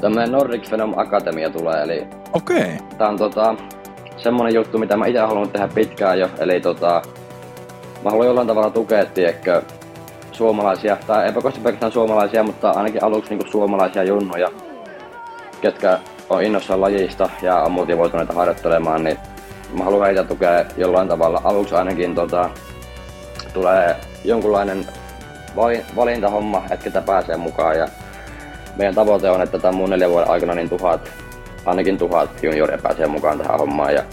Tämmönen Nordic Venom Akatemia tulee, eli Okei. Okay. tää on tota, semmonen juttu, mitä mä itse halunnut tehdä pitkään jo, eli tota, mä haluan jollain tavalla tukea, tiedätkö, suomalaisia, tai eipä koska pelkästään suomalaisia, mutta ainakin aluksi niin suomalaisia junnoja, ketkä on innossaan lajista ja on motivoituneita harjoittelemaan, niin mä haluan heitä tukea jollain tavalla. Aluksi ainakin tota, tulee jonkunlainen valintahomma, että ketä pääsee mukaan. Ja meidän tavoite on, että tämän mun neljän vuoden aikana niin tuhat, ainakin tuhat junioria pääsee mukaan tähän hommaan. Ja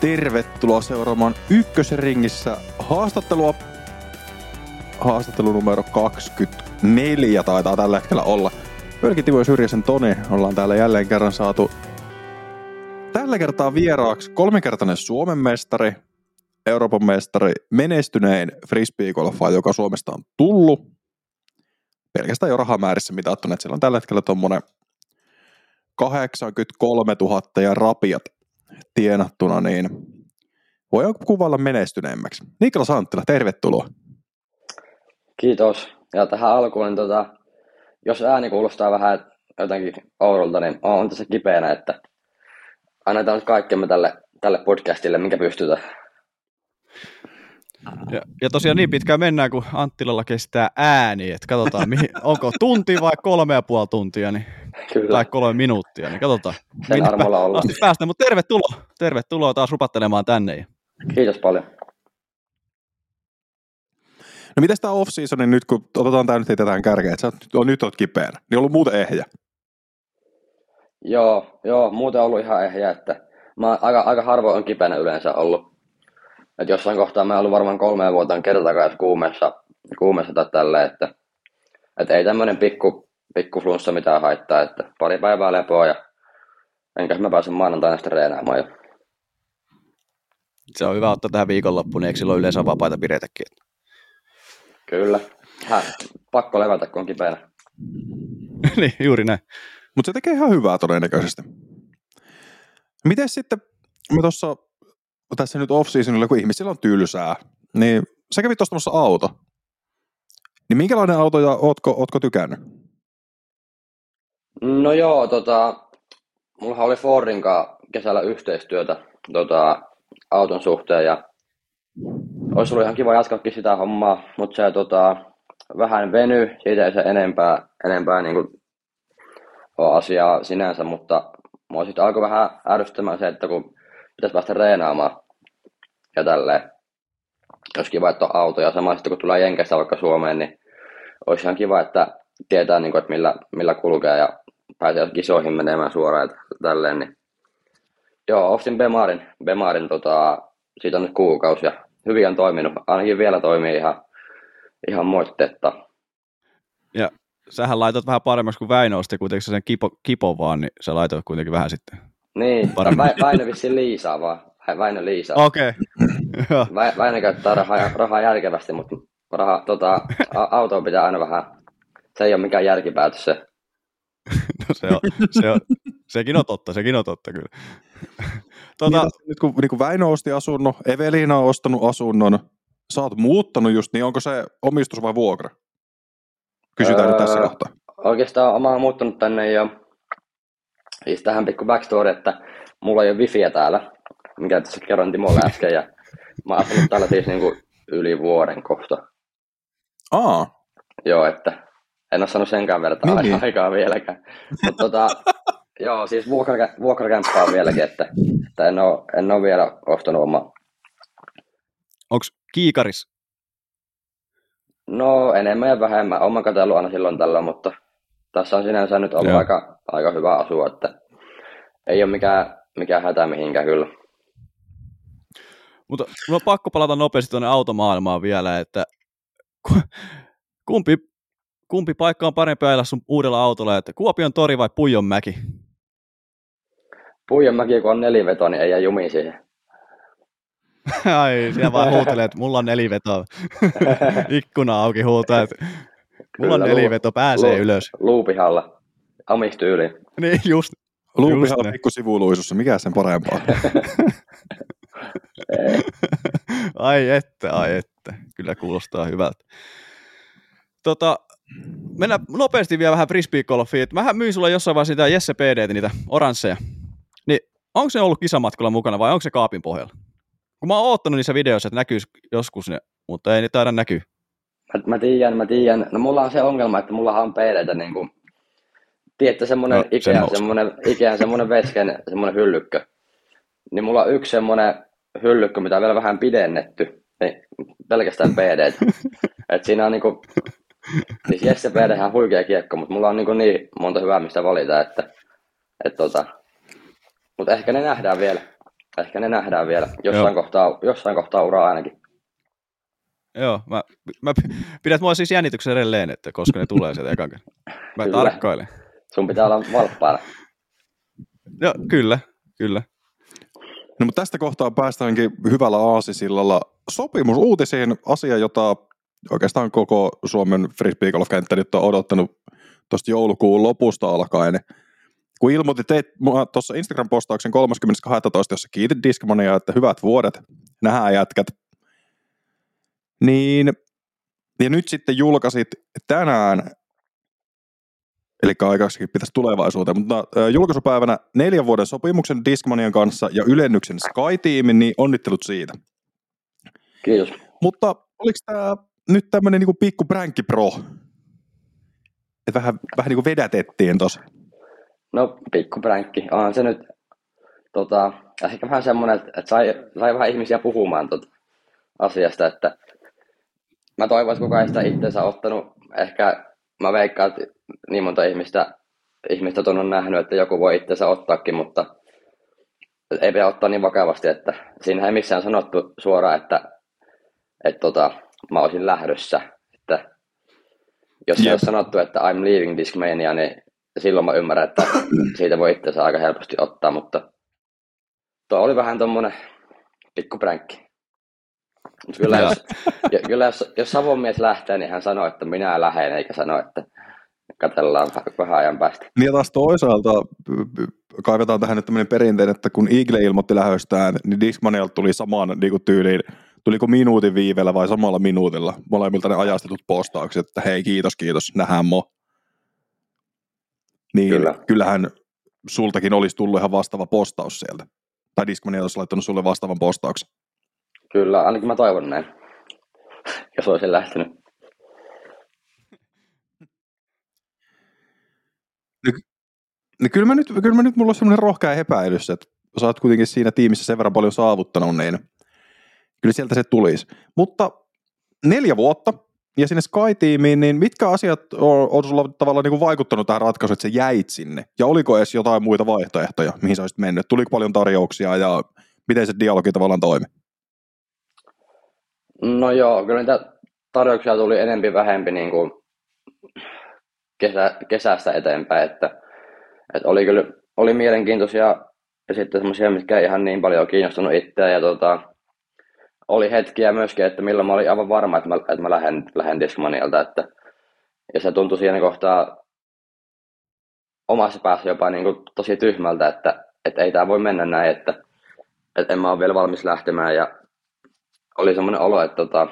Tervetuloa seuraamaan ykkösringissä haastattelua. Haastattelu numero 24 taitaa tällä hetkellä olla. Pölki Timo ja Syrjäsen Toni ollaan täällä jälleen kerran saatu tällä kertaa vieraaksi kolmikertainen Suomen mestari, Euroopan mestari, menestynein frisbeegolfa, joka Suomesta on tullut. Pelkästään jo rahamäärissä mitattuna, että siellä on tällä hetkellä tuommoinen 83 000 ja rapiat tienattuna, niin voi kuvailla menestyneemmäksi. Niklas Anttila, tervetuloa. Kiitos. Ja tähän alkuun, niin tota, jos ääni kuulostaa vähän jotenkin oudolta, niin on tässä kipeänä, että annetaan nyt kaikkemme tälle, tälle podcastille, minkä pystytään. Ja, ja tosiaan niin pitkään mennään, kun Anttilalla kestää ääni, että katsotaan, mihin, onko tunti vai kolme ja puoli tuntia, niin, Kyllä. tai kolme minuuttia, niin katsotaan. Sen armolla ollaan. Päästä, mutta tervetuloa, tervetuloa taas rupattelemaan tänne. Kiitos paljon. No mitäs tämä off-season, nyt kun otetaan tämä nyt tähän kärkeen, että sä oot, nyt oot kipeänä, niin ollut muuten ehjä. Joo, joo, muuten ollut ihan ehjä, että mä aika, aika harvoin on kipeänä yleensä ollut. Et jossain kohtaa mä ollut varmaan kolmeen vuoteen kertakaan kuumeessa, kuumeessa tai tälle, että et ei tämmöinen pikku, pikku flunssa mitään haittaa, että pari päivää lepoa ja enkä mä pääsen maanantaina sitten reenaamaan jo. Se on hyvä ottaa tähän viikonloppuun, niin eikö silloin yleensä vapaita pidetäkin? Kyllä. Hä, pakko levätä, kun on kipeänä. niin, juuri näin. Mutta se tekee ihan hyvää todennäköisesti. Miten sitten, me tuossa tässä nyt off-seasonilla, kun ihmisillä on tylsää, niin sä kävit ostamassa auto. Niin minkälainen auto ja ootko, ootko tykännyt? No joo, tota, mulla oli Fordin kesällä yhteistyötä tota, auton suhteen ja olisi ollut ihan kiva jatkaakin sitä hommaa, mutta se tota, vähän veny, siitä ei se enempää, enempää niin kuin, ole asiaa sinänsä, mutta mua sitten alkoi vähän ärsyttämään se, että kun pitäisi päästä reenaamaan ja tälleen. Olisi kiva, että on auto ja sama sitten kun tulee Jenkeistä vaikka Suomeen, niin olisi ihan kiva, että tietää, niin kuin, että millä, millä kulkee ja pääsee kisoihin menemään suoraan ja tälleen. Niin. Joo, ostin Bemarin, Bemarin tota, siitä on nyt kuukausi ja hyvin on toiminut. Ainakin vielä toimii ihan, ihan moitteetta. Ja sähän laitat vähän paremmaksi kuin Väinö osti kuitenkin sen kipo, kipo vaan, niin sä laitat kuitenkin vähän sitten. Niin, Vä, Väinö vissiin liisaa vaan. Väinö liisaa. Okei. Okay. Vä, Väinö käyttää rahaa, rahaa järkevästi, mutta raha, tota, autoa pitää aina vähän, se ei ole mikään järkipäätös se. no se on, se on, sekin on totta, sekin on totta kyllä. Tuota, niin, nyt kun niin kun Väinö osti asunnon, Evelina on ostanut asunnon, sä oot muuttanut just, niin onko se omistus vai vuokra? Kysytään öö, nyt tässä kohtaa. Oikeastaan mä oon muuttanut tänne jo, siis tähän pikku backstory, että mulla ei ole wifiä täällä, mikä tässä kerroin Timolle äsken, ja mä oon asunut täällä siis niinku yli vuoden kohta. Aa. Joo, että en ole saanut senkään verran niin, niin. aikaa vieläkään. Mutta tota, joo, siis vuokra, vuokrakämppää on vieläkin, että, että en, ole, en ole vielä ostanut omaa. Onko kiikaris? No enemmän ja vähemmän. Olen katsellut aina silloin tällä, mutta tässä on sinänsä nyt ollut aika, aika hyvä asua, että ei ole mikään, mikään hätä mihinkään kyllä. Mutta on pakko palata nopeasti tuonne automaailmaan vielä, että kumpi, kumpi paikka on parempi ajella sun uudella autolla, että Kuopion tori vai Puijonmäki? Puijonmäki, kun on neliveto, niin ei jää jumiin siihen. Ai, siellä vaan huutelee, että mulla on neliveto. Ikkuna auki huutaa, että mulla Kyllä, on neliveto, pääsee lu, ylös. Luupihalla, amistyyli. Niin, just. Luupihalla pikku sivuluisussa, mikä sen parempaa? ai että, ai että. Kyllä kuulostaa hyvältä. tota, mennään nopeasti vielä vähän frisbeegolfiin. Mähän myin sulle jossain vaiheessa sitä Jesse PD, niitä oransseja. Niin onko se ollut kisamatkalla mukana vai onko se kaapin pohjalla? Kun mä oon oottanut niissä videoissa, että näkyisi joskus ne, mutta ei ne taida näkyä. Mä, mä tiedän, mä tiedän. No mulla on se ongelma, että mulla on PDtä niin kuin, tiedätte semmonen no, Ikea, semmonen, Ikea, semmonen vesken, semmonen hyllykkö. Niin mulla on yksi semmonen hyllykkö, mitä on vielä vähän pidennetty. Niin pelkästään PD. Et siinä on niinku, siis Jesse PD on huikea kiekko, mutta mulla on niinku niin monta hyvää, mistä valita, että, et tota, mutta ehkä ne nähdään vielä. Ehkä ne nähdään vielä. Jossain, kohtaa, jossain kohtaa uraa ainakin. Joo, mä, mä pidät mua siis jännityksen edelleen, että koska ne tulee sieltä ekan Mä kyllä. tarkkailen. Sun pitää olla valppaana. Joo, kyllä, kyllä. No, mutta tästä kohtaa päästäänkin hyvällä aasisillalla sopimusuutisiin, asia, jota oikeastaan koko Suomen frisbee golf-kenttä nyt on odottanut tuosta joulukuun lopusta alkaen. Kun ilmoitit teit tuossa Instagram-postauksen 30.12., jossa kiitit Discmania, että hyvät vuodet, nähdään jätkät, niin ja nyt sitten julkaisit tänään, eli aikaisemmin pitäisi tulevaisuuteen, mutta julkaisupäivänä neljän vuoden sopimuksen Discmanian kanssa ja ylennyksen Sky-tiimin, niin onnittelut siitä. Kiitos. Mutta oliko tämä nyt tämmöinen niinku pikku pränkki pro? Että vähän, vähän niin kuin vedätettiin tuossa. No pikku pränkki. Onhan se nyt tota, ehkä vähän semmoinen, että, sai, sai vähän ihmisiä puhumaan tota asiasta, että mä että kukaan ei sitä itseensä ottanut. Ehkä mä veikkaan, että niin monta ihmistä, ihmistä ton on nähnyt, että joku voi itseensä ottaakin, mutta ei pidä ottaa niin vakavasti, että siinä ei missään sanottu suoraan, että, että tota, mä olisin lähdössä. Että jos yep. olisi sanottu, että I'm leaving Discmania, niin silloin mä ymmärrän, että siitä voi itseensä aika helposti ottaa, mutta tuo oli vähän tommonen pikku pränkki. Kyllä, jos, kyllä jos, jos Savon mies lähtee, niin hän sanoo, että minä lähden, eikä sano, että katsellaan vähän ajan päästä. Niin ja taas toisaalta kaivetaan tähän nyt tämmöinen perinteinen, että kun Eagle ilmoitti lähöstään, niin Discmanialta tuli samaan niin kuin tyyliin, tuliko minuutin viivellä vai samalla minuutilla molemmilta ne ajastetut postaukset, että hei kiitos, kiitos, nähdään mo. Niin Kyllä. kyllähän sultakin olisi tullut ihan vastaava postaus sieltä. Tai Discmania olisi laittanut sulle vastaavan postauksen. Kyllä, ainakin mä toivon näin, jos olisin lähtenyt. No, no kyllä, mä nyt, kyllä mä nyt mulla on semmoinen rohkea epäilys, että sä oot kuitenkin siinä tiimissä sen verran paljon saavuttanut, niin kyllä sieltä se tulisi. Mutta neljä vuotta ja sinne Sky-tiimiin, niin mitkä asiat on, on sulla tavallaan niin vaikuttanut tähän ratkaisuun, että sä jäit sinne? Ja oliko edes jotain muita vaihtoehtoja, mihin sä olisit mennyt? Tuliko paljon tarjouksia ja miten se dialogi tavallaan toimi? No joo, kyllä niitä tarjouksia tuli enempi vähempi niin kuin kesä, kesästä eteenpäin, että, että oli kyllä oli mielenkiintoisia ja sitten semmoisia, mitkä ei ihan niin paljon kiinnostunut itseä ja tota, oli hetkiä myöskin, että milloin mä olin aivan varma, että mä, että mä lähden, lähden Discmanialta, että ja se tuntui siinä kohtaa omassa päässä jopa niin kuin tosi tyhmältä, että, että ei tämä voi mennä näin, että, että en mä ole vielä valmis lähtemään ja oli semmoinen olo, että, tota,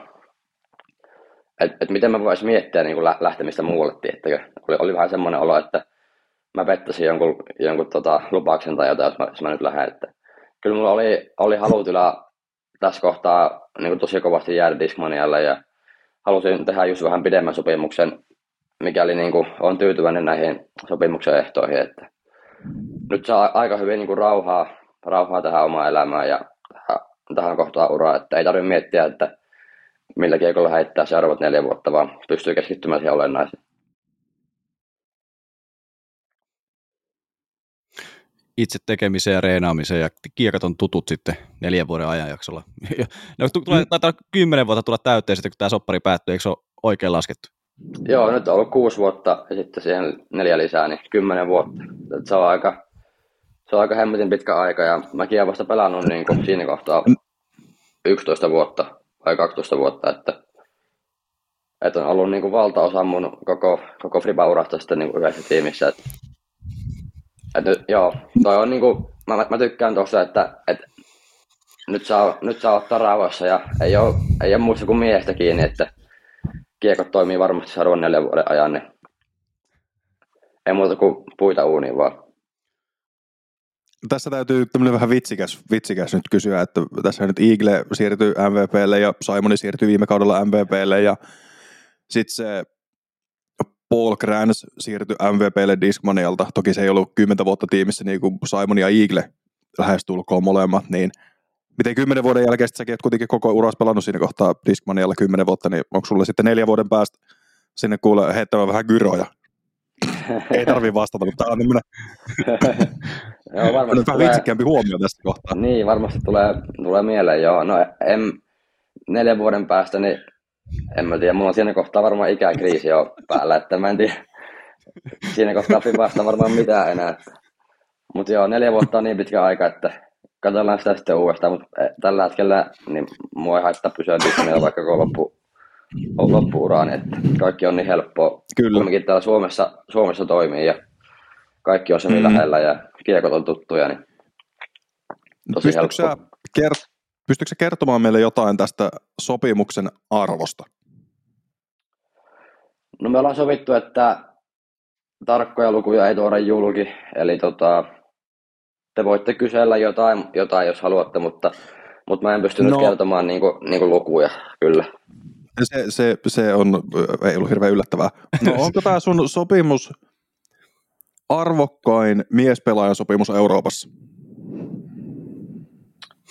että, että miten mä voisin miettiä niin kuin lähtemistä muualle, tiettäkö. Oli, oli vähän semmoinen olo, että mä pettäisin jonkun, jonkun tota, lupauksen tai jotain, jos mä, jos mä nyt lähden. Että, kyllä mulla oli, oli halutila tässä kohtaa niin tosi kovasti jäädä Discmanialle ja halusin tehdä just vähän pidemmän sopimuksen, mikäli niin kuin, on tyytyväinen näihin sopimuksen ehtoihin. Että nyt saa aika hyvin niin kuin, rauhaa, rauhaa tähän omaan elämään ja tähän kohtaan uraa, että ei tarvitse miettiä, että millä kiekolla heittää seuraavat neljä vuotta, vaan pystyy keskittymään siihen olennaiseen. Itse tekemiseen ja reenaamiseen ja kiekat on tutut sitten neljän vuoden ajanjaksolla. No, tulee, mm. taitaa kymmenen vuotta tulla täyteen sitten, kun tämä soppari päättyy, eikö se ole oikein laskettu? Joo, nyt on ollut kuusi vuotta ja sitten siihen neljä lisää, niin kymmenen vuotta. Se on aika, se on aika hemmetin pitkä aika ja mäkin olen vasta pelannut niin kuin siinä kohtaa 11 vuotta vai 12 vuotta, että, että on ollut niin kuin valtaosa mun koko, koko Friba-urasta sitten niin kuin yhdessä tiimissä. Että, että, joo, toi on niin kuin, mä, mä tykkään tuossa, että, että nyt saa, nyt saa ottaa rauhassa ja ei ole, ei ole muusta kuin miestä kiinni, että, kiekot toimii varmasti seuraavan neljän vuoden ajan, niin ei muuta kuin puita uuniin vaan. Tässä täytyy tämmöinen vähän vitsikäs, vitsikäs nyt kysyä, että tässä nyt Eagle siirtyy MVPlle ja Simoni siirtyi viime kaudella MVPlle ja sitten se Paul Grans siirtyi MVPlle Discmanialta. Toki se ei ollut kymmentä vuotta tiimissä niin kuin Simon ja Eagle lähestulkoon molemmat, niin miten kymmenen vuoden jälkeen säkin et kuitenkin koko uras pelannut siinä kohtaa Discmanialla kymmenen vuotta, niin onko sulle sitten neljä vuoden päästä sinne kuule heittämään vähän gyroja? ei tarvi vastata, mutta tämä on tämmöinen joo, varmasti vähän vitsikkäämpi huomio tästä kohtaa. Niin, varmasti tulee, tulee mieleen, joo. No en, neljän vuoden päästä, niin en mä tiedä, mulla on siinä kohtaa varmaan ikäkriisi jo päällä, että mä en tiedä, siinä kohtaa vasta varmaan mitään enää. Mutta joo, neljä vuotta on niin pitkä aika, että katsotaan sitä sitten uudestaan, mutta eh, tällä hetkellä niin mua ei haittaa pysyä Disneyllä vaikka koko loppu, loppuuraan, että kaikki on niin helppoa. Kyllä. Kumminkin täällä Suomessa, Suomessa toimii ja kaikki on se niin mm. lähellä ja kiekot on tuttuja, niin tosi pystytkö helppo. Kert- pystytkö kertomaan meille jotain tästä sopimuksen arvosta? No me ollaan sovittu, että tarkkoja lukuja ei tuoda julki, eli tota, te voitte kysellä jotain, jotain jos haluatte, mutta, mutta mä en pystynyt no. kertomaan niinku, niinku lukuja, kyllä. Se, se, se on, ei ollut hirveän yllättävää. No onko tämä sun sopimus arvokkain miespelaajan sopimus Euroopassa?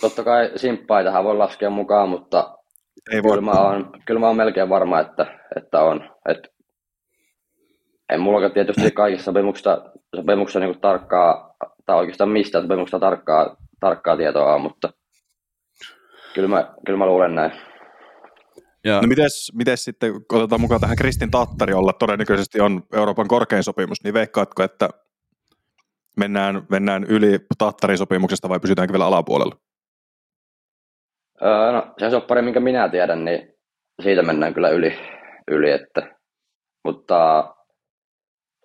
Totta kai simppaa tähän voi laskea mukaan, mutta ei voi. Kyllä, mä oon, kyllä mä oon melkein varma, että, että on. Et, en mulla tietysti kaikissa sopimuksissa, sopimuksissa niin tarkkaa, tai oikeastaan mistä sopimuksista tarkkaa, tarkkaa tietoa on, mutta kyllä mä, kyllä mä luulen näin. Ja. No mites, mites sitten, kun otetaan mukaan tähän Kristin Tattari, jolla todennäköisesti on Euroopan korkein sopimus, niin veikkaatko, että mennään, mennään yli Tattarin sopimuksesta vai pysytäänkö vielä alapuolella? Öö, no, se soppari, minkä minä tiedän, niin siitä mennään kyllä yli, yli että, mutta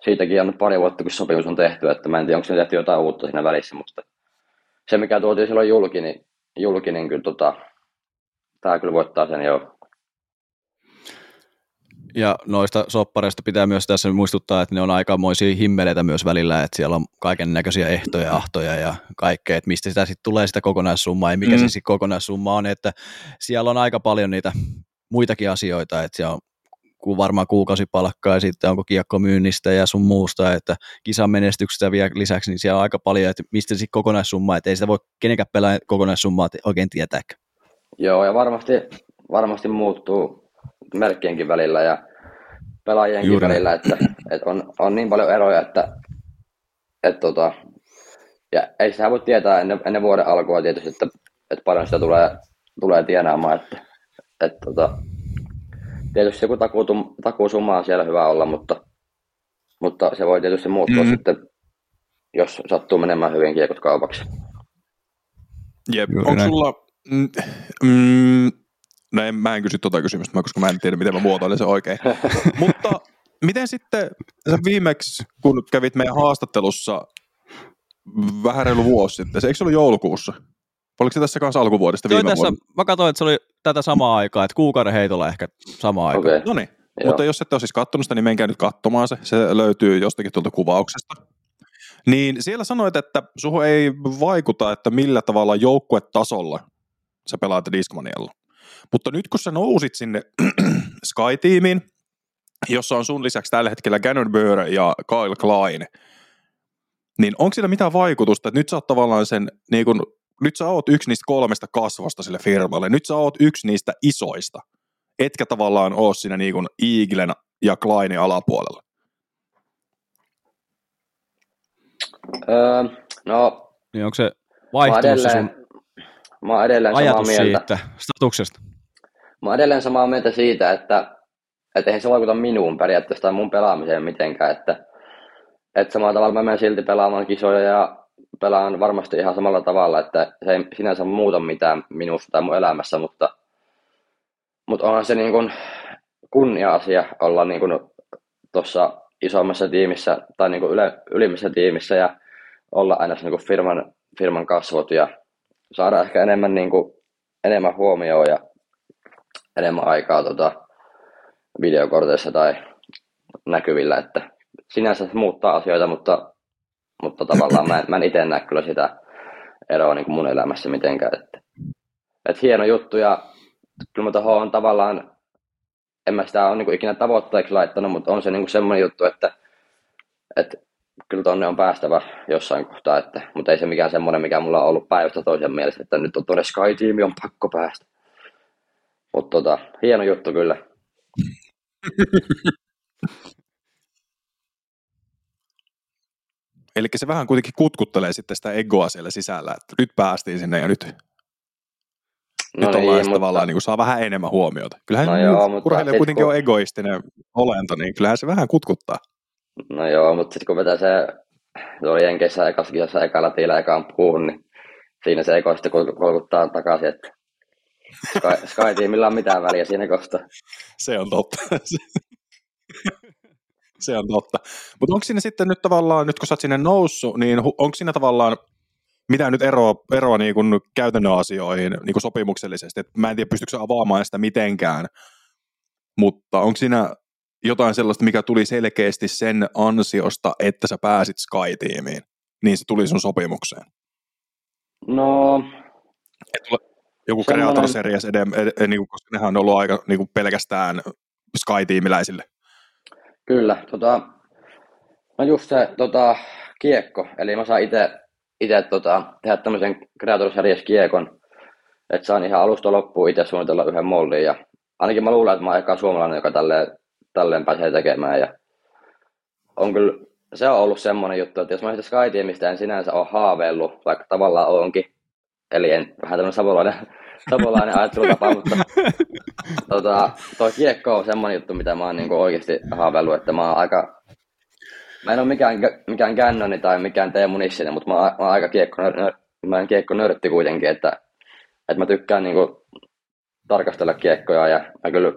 siitäkin on pari vuotta, kun sopimus on tehty, että mä en tiedä, onko se tehty jotain uutta siinä välissä, mutta se, mikä tuotiin silloin julki, niin, julki, niin kyllä tota, tämä kyllä voittaa sen jo ja noista soppareista pitää myös tässä muistuttaa, että ne on aikamoisia himmeleitä myös välillä, että siellä on kaiken näköisiä ehtoja, ahtoja ja kaikkea, että mistä sitä sitten tulee sitä kokonaissummaa ja mikä mm. se sitten kokonaissumma on, että siellä on aika paljon niitä muitakin asioita, että siellä on varmaan kuukausipalkkaa ja sitten onko kiekkomyynnistä ja sun muusta, että kisan menestyksestä vielä lisäksi, niin siellä on aika paljon, että mistä sitten kokonaissumma, että ei sitä voi kenenkään pelaa kokonaissummaa oikein tietääkään. Joo, ja varmasti, varmasti muuttuu merkkienkin välillä ja pelaajienkin Juuri. välillä, että, että on, on, niin paljon eroja, että, että tota, ja ei sitä voi tietää ennen, ennen vuoden alkua tietysti, että, että paljon sitä tulee, tulee tienaamaan, että, että tota, tietysti joku takuu, takuusumma on siellä hyvä olla, mutta, mutta se voi tietysti muuttua mm. sitten, jos sattuu menemään hyvin kiekot kaupaksi. Jep. Onko sulla, mm, mm, No en, mä en kysy tuota kysymystä, koska mä en tiedä, miten mä muotoilen se oikein. Mutta miten sitten sä viimeksi, kun kävit meidän haastattelussa vähän reilu vuosi sitten, se eikö se ollut joulukuussa? Oliko se tässä kanssa alkuvuodesta viime tässä, vuonna? Mä katsoin, että se oli tätä samaa aikaa, että kuukauden heitolla ehkä samaa aikaa. Okay. No niin, mutta jos ette ole siis kattonut sitä, niin menkää nyt katsomaan se. Se löytyy jostakin tuolta kuvauksesta. Niin siellä sanoit, että suhu ei vaikuta, että millä tavalla joukkuetasolla sä pelaat Discmanialla. Mutta nyt kun sä nousit sinne Sky-tiimiin, jossa on sun lisäksi tällä hetkellä Gannon Burr ja Kyle Klein, niin onko sillä mitään vaikutusta, että nyt sä oot tavallaan sen, niin kun, nyt sä oot yksi niistä kolmesta kasvasta sille firmalle, nyt sä oot yksi niistä isoista, etkä tavallaan oo siinä niin kuin Eaglen ja Kleinin alapuolella? Öö, no, niin onko se vaihtunut se sun mä edelleen ajatus samaa mieltä. siitä, statuksesta? Mä oon edelleen samaa mieltä siitä, että, että eihän se vaikuta minuun periaatteessa tai mun pelaamiseen mitenkään, että, että samalla tavalla mä menen silti pelaamaan kisoja ja pelaan varmasti ihan samalla tavalla, että se ei sinänsä muuta mitään minusta tai mun elämässä, mutta, mutta onhan se niin kuin kunnia-asia olla niin kuin tuossa isommassa tiimissä tai niin kuin yle, ylimmässä tiimissä ja olla aina niin kuin firman, firman kasvot ja saada ehkä enemmän, niin kuin, enemmän huomioon ja enemmän aikaa tota, videokorteissa tai näkyvillä, että sinänsä se muuttaa asioita, mutta, mutta tavallaan mä en, mä en itse näe kyllä sitä eroa niin kuin mun elämässä mitenkään. Että, että hieno juttu ja kyllä mä on tavallaan, en mä sitä ole niin kuin ikinä tavoitteeksi laittanut, mutta on se niin kuin semmoinen juttu, että, että kyllä tonne on päästävä jossain kohtaa, että, mutta ei se mikään semmoinen, mikä mulla on ollut päivästä toisen mielessä, että nyt on tuonne Sky Team, on pakko päästä. Mutta tota, hieno juttu kyllä. Eli se vähän kuitenkin kutkuttelee sitten sitä egoa siellä sisällä, että nyt päästiin sinne ja nyt, no nyt niin, ollaan mutta... tavallaan niin kuin saa vähän enemmän huomiota. Kyllähän no joo, mutta urheilija kuitenkin kun... on egoistinen olento, niin kyllähän se vähän kutkuttaa. No joo, mutta sitten kun vetää se, se oli Jenkeissä ekassa kisassa ekalla tiillä ekaan puuhun, niin siinä se ego sitten kolkuttaa takaisin, että Sky, Sky Teamillä on mitään väliä siinä kohtaa. Se on totta. se on totta. Mutta onko siinä sitten nyt tavallaan, nyt kun sä oot sinne noussut, niin onko siinä tavallaan mitä nyt eroa, eroa niin kuin käytännön asioihin niin kuin sopimuksellisesti? Et mä en tiedä, pystyykö avaamaan sitä mitenkään, mutta onko siinä jotain sellaista, mikä tuli selkeästi sen ansiosta, että sä pääsit Sky-tiimiin, niin se tuli sun sopimukseen? No... Joku semmoinen... Creator Series, ed- ed- ed- niin koska nehän on ollut aika niin kuin pelkästään Sky-tiimiläisille. Kyllä, tota, no just se tota, kiekko, eli mä saan itse itse tota, tehdä tämmöisen Creator Series kiekon, että saan ihan alusta loppuun itse suunnitella yhden moldin. Ja ainakin mä luulen, että mä oon suomalainen, joka tälleen, tälleen pääsee tekemään. Ja on kyllä, se on ollut semmoinen juttu, että jos mä sitä Skyteamista en sinänsä ole haaveillut, vaikka tavallaan onkin, eli en vähän tämmöinen savolainen, savolainen ajattelutapa, mutta tota, toi kiekko on semmoinen juttu, mitä mä oon niin oikeasti haaveillut, että mä oon aika Mä en ole mikään, mikään Gannoni tai mikään Teemu Nissinen, mutta mä, mä oon aika kiekko, mä en kiekko nörtti kuitenkin, että, että mä tykkään niinku tarkastella kiekkoja ja mä kyllä,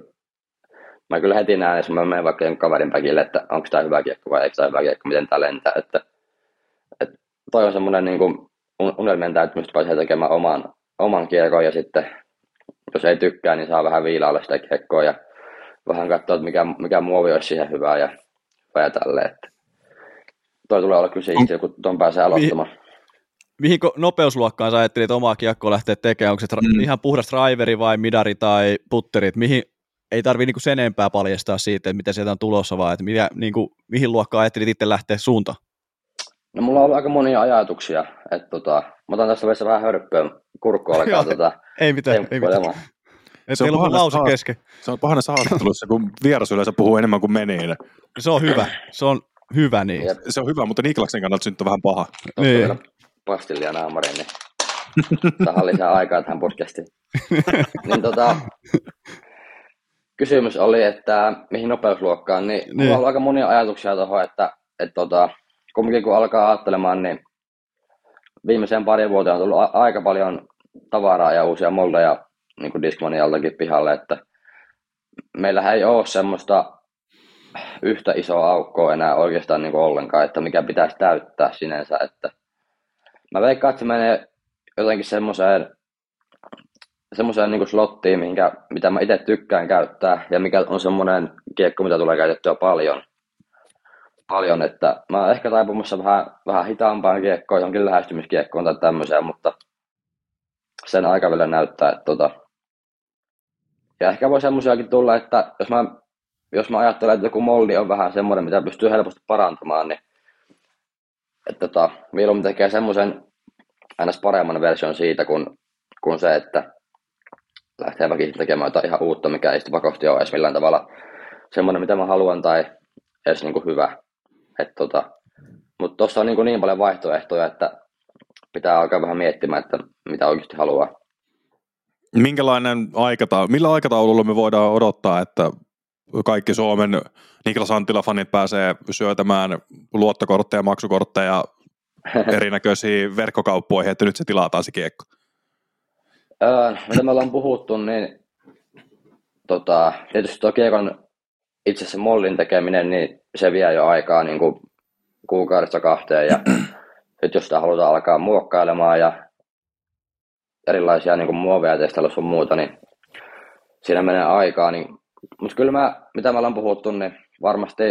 mä kyllä heti näen, jos mä menen vaikka kaverin päkille, että onko tämä hyvä kiekko vai eikö tämä hyvä kiekko, miten tämä lentää. Että, että toi on semmoinen niin unelmien täyttymistä pääsee tekemään oman, oman kiekon ja sitten jos ei tykkää, niin saa vähän viilailla sitä kiekkoa ja vähän katsoa, että mikä, mikä muovi olisi siihen hyvää ja, hyvää ja tälleen. Että toi tulee olla kyllä se itse, kun tuon pääsee aloittamaan. Mihin, mihin nopeusluokkaan sä ajattelit omaa kiekkoa lähteä tekemään? Onko se mm. ihan puhdas driveri vai midari tai putteri? Mihin ei tarvi niinku sen enempää paljastaa siitä, että mitä sieltä on tulossa, vaan että mitä, niinku, mihin luokkaan ajattelit itse lähteä suuntaan? No mulla on ollut aika monia ajatuksia, että tota, mä otan tässä vaiheessa vähän hörppöä kurkku alkaa tota, Ei mitään, ei mitään. se on, on lause kesken. Se on pahana haastattelussa, kun vieras yleensä puhuu enemmän kuin menee. Se on hyvä. Se on hyvä niin. Jep. Se on hyvä, mutta Niklaksen kannalta se nyt on vähän paha. Niin. Pastillia naamariin, niin tähän lisää aikaa tähän podcastiin. niin tota, kysymys oli, että mihin nopeusluokkaan, niin, niin. mulla on aika monia ajatuksia tuohon, että, että tota, kumminkin kun alkaa ajattelemaan, niin viimeiseen pari vuoteen on tullut a- aika paljon tavaraa ja uusia moldeja niin kuin Discmanialtakin pihalle, että meillähän ei ole semmoista yhtä isoa aukkoa enää oikeastaan niin kuin ollenkaan, että mikä pitäisi täyttää sinänsä. Että mä veikkaan, että se menee jotenkin semmoiseen semmoiseen niin slottiin, minkä, mitä mä itse tykkään käyttää ja mikä on semmoinen kiekko, mitä tulee käytettyä paljon. Paljon, että mä oon ehkä taipumassa vähän, vähän hitaampaan kiekkoon, jonkin lähestymiskiekkoon tai tämmöiseen, mutta sen aika vielä näyttää, että tota, ja ehkä voi semmoisiakin tulla, että jos mä jos mä ajattelen, että joku moldi on vähän semmoinen, mitä pystyy helposti parantamaan, niin että tota, mieluummin tekee semmoisen aina paremman version siitä, kuin, kuin se, että lähtee väkisin tekemään jotain ihan uutta, mikä ei sitten pakosti ole edes millään tavalla semmoinen, mitä mä haluan tai edes niin kuin hyvä. Tota, mutta tuossa on niin, niin paljon vaihtoehtoja, että pitää alkaa vähän miettimään, että mitä oikeasti haluaa. Minkälainen aikataulu, millä aikataululla me voidaan odottaa, että kaikki Suomen Niklas Anttila-fanit pääsee syötämään luottokortteja, maksukortteja erinäköisiin verkkokauppoihin, että nyt se tilataan se kiekko? Öö, mitä me ollaan puhuttu, niin tota, tietysti tuo kiekon itse asiassa mollin tekeminen, niin se vie jo aikaa niin kuin kuukaudesta kahteen. Ja nyt jos sitä halutaan alkaa muokkailemaan ja erilaisia niin kuin muoveja testailla sun muuta, niin siinä menee aikaa, niin Mutta kyllä mä, mitä me ollaan puhuttu, niin varmasti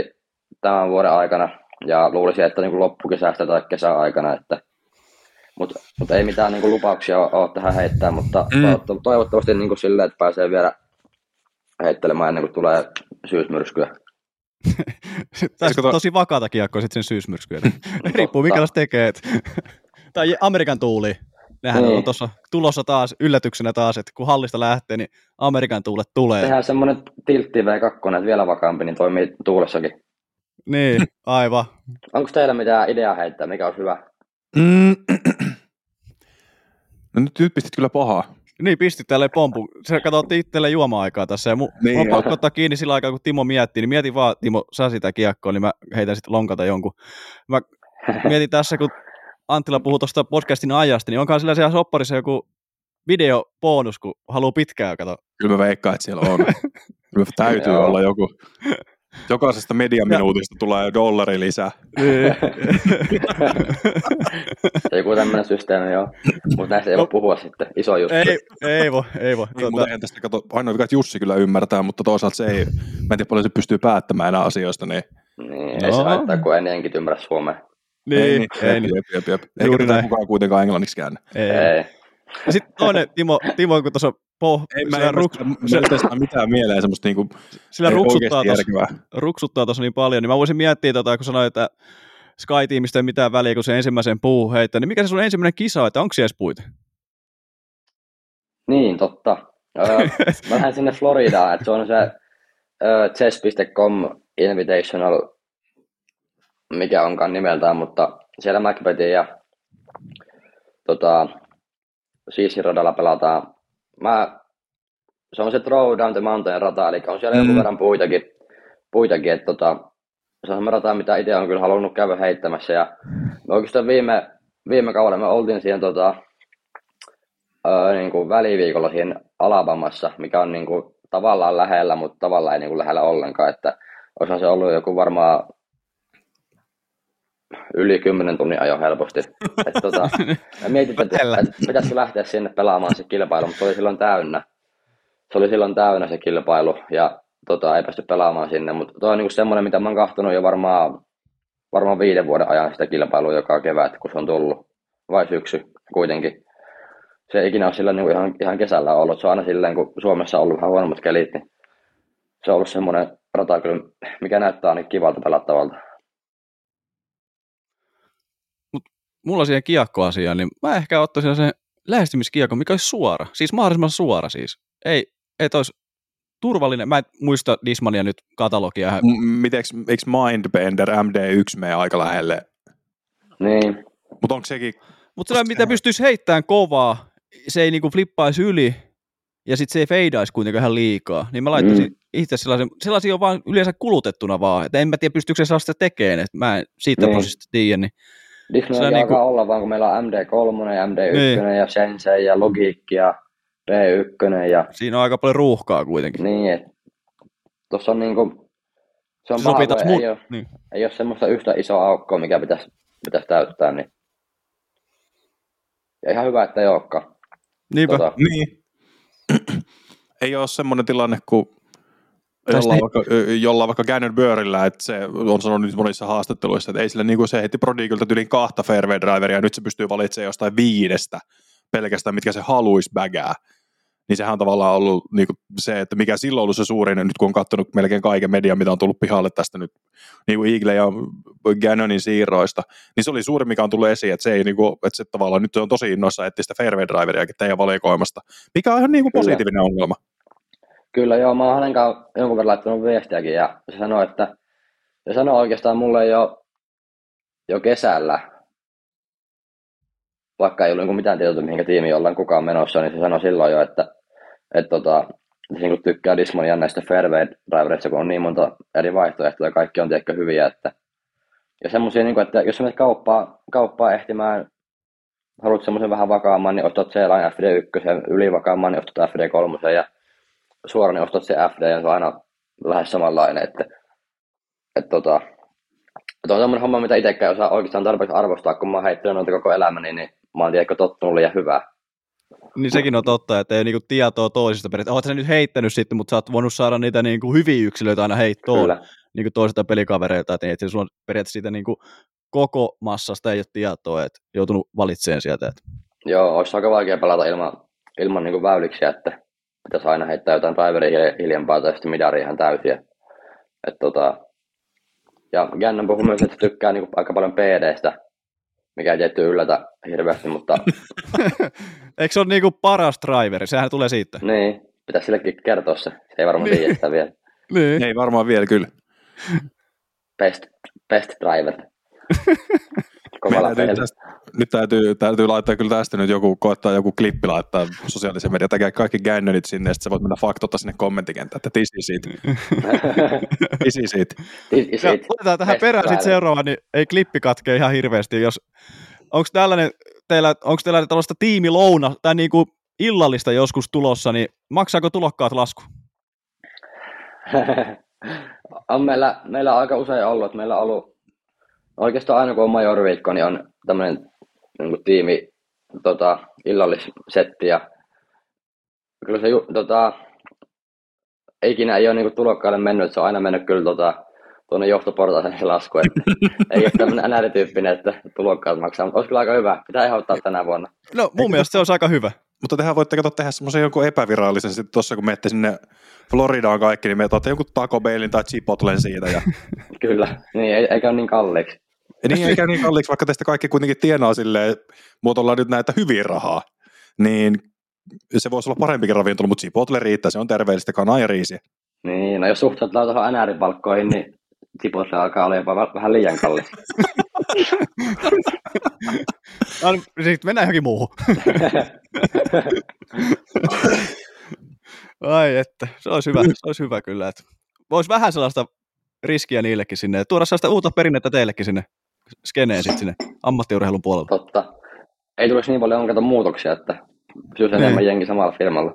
tämän vuoden aikana ja luulisin, että niin kuin loppukesästä tai kesäaikana, että mutta mut ei mitään niin kuin lupauksia ole tähän heittää, mutta mm. toivottavasti niin kuin silleen, että pääsee vielä heittelemään ennen kuin tulee syysmyrskyä. Tässä on tosi vakaata kiekkoa sitten sen syysmyrskyä. Riippuu mikä tekee. tai Amerikan tuuli. Nehän niin. on tuossa tulossa taas yllätyksenä taas, että kun hallista lähtee, niin Amerikan tuulet tulee. Tehdään semmoinen tiltti V2, että vielä vakaampi, niin toimii tuulessakin. Niin, aivan. Onko teillä mitään ideaa heittää, mikä olisi hyvä? Mm. No nyt, nyt pistit kyllä pahaa. Niin, pistit tälle pompu. Sä katsottiin itselle juoma-aikaa tässä. Ja mu, niin, on pakko ottaa kiinni sillä aikaa, kun Timo miettii. Niin mieti vaan, Timo, sä sitä kiekkoa, niin mä heitän sitten lonkata jonkun. Mä mietin tässä, kun Anttila puhuu tuosta podcastin ajasta, niin onkaan sillä siellä sopparissa joku videobonus, kun haluaa pitkään kato. Kyllä mä veikkaan, että siellä on. Kyllä täytyy olla joku. Jokaisesta mediaminuutista ja. tulee dollari lisää. Niin. Joku tämmöinen systeemi, joo. Mutta näistä ei no. voi puhua sitten. Iso juttu. Ei, ei voi, ei voi. Niin, tuota... tästä kato, ainoa vika, että Jussi kyllä ymmärtää, mutta toisaalta se ei, mä en tiedä paljon se pystyy päättämään enää asioista. Niin, niin no. ei se haittaa, kun en enkin ymmärrä suomea. Niin, ei, niin, ei, niin. Jep, jep, jep. Eikä tätä kukaan kuitenkaan englanniksi käännä. Ei. ei. Ja sitten toinen, Timo, Timo kun tuossa po, ei, mä en ruks... mä mitään mieleen semmoista niinku, sillä ruksuttaa tuossa, ruksuttaa tuossa niin paljon, niin mä voisin miettiä, tota, kun sanoit, että Sky-tiimistä ei mitään väliä, kun se ensimmäisen puu heittää, niin mikä se sun ensimmäinen kisa, että onko siellä puita? Niin, totta. Öö, mä lähden sinne Floridaan, että se on se öö, chess.com Invitational, mikä onkaan nimeltään, mutta siellä Macbethin ja tota, Siisiradalla pelataan. Mä, se on se Throw Down the Mountain rata, eli on siellä mm. jonkun verran puitakin, puitakin että tota, se on rata, mitä itse on kyllä halunnut käydä heittämässä. Ja me oikeastaan viime, viime kaudella me oltiin siihen tota, öö, niin kuin väliviikolla siinä Alabamassa, mikä on niin kuin, tavallaan lähellä, mutta tavallaan ei niin kuin lähellä ollenkaan. Että olisihan se ollut joku varmaan yli 10 tunnin ajo helposti. Et, tota, mietin, että, että pitäisikö lähteä sinne pelaamaan se kilpailu, mutta se oli silloin täynnä. Se oli silloin täynnä se kilpailu ja tota, ei päästy pelaamaan sinne, mutta tuo on niinku semmoinen, mitä mä oon kahtonut jo varmaan, varmaan viiden vuoden ajan sitä kilpailua joka kevät, kun se on tullut, vai syksy kuitenkin. Se ei ikinä ole sillä niinku ihan, ihan kesällä ollut, se on aina silleen, kun Suomessa on ollut vähän huonommat kelit, niin se on ollut semmoinen rata kyllä, mikä näyttää niin kivalta pelattavalta. Mulla siihen kiekkoasiaan, niin mä ehkä ottaisin sen lähestymiskiekko, mikä olisi suora. Siis mahdollisimman suora siis. Ei, ei olisi turvallinen. Mä en muista Dismania nyt katalogia. M- miteks, eikö Mindbender MD1 mene aika lähelle? Niin. Mutta onko sekin... Mutta se, mitä pystyisi heittämään kovaa, se ei niinku flippaisi yli, ja sitten se ei feidaisi kuitenkaan ihan liikaa. Niin mä laittaisin mm. itse sellaisen, sellaisia on vaan yleensä kulutettuna vaan. että en mä tiedä, pystyykö se sitä tekemään, että mä en siitä niin. prosessista tiedä, niin Disney alkaa niinku... olla vaan, kun meillä on MD3 ja MD1 niin. ja Sensei ja Logic ja P1 ja... Siinä on aika paljon ruuhkaa kuitenkin. Niin, että tuossa on niinku... Se on se paha, ei, mut... ole, niin. ei ole semmoista yhtä isoa aukkoa, mikä pitäisi, pitäisi täyttää, niin... Ja ihan hyvä, että ei olekaan. Niinpä. Tota... Niin. ei ole semmoinen tilanne, kun jolla, niin... vaikka, jolla vaikka Gannon Burrilla, että se on sanonut nyt monissa haastatteluissa, että ei sille niin kuin se heti Prodigilta yli kahta fairway driveria, ja nyt se pystyy valitsemaan jostain viidestä pelkästään, mitkä se haluaisi bagää. Niin sehän on tavallaan ollut niin kuin se, että mikä silloin ollut se suurin, nyt kun on katsonut melkein kaiken median, mitä on tullut pihalle tästä nyt, niin kuin Eagle ja Gannonin siirroista, niin se oli suuri, mikä on tullut esiin, että se ei niin kuin, että se tavallaan nyt on tosi innoissa etsiä sitä fairway driveriakin teidän valikoimasta, mikä on ihan niin kuin positiivinen Kyllä. ongelma. Kyllä joo, mä oon hänen kanssa jonkun verran laittanut viestiäkin ja se sanoi, että se sanoi oikeastaan mulle jo, jo kesällä, vaikka ei ollut niin mitään tietoa, mihinkä tiimi ollaan kukaan menossa, niin se sanoi silloin jo, että, että tota, se niin tykkää Dismonia näistä fairway drivereista, kun on niin monta eri vaihtoehtoja ja kaikki on tiedäkö hyviä, että ja semmoisia, niin että jos menet kauppaa, kauppaa ehtimään, haluat semmoisen vähän vakaamman, niin ostat C-Line FD1, ylivakaamman, niin ostat FD3 ja suoraan niin ostat se FD ja se on aina lähes samanlainen, että, että, tota, että on semmoinen homma, mitä itsekään osaa oikeastaan tarpeeksi arvostaa, kun mä oon heittänyt noita koko elämäni, niin mä oon tiedätkö tottunut liian hyvää. Niin sekin on totta, että ei niinku tietoa toisista periaatteessa. Oletko sä nyt heittänyt sitten, mutta sä oot voinut saada niitä niinku hyviä yksilöitä aina heittoon Kyllä. niinku toisilta pelikavereilta, että et sulla on periaatteessa siitä niinku koko massasta ei ole tietoa, että joutunut valitsemaan sieltä. Että. Joo, olisi aika vaikea pelata ilman, ilman niin väyliksiä, että pitäisi aina heittää jotain driveria hiljempaa tai sitten midaria ihan täysiä. Et tota, ja Gannon puhuu myös, että tykkää niin aika paljon PDstä, mikä ei tietty yllätä hirveästi, mutta Eikö se ole niinku paras driveri? Sehän tulee siitä. niin, pitäisi sillekin kertoa se. Se ei varmaan tiedä sitä vielä. Niin. Ei varmaan vielä kyllä. Best, best driver. Kovalla tästä, nyt täytyy, täytyy laittaa kyllä tästä nyt joku, koettaa joku klippi laittaa sosiaalisen median, tekee kaikki Gannonit sinne, ja sitten sä voit mennä faktota sinne kommenttikentään, että tisi siitä, tisi siitä. Is- Ja is- laitetaan tähän perään sitten seuraava, niin ei klippi katkee ihan hirveästi. Jos, onko tällainen, teillä, onko teillä tällaista tiimilouna tai niinku illallista joskus tulossa, niin maksaako tulokkaat lasku? on meillä, meillä on aika usein ollut, että meillä on ollut oikeastaan aina kun on majoriviikko, niin on tämmöinen niin tiimi tota, illallissetti ja kyllä se tota, ikinä ei ole niin tulokkaille mennyt, se on aina mennyt kyllä tota, tuonne johtoportaaseen se lasku, että ei ole tämmöinen NR-tyyppinen, että tulokkaat maksaa, mutta olisi kyllä aika hyvä. Pitää ehdottaa tänä vuonna. No mun mielestä se on aika hyvä. Mutta tehän voitte kato tehdä semmoisen jonkun epävirallisen sitten tuossa, kun menette sinne Floridaan kaikki, niin me otatte jonkun Taco Bellin tai Chipotlen siitä. Ja... Kyllä, niin, ei- eikä ole niin kalliiksi. Ja niin eikä niin kalliiksi, vaikka teistä kaikki kuitenkin tienaa silleen, muotoillaan nyt näitä hyviä rahaa, niin se voisi olla parempikin ravintola, mutta Chipotle riittää, se on terveellistä kanaa ja riisiä. Niin, no jos suhtautetaan tuohon NR-palkkoihin, niin Tipossa alkaa olla jopa vä- vähän liian kallis. Sitten mennään johonkin muuhun. Ai että, se olisi hyvä, se olisi hyvä kyllä. Että voisi vähän sellaista riskiä niillekin sinne, ja tuoda sellaista uutta perinnettä teillekin sinne skeneen sitten sinne ammattiurheilun puolella. Totta. Ei tulisi niin paljon kato muutoksia, että pysyisi enemmän jengi samalla firmalla.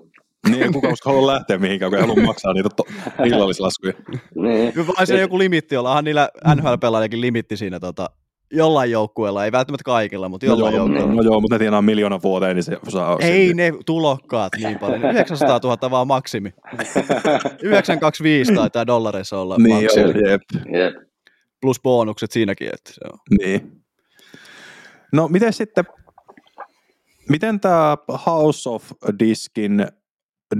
Niin ei kukaan uskalla lähteä mihinkään, kun ei halua maksaa niitä to- illallislaskuja. Niin. Vai siinä joku limitti olla, onhan niillä NHL-pelaajakin limitti siinä tota, jollain joukkueella, ei välttämättä kaikilla, mutta No jollain joo, joukkueella. no joo, mutta ne tienaa miljoonan vuoteen, niin se saa Ei ne tulokkaat niin paljon. 900 000 vaan maksimi. 925 taitaa dollareissa olla Niin maksimi. joo, jep. Jep. Plus bonukset siinäkin. Että se on. Niin. No miten sitten, miten tämä House of Diskin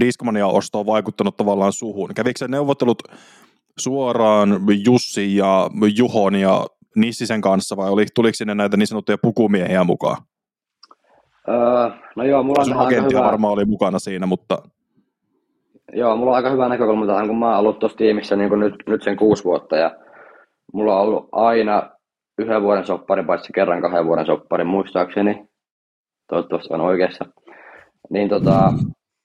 Discmania-osto on vaikuttanut tavallaan suhun? Kävikö se neuvottelut suoraan Jussi ja Juhon ja Nissisen kanssa vai oli, tuliko sinne näitä niin sanottuja pukumiehiä mukaan? Öö, no joo, mulla on Sun agenttia hyvä, varmaan oli mukana siinä, mutta joo, mulla on aika hyvä näkökulma tähän, kun mä oon ollut tuossa tiimissä niin nyt, nyt sen kuusi vuotta ja mulla on ollut aina yhden vuoden soppari, paitsi kerran kahden vuoden soppari muistaakseni. Toivottavasti on oikeassa. Niin tota,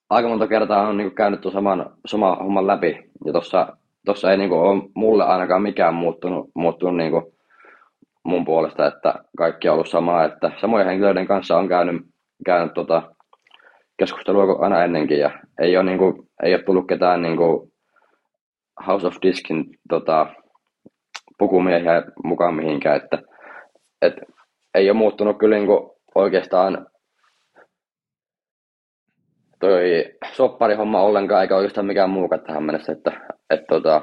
aika monta kertaa on niin käynyt tuon saman, saman homman läpi. Ja tuossa tossa ei niin ole mulle ainakaan mikään muuttunut, muuttunut niin mun puolesta, että kaikki on ollut samaa. Että samojen henkilöiden kanssa on käynyt, käynyt tota, keskustelua aina ennenkin. Ja ei ole, niin kuin, ei ole tullut ketään niin kuin House of Diskin tota, pukumiehiä mukaan mihinkään. Että, et, ei ole muuttunut kyllä niin oikeastaan toi sopparihomma ollenkaan, eikä oikeastaan mikään muukaan tähän mennessä, että, että tota,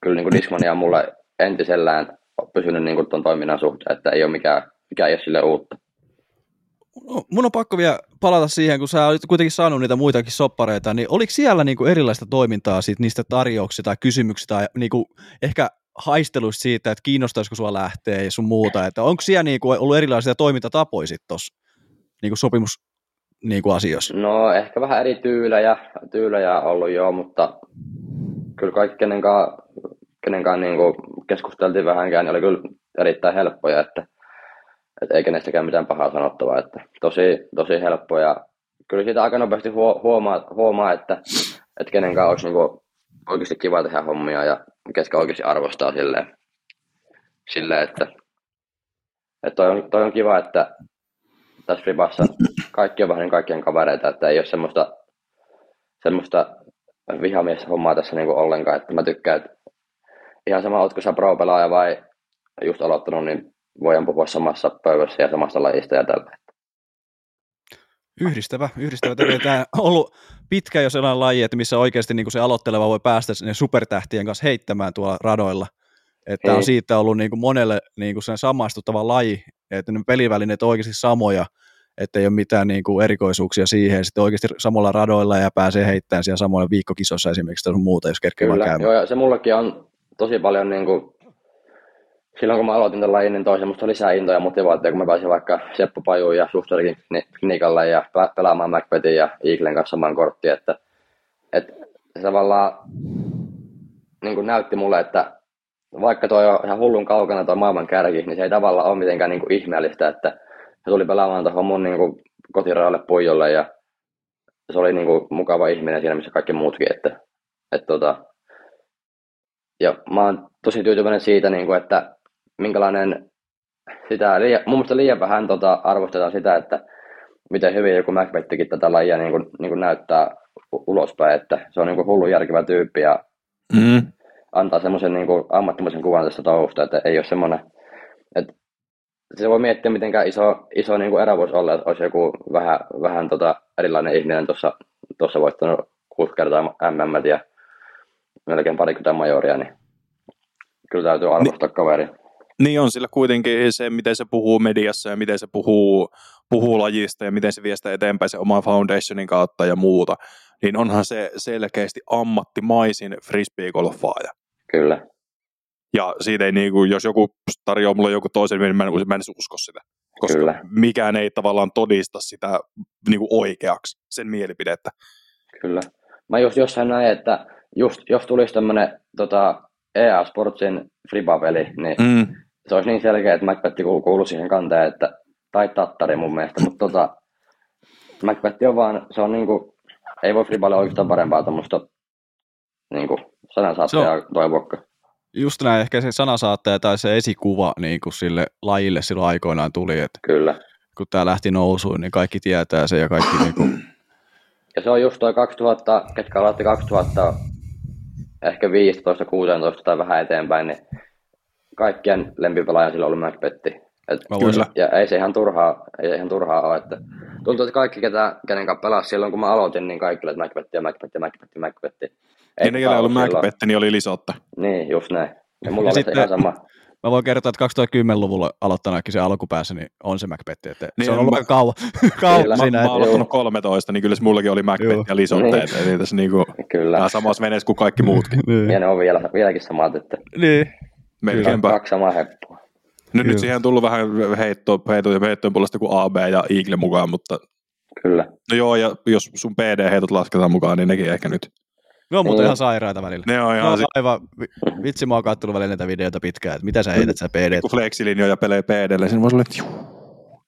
kyllä niin Discmania on mulle entisellään pysynyt niin ton toiminnan suhteen, että ei ole mikään, mikä ei ole sille uutta. Mun on pakko vielä palata siihen, kun sä olit kuitenkin saanut niitä muitakin soppareita, niin oliko siellä niinku erilaista toimintaa siitä, niistä tarjouksista tai kysymyksistä tai niinku ehkä haisteluista siitä, että kiinnostaisiko sua lähteä ja sun muuta, että onko siellä niinku ollut erilaisia toimintatapoja sitten tuossa niinku sopimus niinku asioissa? No ehkä vähän eri tyylejä, tyylejä ollut joo, mutta kyllä kaikki kenenkaan, kenenkaan niin kuin keskusteltiin vähänkään, niin oli kyllä erittäin helppoja, että, että ei kenestäkään mitään pahaa sanottavaa, että tosi, tosi helppoja. Kyllä siitä aika nopeasti huo- huomaa, huomaa että, että kenenkaan olisi niin kuin oikeasti kiva tehdä hommia ja ketkä oikeasti arvostaa silleen, silleen että, että toi, on, toi on kiva, että tässä Fribassa kaikki on vähän niin kaikkien kavereita, että ei ole semmoista, semmoista vihamiestä hommaa tässä niin ollenkaan, että mä tykkään, että ihan sama, ootko sä pro-pelaaja vai just aloittanut, niin voidaan puhua samassa pöydässä ja samasta lajista ja tällä. Yhdistävä, yhdistävä tekee tämä on ollut pitkä jo sellainen laji, että missä oikeasti niin kuin se aloitteleva voi päästä sinne supertähtien kanssa heittämään tuolla radoilla. Että on siitä ollut niin kuin monelle niin kuin sen samastuttava laji, että ne pelivälineet on oikeasti samoja, että ei ole mitään niin kuin erikoisuuksia siihen. Sitten oikeasti samalla radoilla ja pääsee heittämään siellä samoilla viikkokisossa esimerkiksi tai muuta, jos kerkee vaan Kyllä, käymään. joo, ja se mullekin on tosi paljon niin kuin, silloin kun mä aloitin tämän lajin, niin toi semmoista lisää intoa ja motivaatiota, kun mä pääsin vaikka Seppo Pajuun ja Suhterikin klinikalle ja pe- pelaamaan Macbethin ja Eaglen kanssa samaan korttiin, että, että se tavallaan niin kuin näytti mulle, että vaikka toi on ihan hullun kaukana toi maailman kärki, niin se ei tavallaan ole mitenkään niin kuin ihmeellistä, että se tuli pelaamaan tuohon mun niin kuin kotirajalle Puijolle ja se oli niin kuin mukava ihminen siinä, missä kaikki muutkin, että, että tota, ja mä oon tosi tyytyväinen siitä, niin kuin, että minkälainen sitä, liian, mun mielestä liian vähän tota, arvostetaan sitä, että miten hyvin joku Macbethikin tätä lajia niin kuin, niin kuin näyttää ulospäin, että se on niin kuin hullu järkevä tyyppi ja Mm. antaa semmoisen niin kuin ammattimaisen kuvan tästä touhusta, että ei ole semmoinen, että se voi miettiä, mitenkään iso, iso niin kuin ero voisi olla, että olisi joku vähän, vähän tota erilainen ihminen tuossa, tuossa voittanut kuusi kertaa MM ja melkein parikymmentä majoria, niin kyllä täytyy arvostaa kaveri. Niin on sillä kuitenkin se, miten se puhuu mediassa ja miten se puhuu, puhuu lajista ja miten se vie sitä eteenpäin se oma foundationin kautta ja muuta, niin onhan se selkeästi ammattimaisin frisbeegolfaaja. Kyllä, Ja siitä ei niinku, jos joku tarjoaa mulle joku toisen, niin mä en, mä en usko sitä. Koska Kyllä. mikään ei tavallaan todista sitä niinku oikeaksi, sen mielipidettä. kyllä. Mä just jossain näin, että just, jos tulisi tämmönen tota, EA Sportsin Friba-peli, niin Mm. Se olisi niin selkeä, että Macbeth kuuluu, siihen kanteen, että, tai Tattari mun mielestä, mutta tota, Macbeth on vaan, se on niinku, ei voi Friballe oikeastaan parempaa tuommoista niinku, sanansaattajaa toivoa. Just näin, ehkä se sanasaattaja tai se esikuva niin kuin sille lajille silloin aikoinaan tuli, että Kyllä. kun tämä lähti nousuun, niin kaikki tietää se ja kaikki niin kuin, Ja se on just toi 2000, ketkä aloitti 2000, ehkä 15, 16 tai vähän eteenpäin, niin kaikkien lempipelaaja silloin ollut Macbethi. Et, Kyllä. Ja ei se ihan turhaa, ei se ihan turhaa ole. Että tuntuu, että kaikki, ketä, kenen kanssa pelasi silloin, kun mä aloitin, niin kaikki oli, että Macbeth ja Macbeth ja Macbeth ja Macbeth. Ei ne, joilla ei ollut Macbeth, niin oli Lisotta. Niin, just näin. Ja mulla Ja oli sitten- se ihan sama. Mä voin kertoa, että 2010-luvulla aloittanakin se alkupäässä niin on se Macbeth, että Niin se on on, ollut mä- aika kauan, kauan Kyllä. Mä, siinä. mä oon aloittanut 13, niin kyllä se mullakin oli Macbeth Joo. ja Lisotta. Niin. Eli tässä niinku, Kyllä. samassa veneessä kuin kaikki muutkin. niin. Ja ne on vielä, vieläkin samat, että niin. Melkeinpä. kaksi samaa heppua. No, nyt Joo. siihen on tullut vähän heittoa, heittoa ja heittojen puolesta kuin AB ja Eagle mukaan, mutta Kyllä. no joo, ja jos sun PD-heitot lasketaan mukaan, niin nekin ehkä nyt. Ne on muuten Niin. ihan sairaita välillä. Ne on Ne ihan on si- aivan, vi- vitsi mä oon kattonut välillä näitä videoita pitkään, että mitä sä heität sä PD. kun flexilinjoja pelee PDlle, siinä voisi olla, että juu.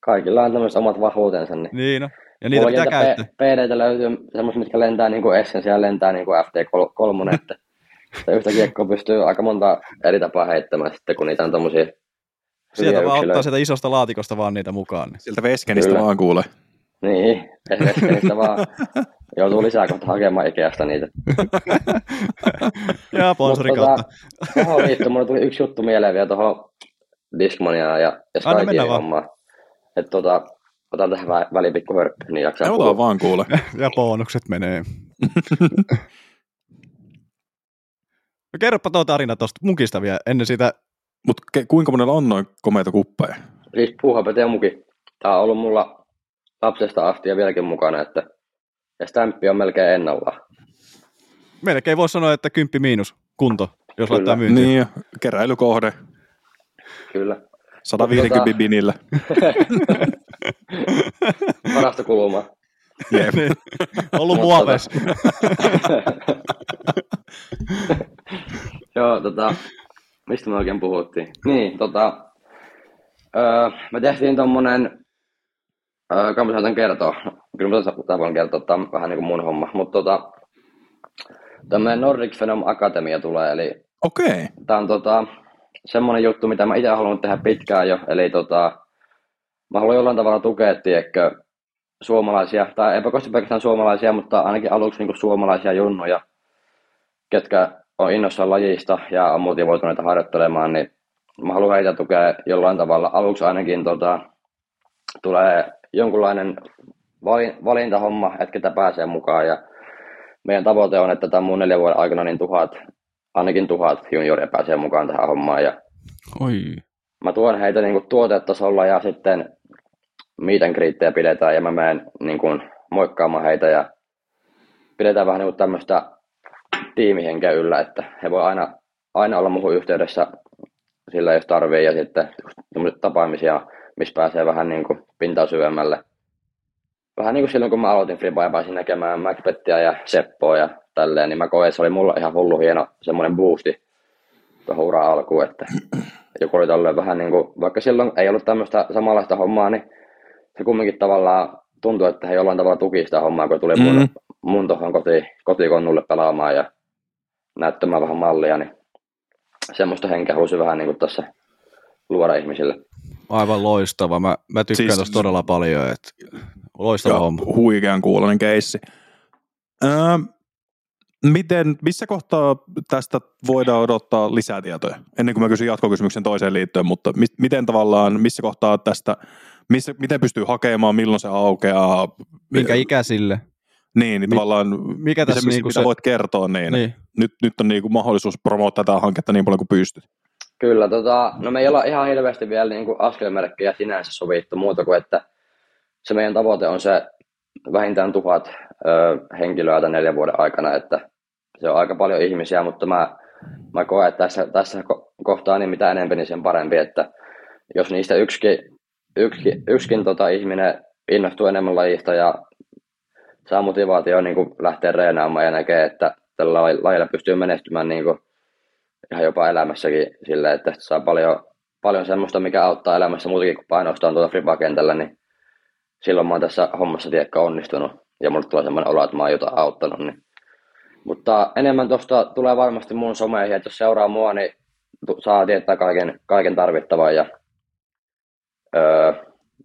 Kaikilla on tämmöiset omat vahvuutensa. Niin. Niin no. Ja niitä pitää käyttää. PDtä löytyy semmoisia, mitkä lentää niin kuin Essence ja lentää niin kuin FT3, että sitä yhtä kiekkoa pystyy aika monta eri tapaa heittämään sitten, kun niitä on tommosia Sieltä vaan ottaa yksilöitä. sieltä isosta laatikosta vaan niitä mukaan. Niin. sieltä Veskenistä Kyllä. vaan kuulee. Niin, niistä vaan joutuu lisää kohta hakemaan Ikeasta niitä. Ja sponsorin kautta. Tuohon liittyen, mulle tuli yksi juttu mieleen vielä tuohon Discmaniaan ja, ja vaan. hommaan. Että tota, otan tähän vä- väliin pikku hörppy, niin jaksaa otan vaan kuule. Ja bonukset menee. No kerropa tuo tarina tuosta mukista vielä ennen sitä. Mutta ke- kuinka monella on noin komeita kuppeja? Siis puuhapete muki. Tää on ollut mulla lapsesta asti ja vieläkin mukana, että ja stämppi on melkein ennallaan. Melkein voisi sanoa, että kymppi miinus kunto, jos Kyllä. laittaa myyntiin. Niin, keräilykohde. Kyllä. 150 Tota- binillä. Parasta kulumaa. Jep. Niin. Ollut muoves. Joo, tota, mistä me oikein puhuttiin? Niin, tota, öö, me tehtiin tommonen, öö, kai mä saatan kertoa, kyllä mä saatan voin kertoa, tää on vähän niinku mun homma, mutta tota, tämmönen Nordic Phenom Akatemia tulee, eli Okei. tää on tota, semmonen juttu, mitä mä itse halunnut tehdä pitkään jo, eli tota, mä haluan jollain tavalla tukea, tiedätkö, suomalaisia, tai eipä kosti pelkästään suomalaisia, mutta ainakin aluksi niin suomalaisia junnoja, ketkä on innossaan lajista ja on motivoituneita harjoittelemaan, niin mä haluan heitä tukea jollain tavalla. Aluksi ainakin tota, tulee jonkunlainen valintahomma, että ketä pääsee mukaan. Ja meidän tavoite on, että tämän mun neljän vuoden aikana niin tuhat, ainakin tuhat junioria pääsee mukaan tähän hommaan. Ja Oi. Mä tuon heitä niin kuin tuotetasolla ja sitten miiten kriittejä pidetään ja mä menen niin kuin, moikkaamaan heitä ja pidetään vähän niin tämmöistä tiimihenkeä yllä, että he voi aina, aina olla muuhun yhteydessä sillä, jos tarvii ja sitten tapaamisia, missä pääsee vähän niin kuin pintaa syvemmälle. Vähän niin kuin silloin, kun mä aloitin Fribaa ja pääsin näkemään Macbethia ja Seppoa ja tälleen, niin mä koen, että se oli mulla ihan hullu hieno semmoinen boosti tuohon uraan alkuun, että joku oli vähän niin kuin, vaikka silloin ei ollut tämmöistä samanlaista hommaa, niin se kumminkin tavallaan tuntui, että he jollain tavalla tuki sitä hommaa, kun tuli mm-hmm. mun, mun tuohon koti, kotikonnulle pelaamaan ja näyttämään vähän mallia, niin semmoista henkeä halusin vähän niin kuin tässä luoda ihmisille. Aivan loistava. Mä, mä tykkään siis, tuosta todella paljon. Että loistava joo, homma. Huikean kuulonen keissi. Öö, miten, missä kohtaa tästä voidaan odottaa lisätietoja? Ennen kuin mä kysyn jatkokysymyksen toiseen liittyen, mutta mi- miten tavallaan, missä kohtaa tästä, missä, miten pystyy hakemaan, milloin se aukeaa? Minkä ikäisille? Niin, niin tavallaan mikä tässä se, niinku mitä se... voit kertoa, niin, niin. Nyt, nyt on niinku mahdollisuus promoottaa tätä hanketta niin paljon kuin pystyt. Kyllä, tota, no me ei olla ihan hirveästi vielä niin kuin askelmerkkejä sinänsä sovittu muuta kuin, että se meidän tavoite on se vähintään tuhat ö, henkilöä tämän neljän vuoden aikana, että se on aika paljon ihmisiä, mutta mä, mä koen, että tässä, tässä kohtaa niin mitä enemmän, niin sen parempi, että jos niistä yksikin, yksikin, yksikin tota, ihminen innostuu enemmän lajista ja saa motivaatio niin lähteä reenaamaan ja näkee, että tällä lajilla pystyy menestymään niin kuin ihan jopa elämässäkin sillä, että saa paljon, paljon semmoista, mikä auttaa elämässä muutakin kuin painostaa tuota fripa-kentällä, niin silloin mä oon tässä hommassa tiekka onnistunut ja mulle tulee semmoinen olo, että mä oon jotain auttanut. Niin. Mutta enemmän tuosta tulee varmasti mun someihin, että jos seuraa mua, niin saa tietää kaiken, kaiken tarvittavan. Ja, öö,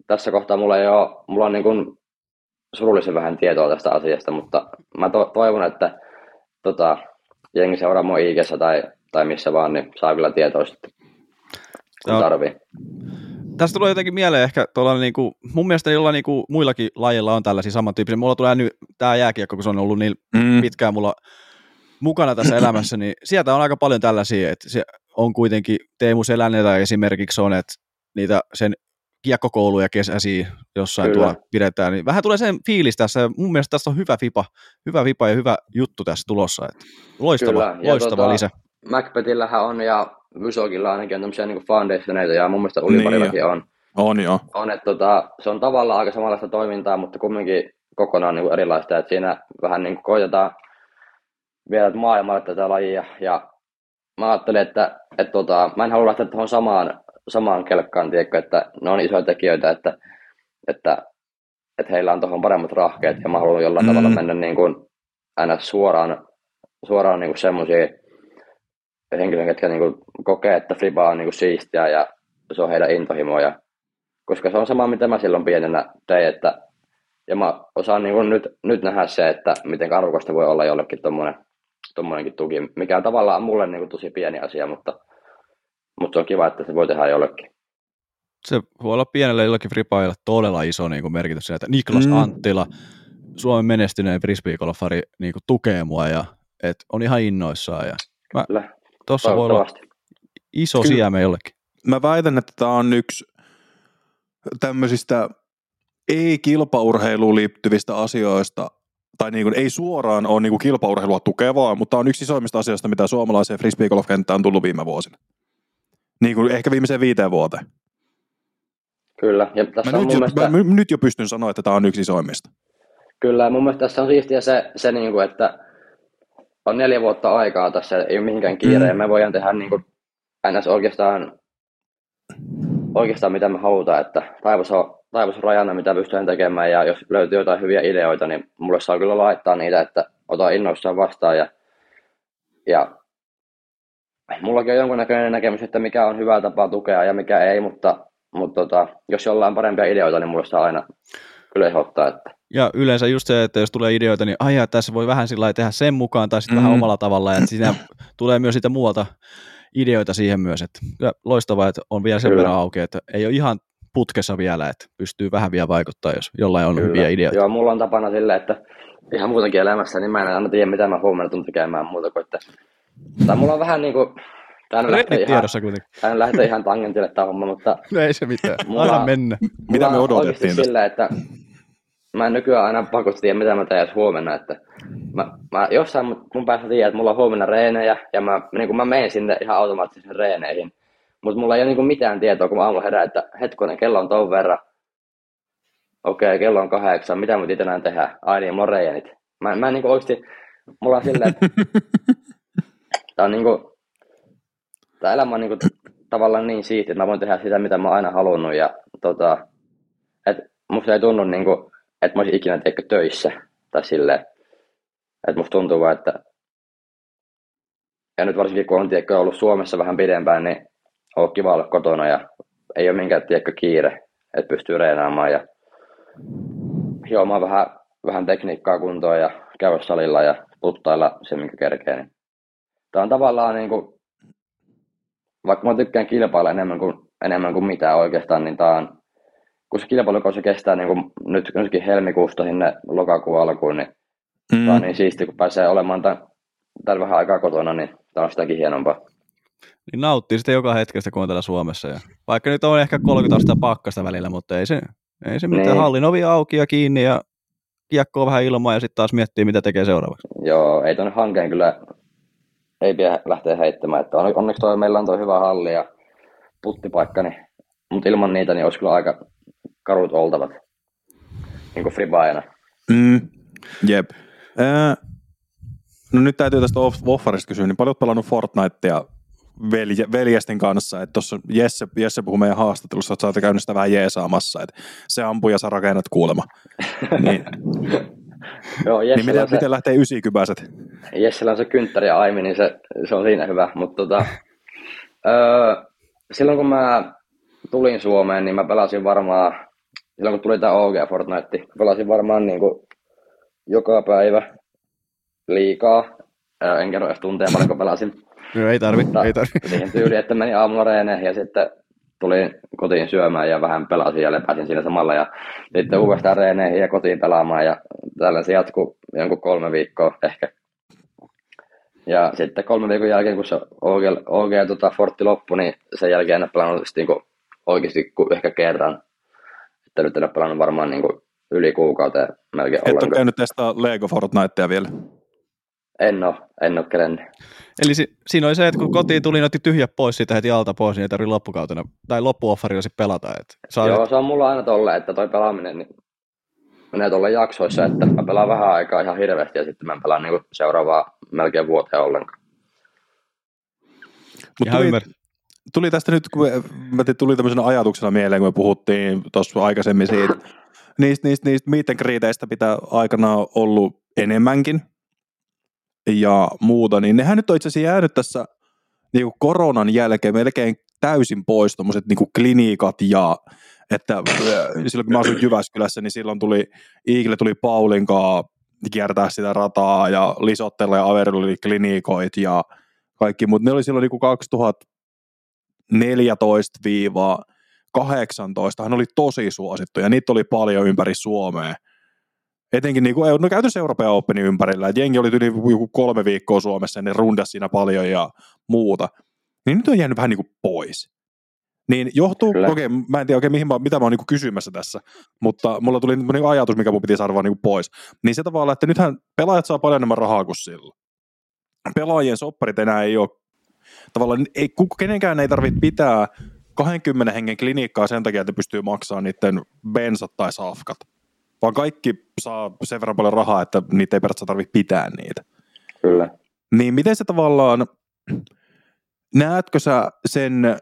tässä kohtaa mulla ei ole, mulla on niin kuin surullisen vähän tietoa tästä asiasta, mutta mä to, toivon, että tota, jengi seuraa mua IGssä tai, tai missä vaan, niin saa kyllä tietoa sitten, kun no. tarvii. Tästä tulee jotenkin mieleen ehkä tuolla niinku, mun mielestä jollain niinku, muillakin lajeilla on tällaisia samantyyppisiä. Mulla tulee nyt tämä jääkiekko, kun se on ollut niin mm. pitkään mulla mukana tässä elämässä, niin sieltä on aika paljon tällaisia, että se on kuitenkin Teemu Selännetä esimerkiksi on, että niitä sen kiekkokouluja kesäisiä jossain Kyllä. tuolla pidetään, niin vähän tulee sen fiilis tässä, mun mielestä tässä on hyvä vipa, hyvä vipa ja hyvä juttu tässä tulossa, että loistava, Kyllä. loistava tota, lisä. Macbethillähän on ja Vysokilla ainakin on tämmöisiä niin foundationeita ja mun mielestä Uliparillakin niin on. On joo. On, että tota, se on tavallaan aika samanlaista toimintaa, mutta kumminkin kokonaan niin kuin erilaista, että siinä vähän niin kuin koitetaan viedä maailmalle tätä lajia ja mä ajattelin, että, että tota, mä en halua lähteä tuohon samaan samaan kelkkaan, tiedätkö, että ne on isoja tekijöitä, että, että, että heillä on tuohon paremmat rahkeet ja mä haluan jollain mm. tavalla mennä niin kuin aina suoraan, suoraan niin semmoisia henkilöitä, jotka niin kuin kokee, että Friba on niin kuin siistiä ja se on heidän intohimoja. Koska se on sama, mitä mä silloin pienenä tein, että ja mä osaan niin kuin nyt, nyt nähdä se, että miten arvokasta voi olla jollekin tuommoinen tuki, mikä on tavallaan mulle niin kuin tosi pieni asia, mutta mutta se on kiva, että se voi tehdä jollekin. Se voi olla pienelle jollakin fripailla todella iso niin kuin merkitys että Niklas mm. Anttila, Suomen menestyneen frisbeegolfari niin kuin tukee mua ja et on ihan innoissaan. Ja mä, tossa voi olla iso Kyllä. siemen jollekin. Mä väitän, että tämä on yksi tämmöisistä ei-kilpaurheiluun liittyvistä asioista, tai niin kuin, ei suoraan ole niin kuin kilpaurheilua tukevaa, mutta on yksi isoimmista asioista, mitä suomalaiseen frisbeegolf-kenttään on tullut viime vuosina. Niin kuin ehkä viimeiseen viiteen vuoteen. Kyllä. Ja tässä mä, on nyt jo, mielestä... mä nyt jo pystyn sanoa, että tämä on yksi isoimmista. Kyllä, ja mun mielestä tässä on siistiä se, se niin kuin, että on neljä vuotta aikaa tässä, ei ole mihinkään kiire, mm. me voidaan tehdä niin kuin, ns. oikeastaan, oikeastaan mitä me halutaan, että taivas on, taivas on rajana, mitä pystytään tekemään, ja jos löytyy jotain hyviä ideoita, niin mulle saa kyllä laittaa niitä, että ota innoissaan vastaan, ja, ja mullakin on jonkunnäköinen näkemys, että mikä on hyvä tapa tukea ja mikä ei, mutta, mutta tota, jos jollain on parempia ideoita, niin mulle saa aina kyllä ehdottaa. Että. Ja yleensä just se, että jos tulee ideoita, niin aijaa, tässä voi vähän sillä tehdä sen mukaan tai sitten mm. vähän omalla tavalla, ja siinä tulee myös sitä muuta ideoita siihen myös, että kyllä loistavaa, että on vielä sen kyllä. verran auki, että ei ole ihan putkessa vielä, että pystyy vähän vielä vaikuttaa, jos jollain on Kyllä. hyviä ideoita. Joo, mulla on tapana sille, että ihan muutenkin elämässä, niin mä en aina tiedä, mitä mä huomenna tulen tekemään muuta kuin, että tai mulla on vähän niinku Tämä lähtee ihan, tämä lähtee ihan tangentille tämä homma, mutta... No ei se mitään, mulla, aina mennä. Mitä me odotettiin tästä? Sillä, että mä en nykyään aina pakosti tiedä, mitä mä teen huomenna, että mä, mä jossain mun päässä tiedän, että mulla on huomenna reenejä, ja mä, niin mä menen sinne ihan automaattisesti reeneihin, mutta mulla ei ole niin mitään tietoa, kun mä aamulla herään, että hetkonen, kello on ton verran, okei, okay, kello on kahdeksan, mitä mä tänään tehdä? Ai niin, mulla on reenit. Mä, mä en niin oikeasti, mulla on silleen, että tää on niinku, tää elämä on niinku tavallaan niin siitä, että mä voin tehdä sitä, mitä mä oon aina halunnut, ja tota, että musta ei tunnu niinku, että mä olisin ikinä teikö töissä, tai silleen, että musta tuntuu vaan, että ja nyt varsinkin kun on tiedätkö, ollut Suomessa vähän pidempään, niin on kiva olla kotona ja ei ole minkään tiedätkö, kiire, että pystyy reenaamaan ja hiomaan vähän, vähän tekniikkaa kuntoon ja käydä salilla ja puttailla se, minkä kerkee. Niin. Tämä on tavallaan niin kuin, vaikka mä tykkään kilpailla enemmän kuin, enemmän kuin mitään oikeastaan, niin tämä on, kun se kilpailukausi kestää niin kuin nyt nytkin helmikuusta sinne lokakuun alkuun, niin mm. tämä on niin siisti, kun pääsee olemaan tämän, tämän vähän aikaa kotona, niin tämä on sitäkin hienompaa. Niin nauttii sitten joka hetkestä, kun on täällä Suomessa. Ja vaikka nyt on ehkä 30 astetta pakkasta välillä, mutta ei se, ei se mitään. Niin. Hallin ovi auki ja kiinni ja kiekkoa vähän ilmaa ja sitten taas miettii, mitä tekee seuraavaksi. Joo, ei tuonne hankeen kyllä ei pidä lähteä heittämään. Että onneksi toi, meillä on tuo hyvä halli ja puttipaikka, niin, mutta ilman niitä niin olisi kyllä aika karut oltavat, niin kuin fribaajana. Mm, jep. Äh, no nyt täytyy tästä Woffarista kysyä, niin paljon olet pelannut Fortnitea velje, veljesten kanssa, että tuossa Jesse, Jesse puhuu meidän haastattelussa, että sä oot käynyt sitä vähän jeesaamassa, että se ampuu ja sä rakennat kuulema. niin. Joo, niin miten, se, miten lähtee ysikypäiset? Jessellä on se kynttäri ja aimi, niin se, se on siinä hyvä, mutta tota, öö, silloin kun mä tulin Suomeen, niin mä pelasin varmaan, silloin kun tuli tämä OG Fortnite, pelasin varmaan niin kuin joka päivä liikaa, en kerro edes tunteja paljonko pelasin. No, ei tarvi, Mutta ei tarvi. Siihen tyyli, että meni aamulla reeneihin ja sitten tulin kotiin syömään ja vähän pelasin ja lepäsin siinä samalla ja sitten uudestaan reeneihin ja kotiin pelaamaan ja tällä se jatkuu jonkun kolme viikkoa ehkä. Ja sitten kolme viikon jälkeen, kun se OG, OG tota, Fortti loppui, niin sen jälkeen en pelannut niin kuin, oikeasti ehkä kerran. Että nyt en ole pelannut varmaan niin kuin, yli kuukauteen melkein Et ollenkaan. ole käynyt testaa Lego Fortnitea vielä? En ole, en ole kerennyt. Eli si- siinä oli se, että kun kotiin tuli, otti tyhjä pois siitä heti alta pois, niin ei tarvitse loppukautena tai loppuoffarilla sitten pelata. Et saa Joo, se on mulla aina tolle, että toi pelaaminen niin menee tuolle jaksoissa, että mä pelaan vähän aikaa ihan hirveästi ja sitten mä pelaan niin seuraavaa melkein vuoteen ollenkaan. Mutta tuli, tuli, tästä nyt, kun mä tuli tämmöisenä ajatuksena mieleen, kun me puhuttiin tuossa aikaisemmin siitä, niistä, niistä, niistä meet and pitää aikanaan ollut enemmänkin, ja muuta, niin nehän nyt on itse asiassa jäänyt tässä niin kuin koronan jälkeen melkein täysin pois tuommoiset niin klinikat ja että silloin kun mä asuin Jyväskylässä, niin silloin tuli, Iikille tuli Paulinkaa kiertää sitä rataa ja Lisottella ja Averilla klinikoit ja kaikki, mutta ne oli silloin niin 2014-18, hän oli tosi suosittu ja niitä oli paljon ympäri Suomea. Etenkin niin kuin, no käytössä Euroopan Openin ympärillä, että jengi oli yli joku kolme viikkoa Suomessa, niin rundas siinä paljon ja muuta. Niin nyt on jäänyt vähän niin kuin pois. Niin johtuu, okei, okay, mä en tiedä oikein mihin mä, mitä mä oon niin kysymässä tässä, mutta mulla tuli niin ajatus, mikä mun piti saada vaan niin pois. Niin se tavallaan, että nythän pelaajat saa paljon enemmän rahaa kuin sillä. Pelaajien sopparit enää ei ole, tavallaan ei, kenenkään ei tarvitse pitää 20 hengen klinikkaa sen takia, että pystyy maksamaan niiden bensat tai safkat vaan kaikki saa sen verran paljon rahaa, että niitä ei periaatteessa tarvitse pitää niitä. Kyllä. Niin miten se tavallaan, näetkö sä sen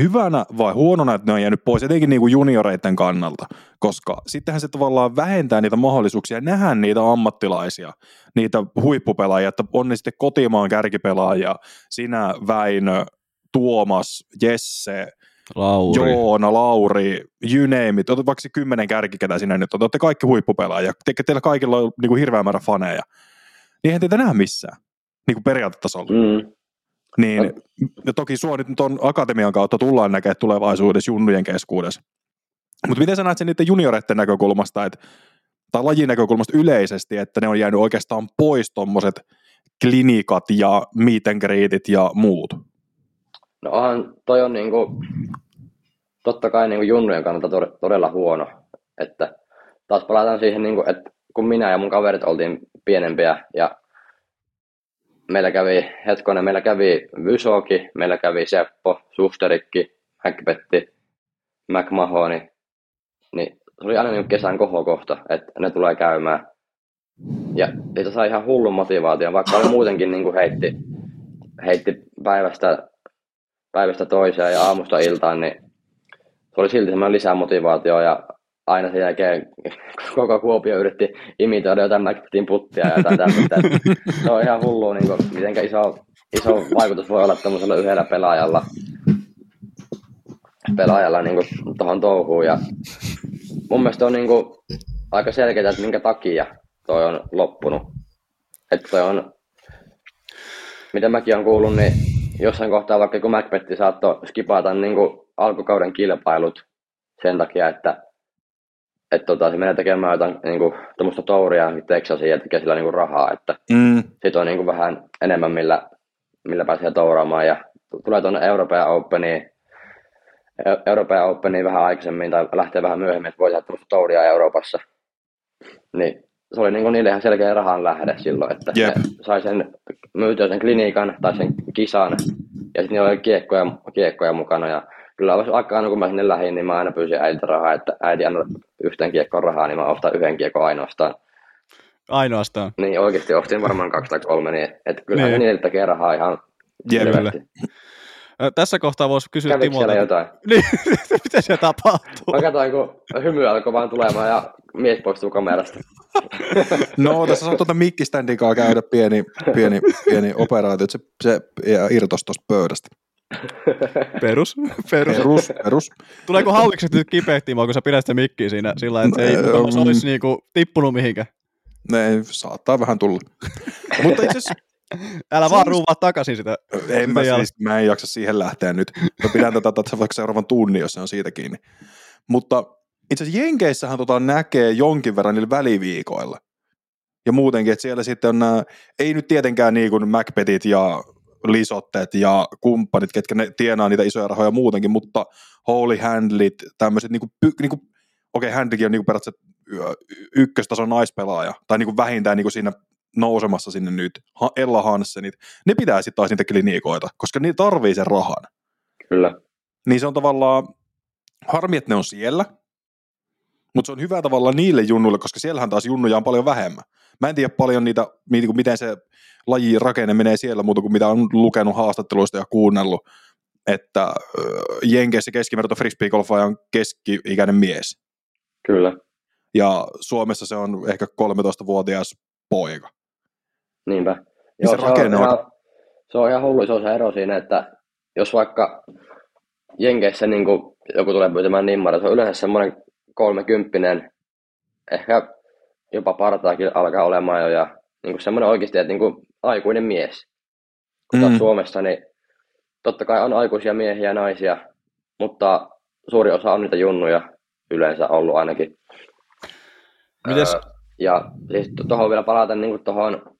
hyvänä vai huonona, että ne on jäänyt pois, etenkin niin kuin junioreiden kannalta, koska sittenhän se tavallaan vähentää niitä mahdollisuuksia nähdä niitä ammattilaisia, niitä huippupelaajia, että on ne sitten kotimaan kärkipelaajia, sinä Väinö, Tuomas, Jesse, Lauri. Joona, Lauri, you name it. Otat vaikka kymmenen kärki, ketä sinä nyt on. Olette kaikki huippupelaajia. Te, teillä kaikilla on niin kuin hirveä määrä faneja. Niin eihän teitä näe missään. Niin kuin periaatetasolla. Mm. Niin, ja toki sua nyt tuon akatemian kautta tullaan näkemään tulevaisuudessa junnujen keskuudessa. Mutta miten sä näet sen niiden junioreiden näkökulmasta, että, tai lajin näkökulmasta yleisesti, että ne on jäänyt oikeastaan pois tuommoiset klinikat ja meet and greetit ja muut? No onhan, toi on niinku, totta kai niinku junnujen kannalta todella huono, että taas palataan siihen, niinku, että kun minä ja mun kaverit oltiin pienempiä ja meillä kävi, hetkonen, meillä kävi Vysoki, meillä kävi Seppo, Susterikki, Macbetti, McMahoni, niin se oli aina niin kesän kohokohta, että ne tulee käymään. Ja siitä sai ihan hullun motivaation, vaikka oli muutenkin niin kuin heitti, heitti päivästä, päivästä toiseen ja aamusta iltaan, niin se oli silti semmoinen lisämotivaatio ja aina sen jälkeen koko Kuopio yritti imitoida jotain McBetin puttia ja jotain tämmöistä. Se on ihan hullua, niin kuin, miten iso, iso vaikutus voi olla tämmöisellä yhdellä pelaajalla, pelaajalla niin tuohon touhuun. Ja mun mielestä on niin kuin, aika selkeää, että minkä takia toi on loppunut. Että toi on, mitä mäkin olen kuullut, niin jossain kohtaa vaikka kun Macbetti saattoi skipata niin kuin alkukauden kilpailut sen takia, että että tota, se menee tekemään jotain niin kuin, touria Texasiin ja tekee sillä niin kuin, rahaa, että mm. sit on niin kuin, vähän enemmän millä, millä pääsee touraamaan ja tulee tuonne Euroopan Openiin, Euroopan Openiin vähän aikaisemmin tai lähtee vähän myöhemmin, että voi tehdä tämmöistä touria Euroopassa. Niin se oli niin kuin, niille ihan selkeä rahan lähde silloin, että yep. sai sen myytyä sen klinikan tai sen kisan ja sitten niillä oli kiekkoja, kiekkoja mukana ja kyllä vaikka aina kun mä sinne lähdin, niin mä aina pyysin äidiltä rahaa, että äiti anna yhteen kiekkoon rahaa, niin mä ostan yhden kiekon ainoastaan. Ainoastaan? Niin, oikeasti ostin varmaan kaksi tai kolme, niin että kyllä niin. niille tekee rahaa ihan Kyllä. Tässä kohtaa voisi kysyä Kävikö Timolta. siellä jotain? Niin, mitä siellä tapahtuu? Mä katsoin, kun hymy alkoi vaan tulemaan ja mies poistuu kamerasta. no, tässä on tuota mikkiständiin käydä pieni, pieni, pieni operaatio, että se, se irtosi tuosta pöydästä. Perus, perus. Perus, perus. Tuleeko hallikset nyt kipehtimään, kun sä pidät sitä mikkiä siinä sillä että se ei mm. olisi niinku tippunut mihinkään? Ne saattaa vähän tulla. Mutta itse asiassa Älä vaan ruuvaa takaisin sitä. En mä, siis, mä en jaksa siihen lähteä nyt. Mä pidän tätä, tätä vaikka seuraavan tunnin, jos se on siitä kiinni. Mutta itse asiassa Jenkeissähän tota näkee jonkin verran niillä väliviikoilla. Ja muutenkin, että siellä sitten on nämä, ei nyt tietenkään niin kuin Macbethit ja lisotteet ja kumppanit, ketkä ne tienaa niitä isoja rahoja muutenkin, mutta Holy Handlit, tämmöiset, niin kuin, niin kuin, okei, okay, Handlikin on niin kuin periaatteessa ykköstason naispelaaja, tai niin kuin vähintään niin kuin siinä nousemassa sinne nyt, Ella Hansenit, ne pitää sitten taas niitä klinikoita, koska ne tarvii sen rahan. Kyllä. Niin se on tavallaan, harmi, että ne on siellä, mutta se on hyvä tavalla niille junnuille, koska siellähän taas junnuja on paljon vähemmän. Mä en tiedä paljon niitä, miten se laji rakenne menee siellä muuta kuin mitä on lukenut haastatteluista ja kuunnellut, että Jenkeissä keskiverto frisbee on keski-ikäinen mies. Kyllä. Ja Suomessa se on ehkä 13-vuotias poika. Niinpä. Niin Joo, se, se, on ihan, se on ihan hullu se on se ero siinä, että jos vaikka Jenkeissä niin joku tulee pyytämään nimmara, se on yleensä semmoinen kolmekymppinen, ehkä jopa partaakin alkaa olemaan jo, ja niin kuin semmoinen oikeasti, että niin kuin aikuinen mies. Kun mm. Suomessa, niin totta kai on aikuisia miehiä ja naisia, mutta suuri osa on niitä junnuja yleensä ollut ainakin. Mites? Öö, ja siis tuohon vielä palata niin tuohon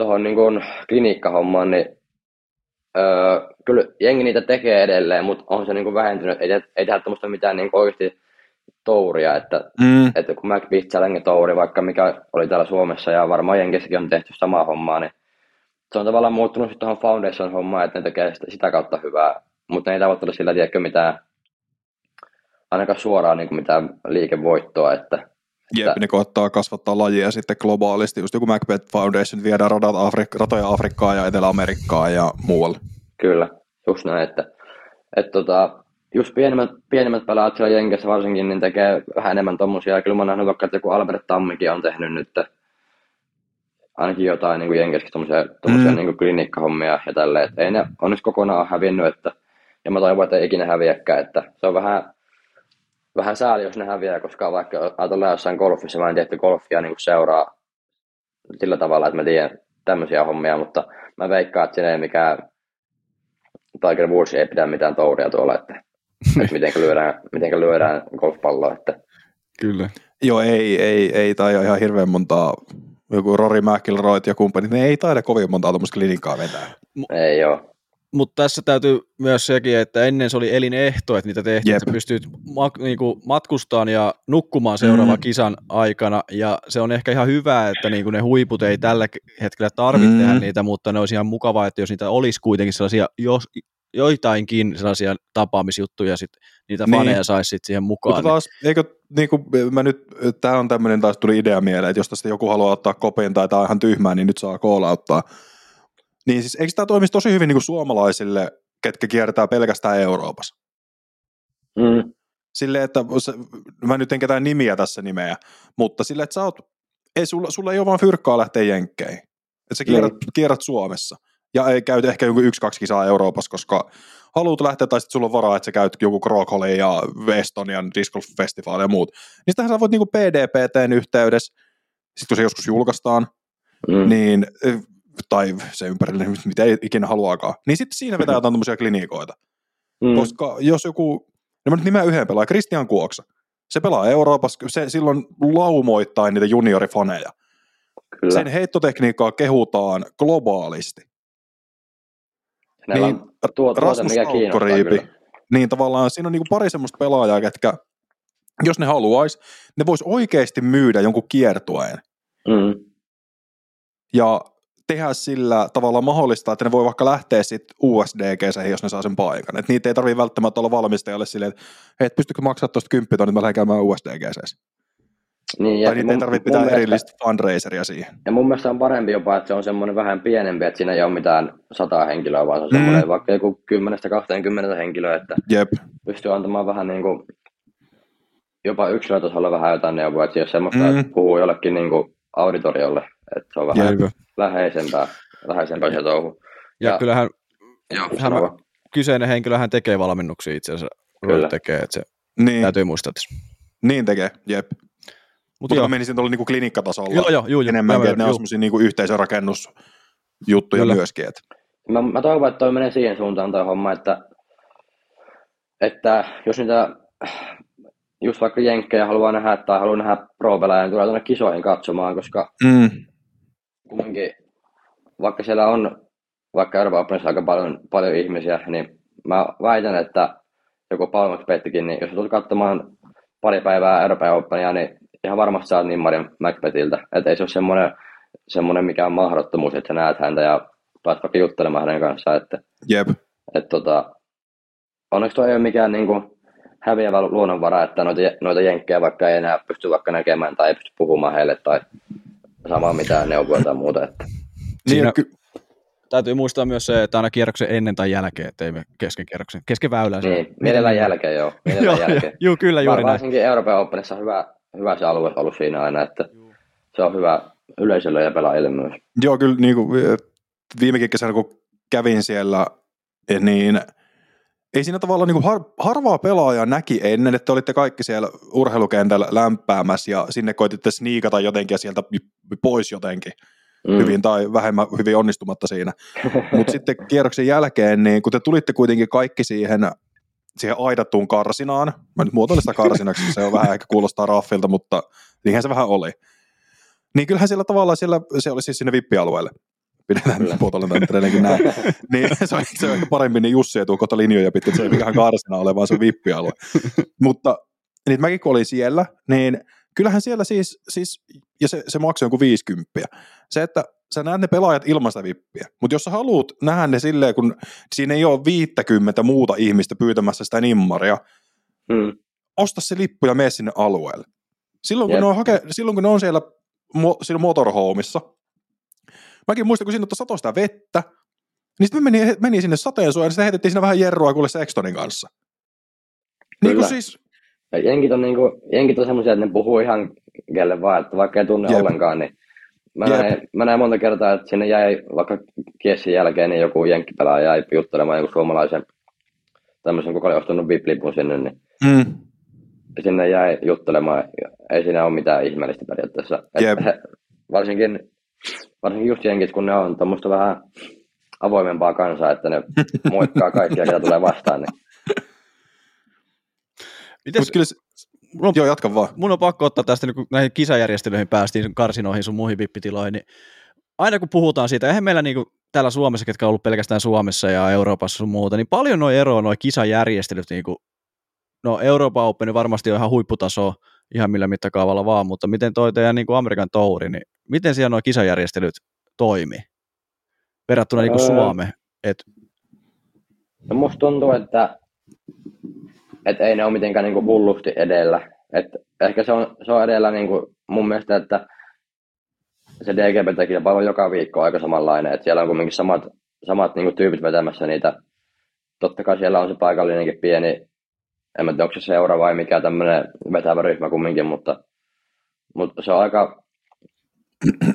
tohon, niin kuin kliniikkahommaan, niin öö, kyllä jengi niitä tekee edelleen, mutta on se niin kuin vähentynyt. Ei, ei tehdä tämmöistä mitään niin oikeasti touria, että, mm. että kun McBeat Challenge touri, vaikka mikä oli täällä Suomessa ja varmaan Jenkissäkin on tehty samaa hommaa, niin se on tavallaan muuttunut sitten tuohon Foundation-hommaan, että ne tekee sitä, sitä kautta hyvää, mutta ne ei tavoittele sillä tiedäkö mitään, ainakaan suoraan niin kuin mitään liikevoittoa, että Jep, että... ne koettaa kasvattaa lajia sitten globaalisti. Just joku Macbeth Foundation viedään radat Afrik- ratoja Afrikkaan ja Etelä-Amerikkaan ja muualle. Kyllä, just näin, että, että tota, just pienemmät, pienemmät pelaajat siellä Jenkessä varsinkin, niin tekee vähän enemmän tommosia. Kyllä mä oon nähnyt vaikka, että joku Albert Tammikin on tehnyt nyt ainakin jotain niin Jenkessäkin tommosia, tommosia mm. niin klinikkahommia ja tälleen. Että ei ne onneksi kokonaan hävinnyt, että, ja mä toivon, että ei ikinä häviäkään, että se on vähän, vähän sääli, jos ne häviää, koska vaikka ajatellaan jossain golfissa, mä en tiedä, että golfia niin seuraa sillä tavalla, että mä tiedän tämmöisiä hommia, mutta mä veikkaan, että siinä ei mikään Tiger Woods ei pidä mitään touria tuolla, että, että miten lyödään, miten lyödään golfpalloa. Että. Kyllä. Joo, ei, ei, ei tai ihan hirveän montaa, joku Rory McIlroy ja kumppanit, ne ei taida kovin montaa tuommoista klinikkaa vetää. Ei joo. Mutta tässä täytyy myös sekin, että ennen se oli elinehto, että niitä tehtiin, että pystyt ma- niinku matkustamaan ja nukkumaan seuraavan mm. kisan aikana, ja se on ehkä ihan hyvä, että niinku ne huiput ei tällä hetkellä tarvitse mm. tehdä niitä, mutta ne olisi ihan mukavaa, että jos niitä olisi kuitenkin sellaisia, jos, joitainkin sellaisia tapaamisjuttuja, sit niitä niin. faneja saisi sit siihen mukaan. Mutta taas, eikö, niin kuin mä nyt, tämä on tämmöinen taas tuli idea mieleen, että jos tästä joku haluaa ottaa kopin tai tämä on ihan tyhmää, niin nyt saa koolauttaa. Niin siis eikö tämä toimisi tosi hyvin niin kuin suomalaisille, ketkä kiertää pelkästään Euroopassa? Mm. Silleen, että mä nyt en ketään nimiä tässä nimeä, mutta sille, että sä oot, ei, sulla, sulla ei ole vaan fyrkkaa lähteä jenkkeihin. Että sä kierrät, mm. kierrät Suomessa. Ja ei käytä ehkä joku yksi-kaksi kisaa Euroopassa, koska haluat lähteä, tai sitten sulla on varaa, että sä käyt joku Krokholin ja Estonian Disc Golf Festival ja muut. Niin sitähän sä voit niinku PDPTn yhteydessä, sitten kun se joskus julkaistaan, mm. niin tai se ympärille, mitä ei ikinä haluaakaan, niin sitten siinä vetää jotain tämmöisiä klinikoita. Mm. Koska jos joku, no mä nyt nimeä yhden pelaa, Christian Kuoksa, se pelaa Euroopassa, se silloin laumoittain niitä juniorifaneja. Kyllä. Sen heittotekniikkaa kehutaan globaalisti. niin, tuota, Rasmus Aukkoriipi, niin tavallaan siinä on niin pari semmoista pelaajaa, ketkä, jos ne haluaisi, ne vois oikeasti myydä jonkun kiertueen. Mm. Ja tehdä sillä tavalla mahdollista, että ne voi vaikka lähteä sitten usdg jos ne saa sen paikan. Et niitä ei tarvitse välttämättä olla valmistajalle silleen, että hei, et pystykö maksaa tuosta kymppiä, niin mä lähden käymään usdg niin, tai niitä ei tarvitse pitää mielestä, erillistä fundraiseria siihen. Ja mun mielestä on parempi jopa, että se on semmoinen vähän pienempi, että siinä ei ole mitään sata henkilöä, vaan se on mm. semmoinen vaikka joku 10-20 henkilöä, että Jep. pystyy antamaan vähän niin kuin, jopa yksilötasolla vähän jotain neuvoa, että jos semmoista mm. puhuu jollekin niin kuin auditoriolle, että se on vähän Jep. läheisempää, läheisempää se touhu. Ja, ja kyllähän joo, hän, kyseinen henkilöhän tekee valmennuksia itse asiassa. Kyllä. Tekee, että se niin. täytyy muistaa tässä. Niin tekee, jep. Mutta Mut mä menisin tuolla niinku klinikkatasolla joo, joo, joo, enemmänkin, että ne on semmoisia niinku yhteisörakennusjuttuja Kyllä. myöskin. Että. Mä, mä toivon, että toi menee siihen suuntaan toi homma, että, että jos niitä just vaikka jenkkejä haluaa nähdä tai haluaa nähdä pro niin tulee tuonne kisoihin katsomaan, koska mm. Kumminkin, vaikka siellä on vaikka Euroopan Openissa aika paljon, paljon ihmisiä, niin mä väitän, että joku Pettikin, niin jos tulet katsomaan pari päivää Euroopan Openia, niin ihan varmasti saat Marin Macbethiltä. Että ei se ole semmoinen, semmoinen mikään mahdottomuus, että sä näet häntä ja pääset vaikka juttelemaan hänen kanssaan. Että, Jep. Että tota, onneksi tuo ei ole mikään niin kuin, häviävä luonnonvara, että noita, noita jenkkejä vaikka ei enää pysty vaikka näkemään tai ei pysty puhumaan heille tai saamaan mitään neuvoja tai muuta. Että. Siinä, ky- täytyy muistaa myös se, että aina kierroksen ennen tai jälkeen, ettei me kesken kierroksen, kesken väylän. Niin, mielellään jälkeen joo. Mielellään joo, jälkeen. joo, kyllä juuri näin. Varsinkin Euroopan Openissa hyvä, hyvä se alue ollut siinä aina, että se on hyvä yleisölle ja pelaajille myös. Joo, kyllä niin kuin, viimekin kesänä kun kävin siellä, niin ei siinä tavallaan niin kuin har, harvaa pelaajaa näki ennen, että olitte kaikki siellä urheilukentällä lämpäämässä ja sinne koititte sniikata jotenkin ja sieltä pois jotenkin. Mm. hyvin tai vähemmän hyvin onnistumatta siinä. Mutta sitten kierroksen jälkeen, niin kun te tulitte kuitenkin kaikki siihen siihen aidattuun karsinaan. Mä nyt muotoilin sitä karsinaksi, se on vähän ehkä kuulostaa raffilta, mutta niinhän se vähän oli. Niin kyllähän siellä tavallaan siellä, se oli siis sinne vippialueelle. Pidetään muotoilin tämän näin. niin se on, se on ehkä paremmin, niin Jussi ei tule kohta linjoja pitkin, se ei mikään karsina ole, vaan se on vippialue. mutta niin mäkin kun olin siellä, niin kyllähän siellä siis, siis ja se, se maksoi jonkun 50. Se, että sä näet ne pelaajat ilman sitä vippiä, mutta jos sä haluat nähdä ne silleen, kun siinä ei ole 50 muuta ihmistä pyytämässä sitä nimmaria, hmm. osta se lippu ja mene sinne alueelle. Silloin, kun ne on, hake, silloin kun ne on siellä, mo, siellä motorhomeissa, mäkin muistan, kun siinä satoi sitä vettä, niin sitten me meni, meni sinne sateensuojaan, ja sitten heitettiin siinä vähän jerroa kuule Sextonin kanssa. Niin kuin siis... Ja jenkit on, niinku, jenkit on semmoisia, että ne puhuu ihan kelle vaan, että vaikka ei tunne Jep. ollenkaan, niin mä näin, mä näin monta kertaa, että sinne jäi vaikka kiessin jälkeen, niin joku jenkkipelaaja jäi juttelemaan joku suomalaisen tämmöisen, kuka oli ostanut VIP-lipun sinne, niin mm. sinne jäi juttelemaan. Ei siinä ole mitään ihmeellistä periaatteessa. He, varsinkin varsinkin just jenkit, kun ne on tuommoista vähän avoimempaa kansaa, että ne moikkaa kaikkia, ketä tulee vastaan. Niin. Mites, Mut kyllä se, mun, on, joo, jatka vaan. mun on pakko ottaa tästä, niin kun näihin kisajärjestelyihin päästiin, karsinoihin sun muihin vippitiloihin, niin aina kun puhutaan siitä, eihän meillä niin kuin täällä Suomessa, ketkä on ollut pelkästään Suomessa ja Euroopassa sun muuta, niin paljon noin eroa noin kisajärjestelyt, niin kuin, no Euroopan Open varmasti on ihan huipputaso, ihan millä mittakaavalla vaan, mutta miten toi teidän niin kuin Amerikan touri, niin miten siellä nuo kisajärjestelyt toimi verrattuna niin kuin Öö. Suomeen? Et, No musta tuntuu, että, että ei ne ole mitenkään niin kuin hullusti edellä. Et ehkä se on, se on edellä niin kuin mun mielestä, että se DGP-kilpailu on joka viikko aika samanlainen. Et siellä on kuitenkin samat, samat niin kuin tyypit vetämässä niitä. Totta kai siellä on se paikallinenkin pieni, en mä tiedä onko se seura vai mikä tämmöinen vetävä ryhmä kumminkin, mutta, mutta se on aika,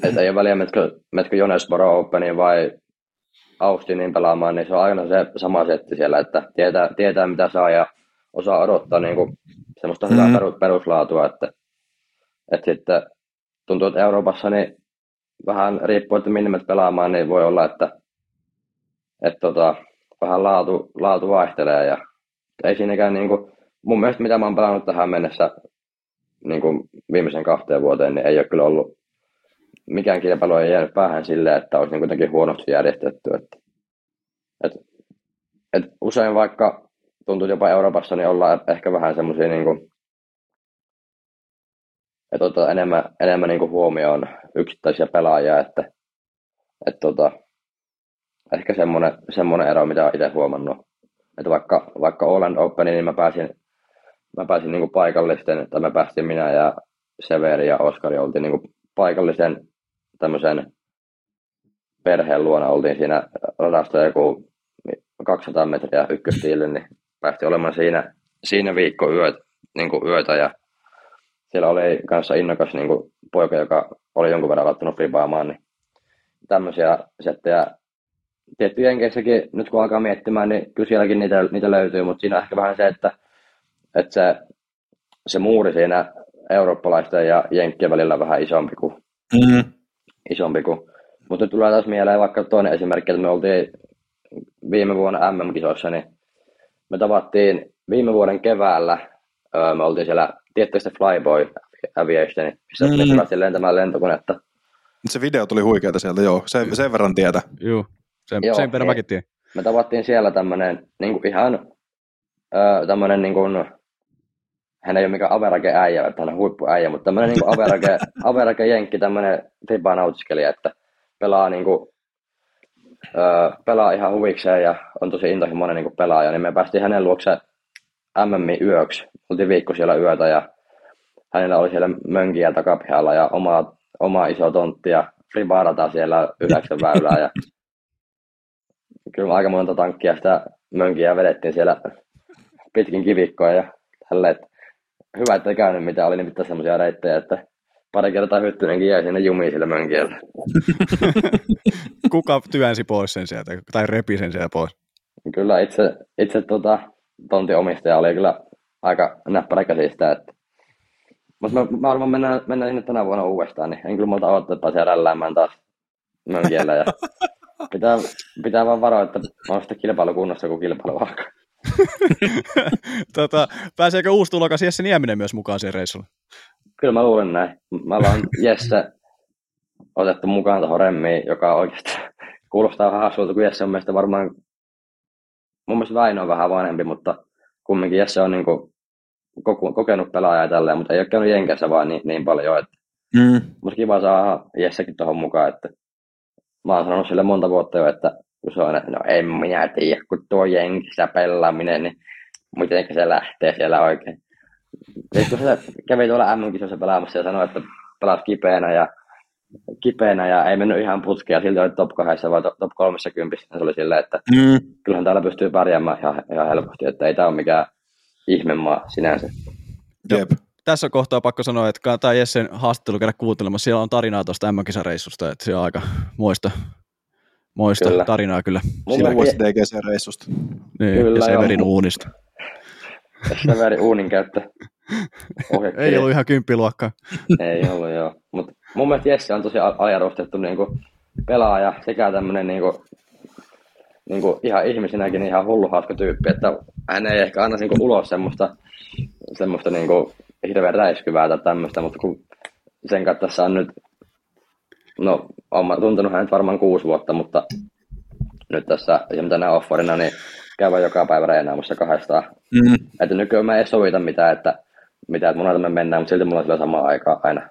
että ei ole väliä, metkö, metkö Jonesboro Openiin vai Austinin pelaamaan, niin se on aina se sama setti siellä, että tietää, tietää mitä saa ja osaa odottaa niin kuin semmoista hyvää Mm. perus, peruslaatua, että, että sitten tuntuu, että Euroopassa niin vähän riippuu, että minne menet pelaamaan, niin voi olla, että, että tota, vähän laatu, laatu vaihtelee ja ei siinäkään niin kuin, mun mielestä mitä mä oon pelannut tähän mennessä niin kuin viimeisen kahteen vuoteen, niin ei ole kyllä ollut mikään kilpailu ei jäänyt päähän silleen, että olisi niin kuitenkin huonosti järjestetty. Että, et, et usein vaikka tuntuu jopa Euroopassa, niin ollaan ehkä vähän semmoisia niin että otetaan enemmän, enemmän niin kuin huomioon yksittäisiä pelaajia, että, että tota, ehkä semmoinen, semmoinen ero, mitä olen itse huomannut. Että vaikka, vaikka Oland Openiin, niin mä pääsin, mä pääsin niin paikallisten, tai me päästiin minä ja Severi ja Oskari oltiin niin paikallisen tämmöisen perheen luona. Oltiin siinä radasta joku 200 metriä ykköstiille, niin päästiin olemaan siinä, siinä viikko yöt, niin yötä. Ja siellä oli kanssa innokas niin poika, joka oli jonkun verran laittanut flipaamaan, niin tämmöisiä settejä tietty Jenkeissäkin, nyt kun alkaa miettimään, niin kyllä sielläkin niitä, niitä löytyy, mutta siinä on ehkä vähän se, että, että se, se muuri siinä eurooppalaisten ja jenkkien välillä on vähän isompi kuin, Mm. isompi kuin. Mutta nyt tulee taas mieleen vaikka toinen esimerkki, että me oltiin viime vuonna MM-kisoissa, niin me tavattiin viime vuoden keväällä, öö, me oltiin siellä, se Flyboy Aviation, missä Mm. me lentämään lentokonetta. Se video tuli huikeeta sieltä, joo. Sen, sen verran tietä. Juu, sen, Joo, sen verran niin. mäkin tiedän. me tavattiin siellä tämmönen niin ihan öö, tämmönen niin kuin, hän ei ole mikään average äijä, että hän on huippuäijä, mutta tämmönen niin average, average jenkki, tämmönen FIBA nautiskelija, että pelaa niin kuin, öö, pelaa ihan huvikseen ja on tosi intohimoinen niin pelaaja, niin me päästiin hänen luokse MM yöksi. Oltiin viikko siellä yötä ja hänellä oli siellä mönkiä takapihalla ja oma, oma iso tontti ja fribaarata siellä yhdeksän väylää ja kyllä aika monta tankkia sitä mönkiä vedettiin siellä pitkin kivikkoa ja tälleen, että hyvä, että ei käynyt mitään, oli nimittäin semmoisia reittejä, että pari kertaa hyttynenkin jäi sinne jumiin sillä mönkiellä. Kuka työnsi pois sen sieltä, tai repi sen sieltä pois? Kyllä itse, itse tota, tontin omistaja oli kyllä aika näppärä käsistä, että mutta mä, arvan mennään, mennään sinne tänä vuonna uudestaan, niin en kyllä multa odottaa, että pääsee rälläämään taas mönkiellä. Ja pitää, pitää vaan varoa, että oon sitten kilpailukunnossa, kun kilpailu alkaa. tota, pääseekö uusi tulokas Jesse Nieminen myös mukaan siihen reissulle? Kyllä mä luulen näin. Mä ollaan Jesse otettu mukaan tuohon remmiin, joka oikeasti kuulostaa vähän hassulta, kun Jesse on meistä varmaan, mun mielestä Väinö on vähän vanhempi, mutta kumminkin Jesse on niinku koko- kokenut pelaaja ja tälleen, mutta ei ole käynyt Jenkessä vaan niin, niin paljon, että Mm. musta kiva saada Jessekin tuohon mukaan, että mä oon sanonut sille monta vuotta jo, että kun se on, että no en minä tiedä, kun tuo Jenkissä pelaaminen, niin miten se lähtee siellä oikein. Sitten kun se kävi tuolla MM-kisossa pelaamassa ja sanoi, että pelasi kipeänä ja kipeänä ja ei mennyt ihan putkea, silti oli top 2 vai top 30, se oli silleen, että Mm. kyllähän täällä pystyy pärjäämään ihan, ihan helposti, että ei tämä ole mikään ihmemaa sinänsä. Jep. Tässä kohtaa pakko sanoa, että kannattaa Jessen haastattelu käydä kuuntelemassa. Siellä on tarinaa tuosta M-kisareissusta, että se on aika moista, moista Kyllä. tarinaa kyllä. Mun Sillä mielestä USDGC-reissusta. Niin, Kyllä, ja joo. Severin uunista. Severi uunin käyttö. Ei ollut ihan kymppiluokka. Ei ollut, joo. Mutta mun mielestä Jesse on tosi ajarostettu niinku pelaaja sekä tämmöinen niinku, niinku ihan ihmisenäkin ihan hullu hauska tyyppi, että hän ei ehkä anna niinku ulos semmoista, semmoista niinku hirveän räiskyvää tai tämmöistä, mutta kun sen kanssa tässä on nyt, no olen tuntenut hänet varmaan kuusi vuotta, mutta nyt tässä tänä offerina, niin käydä joka päivä reenaamassa kahdestaan. Mm. Että nykyään mä en sovita mitään, että mitä, että monelta me mennään, mutta silti mulla on sillä samaa aikaa aina.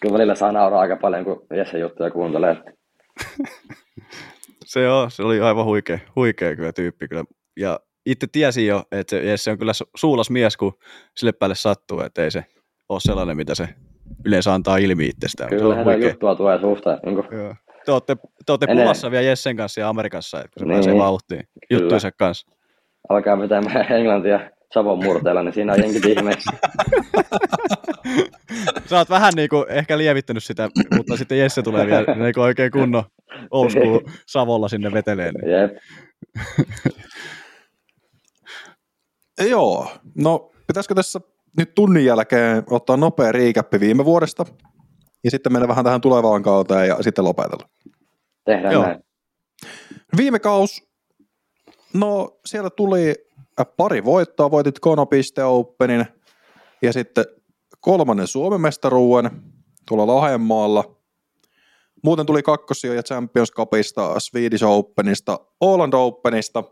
Kyllä välillä saa nauraa aika paljon, kun Jesse juttuja kuuntelee. se on, se oli aivan huikea, huikea kyllä tyyppi kyllä. Ja itse tiesin jo, että se Jesse on kyllä suulas mies, kun sille päälle sattuu, että ei se ole sellainen, mitä se yleensä antaa ilmi itsestään. Kyllä, se on juttua tulee suusta. Niin kuin... Joo te olette, te olette pulassa vielä Jessen kanssa ja Amerikassa, että kun se niin, pääsee vauhtiin juttuinsa kanssa. Alkaa vetämään englantia Savon murteella, niin siinä on jenkit ihmeessä. Sä oot vähän niinku ehkä lievittänyt sitä, mutta sitten Jesse tulee vielä niinku oikein kunnon old school Savolla sinne veteleen. Niin. Jep. Joo, no pitäisikö tässä nyt tunnin jälkeen ottaa nopea riikäppi viime vuodesta ja sitten mennä vähän tähän tulevaan kauteen ja sitten lopetella. Tehdään Joo. näin. Viime kaus, no siellä tuli pari voittoa, voitit Konopiste Openin ja sitten kolmannen Suomen mestaruuden tuolla Lahdenmaalla. Muuten tuli ja Champions Cupista, Swedish Openista, Åland Openista.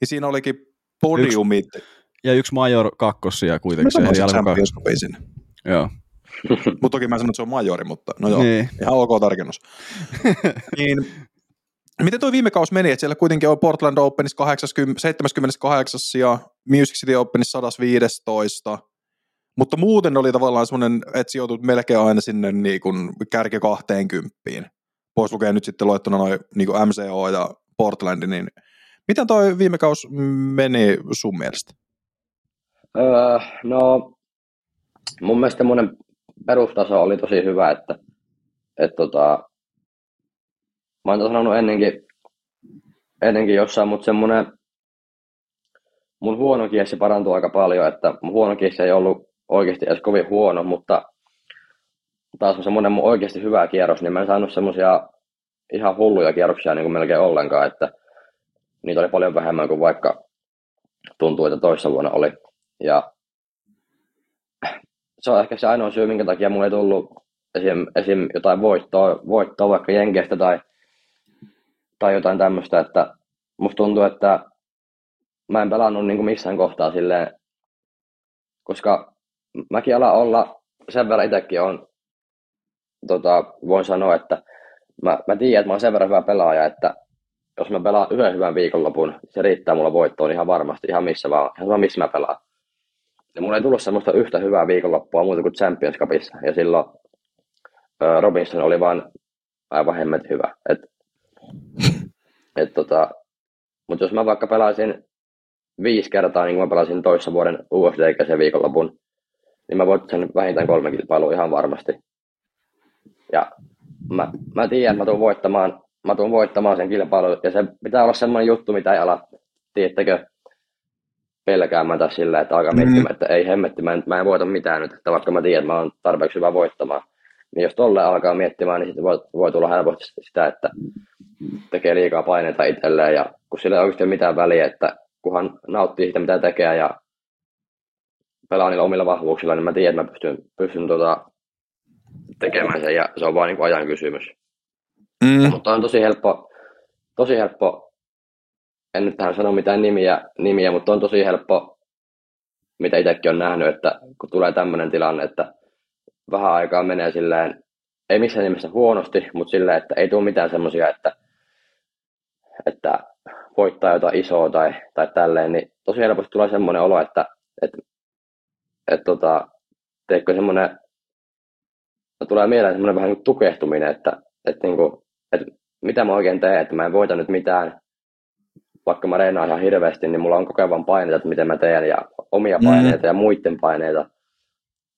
Ja siinä olikin podiumit. Yksi, ja yksi major kakkosia kuitenkin. Mä se Champions Cupin sinne. Joo. mutta toki mä sanon, että se on majori, mutta no joo, niin. ihan ok tarkennus. niin, miten toi viime kausi meni, että siellä kuitenkin on Portland Openissa 80, 78 ja Music City Openissa 115, mutta muuten oli tavallaan semmoinen, että sijoitut melkein aina sinne niin kuin kärki 20. Pois lukee nyt sitten luettuna noin niin kuin MCO ja Portland, niin miten toi viime kausi meni sun mielestä? Öö, no, mun mielestä semmoinen perustaso oli tosi hyvä, että, että tota, mä oon sanonut ennenkin, ennenkin jossain, mutta semmoinen mun huono kiesi parantui aika paljon, että mun huono kiesi ei ollut oikeasti edes kovin huono, mutta taas on semmoinen mun oikeasti hyvä kierros, niin mä en saanut semmoisia ihan hulluja kierroksia niin kuin melkein ollenkaan, että niitä oli paljon vähemmän kuin vaikka tuntuu, että toissa vuonna oli. Ja se on ehkä se ainoa syy, minkä takia mulla ei tullut esim, esim jotain voittoa, voittoa vaikka Jenkeistä tai, tai jotain tämmöistä, että musta tuntuu, että mä en pelannut niin kuin missään kohtaa silleen, koska mäkin alan olla, sen verran itsekin on, tota, voin sanoa, että mä, mä tiedän, että mä oon sen verran hyvä pelaaja, että jos mä pelaan yhden hyvän viikonlopun, se riittää mulla voittoon ihan varmasti, ihan missä vaan, ihan missä mä pelaan. Ja mulla ei tullut semmoista yhtä hyvää viikonloppua muuta kuin Champions Cupissa. Ja silloin Robinson oli vaan aivan hemmet hyvä. Et, et tota, mutta jos mä vaikka pelaisin viisi kertaa, niin kuin mä pelasin toissa vuoden USD-ikäisen viikonlopun, niin mä voitin sen vähintään kolme kilpailua ihan varmasti. Ja mä, mä tiedän, että mä tuun voittamaan, mä tuun voittamaan sen kilpailun, ja se pitää olla semmoinen juttu, mitä ei ala, tiedättekö, pelkäämään tai sillä, että alkaa miettimään, mm. että ei hemmetti, mä en, mä en voita mitään nyt, että vaikka mä tiedän, että mä oon tarpeeksi hyvä voittamaan. Niin jos tolle alkaa miettimään, niin sitten voi, voi tulla helposti sitä, että tekee liikaa paineita itselleen ja kun sillä ei oikeasti ole mitään väliä, että kunhan nauttii siitä, mitä tekee ja pelaa niillä omilla vahvuuksilla, niin mä tiedän, että mä pystyn, pystyn tota, tekemään sen ja se on vain niin ajan kysymys. Mm. Mutta on tosi helppo, tosi helppo en nyt tähän sano mitään nimiä, nimiä, mutta on tosi helppo, mitä itsekin on nähnyt, että kun tulee tämmöinen tilanne, että vähän aikaa menee silleen, ei missään nimessä huonosti, mutta silleen, että ei tule mitään semmoisia, että, että voittaa jotain isoa tai, tai tälleen, niin tosi helposti tulee semmoinen olo, että, että, että tota, teekö semmoinen, tulee mieleen semmoinen vähän niin tukehtuminen, että, että, niin kuin, että mitä mä oikein teen, että mä en voita nyt mitään, vaikka mä reenaan ihan hirveästi, niin mulla on koko ajan paineita, että miten mä teen, ja omia paineita mm. ja muiden paineita.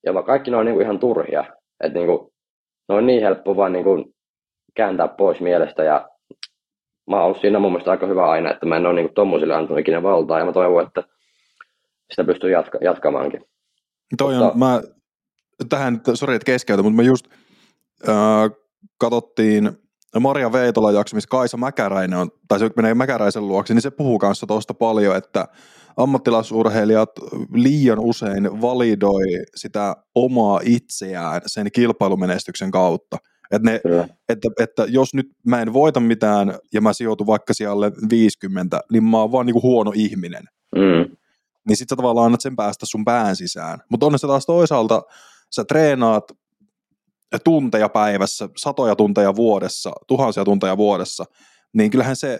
Ja kaikki ne on niin kuin ihan turhia. Että niin kuin, ne on niin helppo vaan niin kuin kääntää pois mielestä, ja mä oon ollut siinä mun mielestä aika hyvä aina, että mä en ole niin tommosille antanut ikinä valtaa, ja mä toivon, että sitä pystyy jatka, jatkamaankin. Toi on, mä, tähän, sori että keskeytä, mutta me just äh, katsottiin Maria Veitola jakso, missä Kaisa Mäkäräinen on, tai se menee Mäkäräisen luokse, niin se puhuu kanssa tuosta paljon, että ammattilaisurheilijat liian usein validoi sitä omaa itseään sen kilpailumenestyksen kautta. Että, ne, että, että jos nyt mä en voita mitään ja mä sijoitun vaikka siellä 50, niin mä oon vaan niinku huono ihminen. Mm. Niin sit sä tavallaan annat sen päästä sun pään sisään. Mutta onneksi taas toisaalta sä treenaat tunteja päivässä, satoja tunteja vuodessa, tuhansia tunteja vuodessa, niin kyllähän se,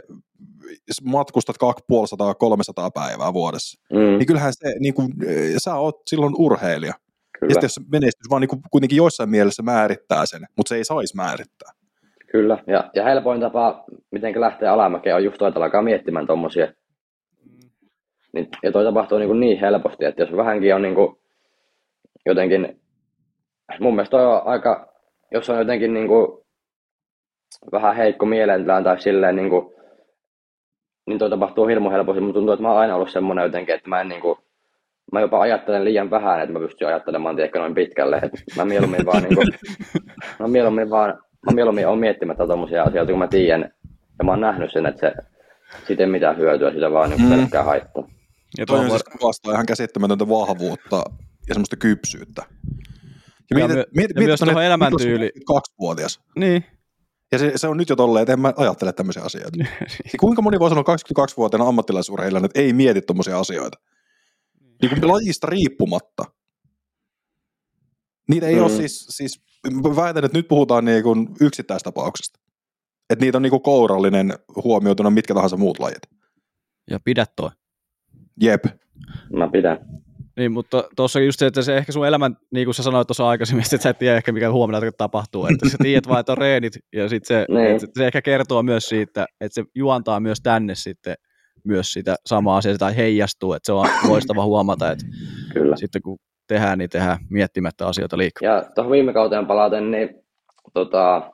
matkustat 250-300 päivää vuodessa, mm. niin kyllähän se, niin kuin, sä oot silloin urheilija. Kyllä. Ja sitten jos menestys vaan niin kuin, kuitenkin joissain mielessä määrittää sen, mutta se ei saisi määrittää. Kyllä, ja, ja helpoin tapa, miten lähtee alamäkeen, on just toi, että alkaa miettimään tuommoisia. Niin, ja toi tapahtuu niin, kuin niin helposti, että jos vähänkin on niin kuin jotenkin mun mielestä on aika, jos on jotenkin niin kuin vähän heikko mielentään tai silleen niin kuin, niin toi tapahtuu hirmu helposti. Mutta tuntuu, että mä oon aina ollut semmoinen jotenkin, että mä en niin kuin, mä jopa ajattelen liian vähän, että mä pystyn ajattelemaan tiedätkö noin pitkälle. Et mä mieluummin vaan niin kuin, mä mieluummin vaan, mä mieluummin on miettimättä tommosia asioita, kun mä tiedän, ja mä oon nähnyt sen, että se, siitä ei mitään hyötyä, sitä vaan niin mm. pelkkää haittaa. Ja toi on siis kuvastaa ihan käsittämätöntä vahvuutta ja semmoista kypsyyttä. Ja, ja, mietit, mietit, ja myös tuohon elämäntyyli. Kaksivuotias. Niin. Ja se, se on nyt jo tolleen, että en mä ajattele tämmöisiä asioita. niin. Kuinka moni voi sanoa 22-vuotiaana ammattilaisurheilijana, että ei mieti tuommoisia asioita? Niin kuin lajista riippumatta. Niitä ei mm. ole siis, siis, väitän, että nyt puhutaan niin kuin yksittäistapauksesta. Että niitä on niin kuin kourallinen huomioituna mitkä tahansa muut lajit. Ja pidä toi. Jep. Mä pidän. Niin, mutta tuossa just se, että se ehkä sun elämän, niin kuin sä sanoit tuossa aikaisemmin, että sä et tiedä ehkä mikä huomenna tapahtuu, että sä tiedät vaan, että on reenit, ja sitten se, niin. että se ehkä kertoo myös siitä, että se juontaa myös tänne sitten myös sitä samaa asiaa, tai heijastuu, että se on loistava huomata, että Kyllä. sitten kun tehdään, niin tehdään miettimättä asioita liikaa. Ja tuohon viime kauteen palaten, niin tota,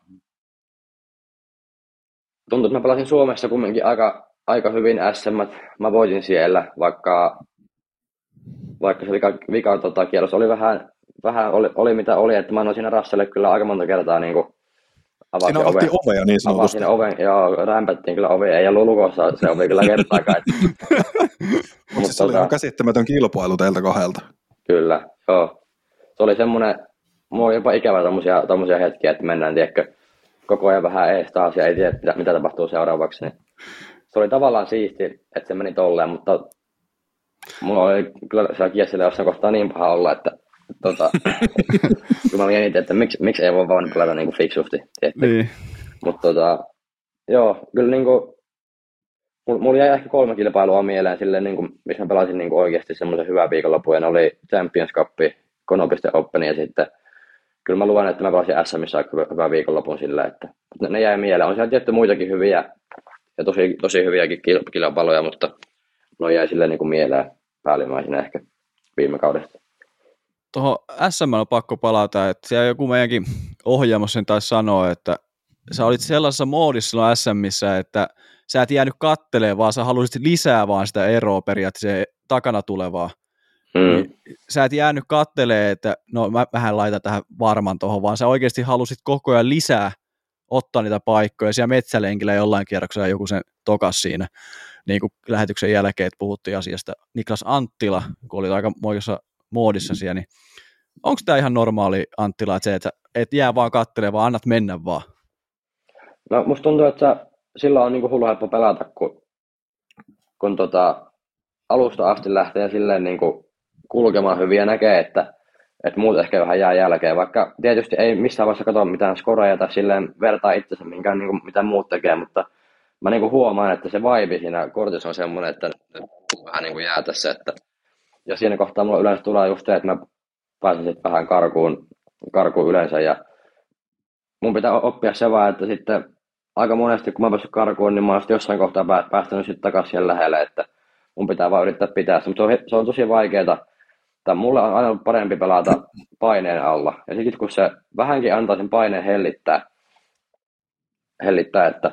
tuntuu, että mä pelasin Suomessa kumminkin aika, aika hyvin SM. Mä voitin siellä, vaikka vaikka se vika, vika tota, kierros oli vähän, vähän oli, oli, mitä oli, että mä annoin siinä Rasselle kyllä aika monta kertaa niin kuin avasin Siinä oven. ovea niin sanotusti. Avasin oven, joo, rämpättiin kyllä ovi, ei ollut lukossa se ovi kyllä kertaakaan. Mutta siis se oli tota, käsittämätön kilpailu teiltä kahdelta. Kyllä, joo. Se oli semmoinen, mulla oli jopa ikävä tommosia, tommosia hetkiä, että mennään, tiedätkö, koko ajan vähän ees taas ja ei tiedä, mitä, mitä tapahtuu seuraavaksi. Niin se oli tavallaan siisti, että se meni tolleen, mutta mulla oli kyllä siellä kiesillä jossain kohtaa niin paha olla, että tota, kun mä olin että miksi, miksi ei voi vaan pelata niin kuin fiksusti. Niin. Mutta tota, joo, kyllä niin kuin, mulla jäi ehkä kolme kilpailua mieleen silleen, niin kuin, missä mä pelasin niin kuin oikeasti semmoisen hyvää viikonlopun, ja ne oli Champions Cup, Konopiste Open, ja sitten kyllä mä luvan, että mä pelasin SMissä aika hyvää viikonlopun silleen, että ne, ne jäi mieleen. On siellä tietty muitakin hyviä ja tosi, tosi hyviäkin kilpailuja, mutta no jäi silleen niin kuin mieleen päällimmäisenä ehkä viime kaudesta. Tuohon SM on pakko palata, että siellä joku meidänkin ohjaamossa sen taisi sanoa, että sä olit sellaisessa moodissa silloin SMissä, että sä et jäänyt kattelee, vaan sä halusit lisää vaan sitä eroa periaatteessa takana tulevaa. Mm. Niin sä et jäänyt kattelee, että no mä vähän laitan tähän varman tuohon, vaan sä oikeasti halusit koko ajan lisää ottaa niitä paikkoja. Siellä metsälenkillä jollain kierroksella joku sen tokas siinä niin kuin lähetyksen jälkeen, että puhuttiin asiasta. Niklas Anttila, kun oli aika moikassa moodissa siellä, niin onko tämä ihan normaali Anttila, että se, että et jää vaan katselemaan, vaan annat mennä vaan? No musta tuntuu, että sillä on niin hullu helppo pelata, kun, kun tota, alusta asti lähtee silleen niin kuin kulkemaan hyvin ja näkee, että, että muut ehkä vähän jää jälkeen, vaikka tietysti ei missään vaiheessa katso mitään skoreja tai silleen vertaa itsensä minkään niin kuin, mitä muut tekee, mutta mä niin kuin huomaan, että se vibe siinä kortissa on semmoinen, että vähän niin kuin jää tässä, että ja siinä kohtaa mulla yleensä tulee just se, että mä pääsen sitten vähän karkuun, karkuun yleensä ja mun pitää oppia se vaan, että sitten aika monesti kun mä päässyt karkuun, niin mä oon jossain kohtaa päästänyt sitten takaisin siihen lähelle, että mun pitää vaan yrittää pitää se, mutta se on, se on tosi vaikeaa, tai mulle on aina ollut parempi pelata paineen alla. Ja sitten kun se vähänkin antaa sen paineen hellittää, hellittää että,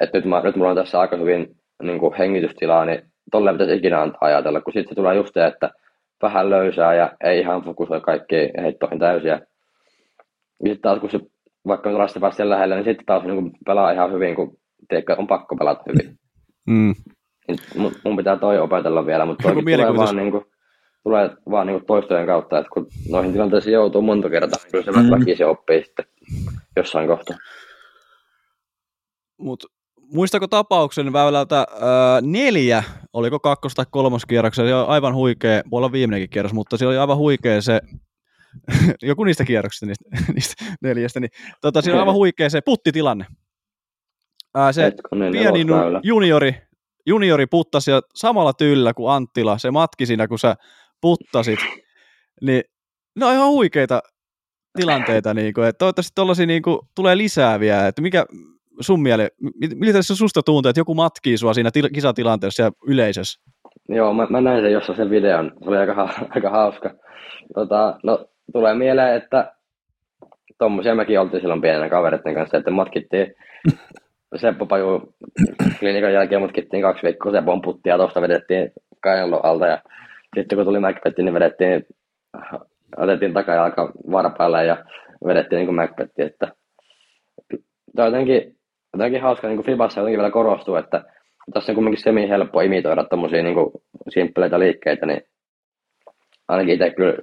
että nyt, mä, nyt mulla on tässä aika hyvin niin kuin hengitystilaa, niin tolleen pitäisi ikinä antaa ajatella, kun sitten se tulee just se, että vähän löysää ja ei ihan fokusoi kaikki heittoihin täysiä. Ja sitten taas kun se vaikka on päästä lähellä, niin sitten taas niin pelaa ihan hyvin, kun tiedätkö, on pakko pelata hyvin. Mm. Mun, mun pitää toi opetella vielä, mutta toi tulee vaan, niin kuin, tulee vaan niin kuin toistojen kautta, että kun noihin tilanteisiin joutuu monta kertaa, niin kyllä se mm. väkisin oppii sitten jossain kohtaa. Mut muistako tapauksen väylältä ää, neljä, oliko kakkos- tai kolmoskierroksella, se oli aivan huikea, voi olla viimeinenkin kierros, mutta se oli aivan huikea se, joku niistä kierroksista, niistä, niistä neljästä, niin tota, siinä on aivan huikea se puttitilanne. Ää, se Hetkonen, pieni juniori, juniori puttasi ja samalla tyllä kuin Anttila, se matki siinä, kun sä puttasit, niin ne on ihan huikeita tilanteita, niin kuin, että toivottavasti tuollaisia niin kuin, tulee lisää vielä, että mikä sun miele, miltä se susta tuntuu, että joku matkii sua siinä til- kisatilanteessa ja yleisössä? Joo, mä, mä näin sen jossain sen videon, se oli aika, aika hauska. Tota, no, tulee mieleen, että tuommoisia mekin oltiin silloin pienenä kavereiden kanssa, että matkittiin Seppo Paju klinikan jälkeen mutkittiin kaksi viikkoa Sepon puttia, tuosta vedettiin kainalon alta ja sitten kun tuli Macbethi, niin vedettiin, otettiin takajalka varpaille ja vedettiin niin kuin Macbethi, että jotenkin, jotenkin hauska niin kuin Fibassa jotenkin vielä korostuu, että tässä on kuitenkin semi helppo imitoida tämmöisiä niin simppeleitä liikkeitä, niin ainakin itse kyllä,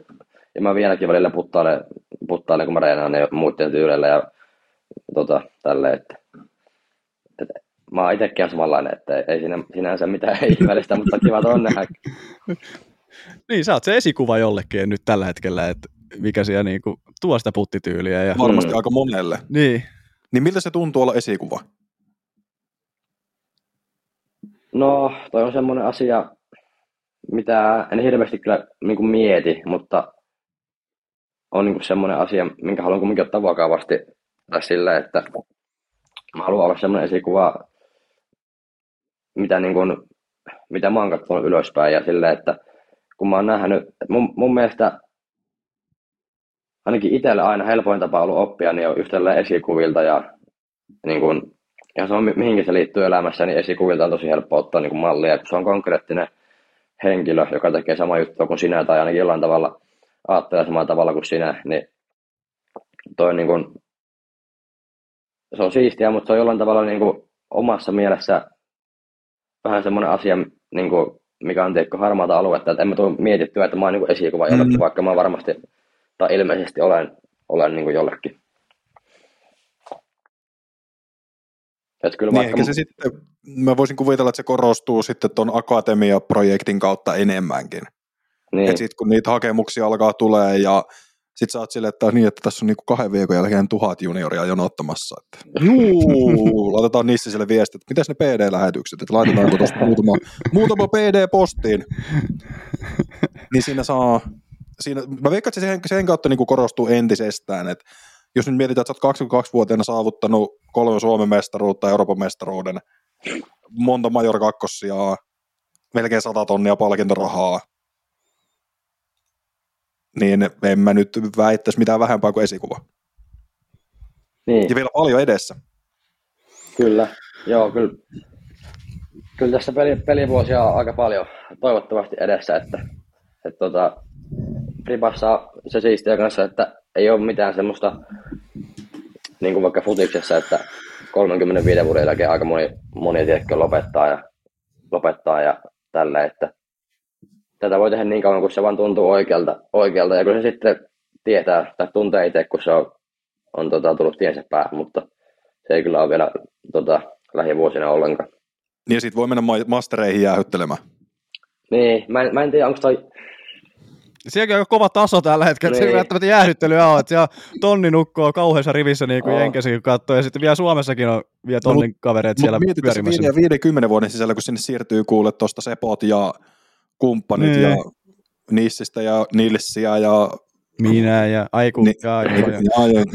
ja mä vieläkin välillä puttailen, puttailen kun mä reenaan ne muiden tyyleillä ja tota, tälleen, että että mä oon itsekin samanlainen, että ei siinä, sinänsä mitään ihmeellistä, mutta kiva on nähdä. niin, sä oot se esikuva jollekin nyt tällä hetkellä, että mikä siellä niinku tuo sitä puttityyliä. Ja... Varmasti mm. aika monelle. Niin. Niin miltä se tuntuu olla esikuva? No, toi on semmoinen asia, mitä en hirveästi kyllä niin kuin mieti, mutta on niin kuin semmoinen asia, minkä haluan kuitenkin ottaa vakavasti tai sillä, että mä haluan olla semmoinen esikuva, mitä, niin kuin, mitä mä oon katsonut ylöspäin ja silleen, että kun mä oon nähnyt, mun, mun mielestä ainakin itselle aina helpoin tapa ollut oppia, niin on yhtälleen esikuvilta ja niin kuin, ja se on mihinkin se liittyy elämässä, niin esikuvilta on tosi helppo ottaa niin kuin mallia, kun se on konkreettinen henkilö, joka tekee sama juttua kuin sinä tai ainakin jollain tavalla ajattelee samalla tavalla kuin sinä, niin toi niin kuin, se on siistiä, mutta se on jollain tavalla niin kuin omassa mielessä vähän semmoinen asia, niin kuin, mikä on teikko harmaata aluetta, että en mä tule mietittyä, että mä oon niin esikuva jollekin, mm. vaikka mä varmasti tai ilmeisesti olen, olen niin kuin jollekin. Että kyllä niin, vaikka... se sitten, mä voisin kuvitella, että se korostuu sitten tuon akatemia-projektin kautta enemmänkin. Niin. Sitten kun niitä hakemuksia alkaa tulee ja sitten sä oot silleen, että niin, että tässä on niinku kahden viikon jälkeen tuhat junioria jonottamassa. Että, juu, laitetaan niissä sille viesti, että mitäs ne PD-lähetykset, että laitetaanko tuosta muutama, muutama PD-postiin. Niin siinä saa, siinä, mä veikkaan, että se sen, sen kautta niinku korostuu entisestään, että jos nyt mietitään, että sä oot 22-vuotiaana saavuttanut kolme Suomen mestaruutta, Euroopan mestaruuden, monta major kakkosia, melkein 100 tonnia palkintorahaa, niin en mä nyt väittäisi mitään vähempää kuin esikuva. Niin. Ja vielä paljon edessä. Kyllä, joo, kyllä. Kyllä tässä peli, pelivuosia on aika paljon toivottavasti edessä, että, että tota, Ribassa se siistiä kanssa, että ei ole mitään semmoista, niin kuin vaikka futiksessa, että 35 vuoden jälkeen aika moni, moni tiedätkö, lopettaa ja, lopettaa ja tällä, että tätä voi tehdä niin kauan, kun se vaan tuntuu oikealta, oikealta ja kun se sitten tietää tai tuntee itse, kun se on, on tota, tullut tiensä päähän, mutta se ei kyllä ole vielä tota, lähivuosina ollenkaan. Niin ja sitten voi mennä mastereihin jäähyttelemään. Niin, mä en, mä en tiedä, onko toi... Sielläkin on kova taso tällä hetkellä, niin. se ei niin. välttämättä jäähyttelyä ole, että siellä tonni nukkoo kauheassa rivissä niin kuin oh. Jenkesi katsoo, ja sitten vielä Suomessakin on vielä tonnin no, kavereita siellä pyörimässä. Mietit 50 vuoden sisällä, kun sinne siirtyy kuulle tuosta Sepot ja kumppanit niin. ja Nissistä ja Nilssiä ja minä ja Aiku niin, ja Aiku. Ja, ja, ja.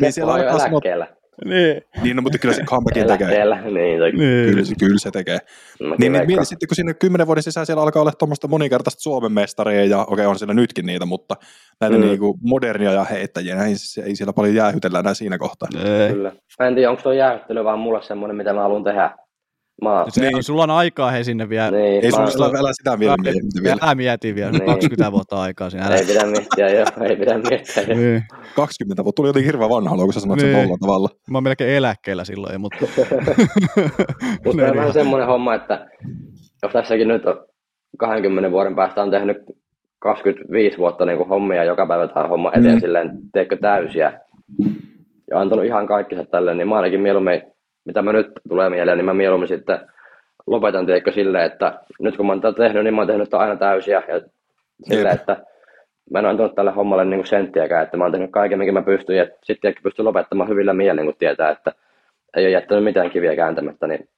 niin siellä on eläkkeellä. Niin. niin, no, mutta kyllä se comebackin tekee. Niin, toki. niin. Kyllä, se, kyllä se tekee. No, niin, niin mieti sitten, kun sinne kymmenen vuoden sisään siellä alkaa olla tuommoista monikertaista Suomen mestaria, ja okei, okay, on siellä nytkin niitä, mutta näitä mm. niinku modernia ja heittäjiä, ei, ei siellä paljon jäähytellä enää siinä kohtaa. Ei. Kyllä. Mä en tiedä, onko tuo jäähyttely vaan mulle semmoinen, mitä mä haluan tehdä Mä, Se, niin. Sulla on aikaa he sinne vielä. niin, Ei mä, sun sillä vielä sitä vielä mietitä vielä. Älä mieti vielä, Niin. 20 vuotta aikaa siinä. Älä. ei pidä miettiä, joo, ei pidä miettiä. joo. Niin. 20 vuotta tuli jotenkin hirveän vanha, kun sä sanoit sen Niin. tolla tavalla. Mä oon melkein eläkkeellä silloin, mutta... Mutta on vähän semmoinen homma, että jos tässäkin nyt on 20 vuoden päästä on tehnyt 25 vuotta niin kuin hommia joka päivä tai homma eteen Mm. silleen, teekö täysiä ja antanut ihan kaikkensa tälle, niin mä ainakin mieluummin, mitä mä nyt tulee mieleen, niin mä mieluummin sitten lopetan teekö silleen, että nyt kun mä oon tätä tehnyt, niin mä oon tehnyt tätä aina täysiä ja silleen, Jep. että mä en antanut tälle hommalle niin senttiäkään, että mä oon tehnyt kaiken, minkä mä pystyn ja sitten pystyn lopettamaan hyvillä mielin, kun tietää, että ei ole jättänyt mitään kiviä kääntämättä, niin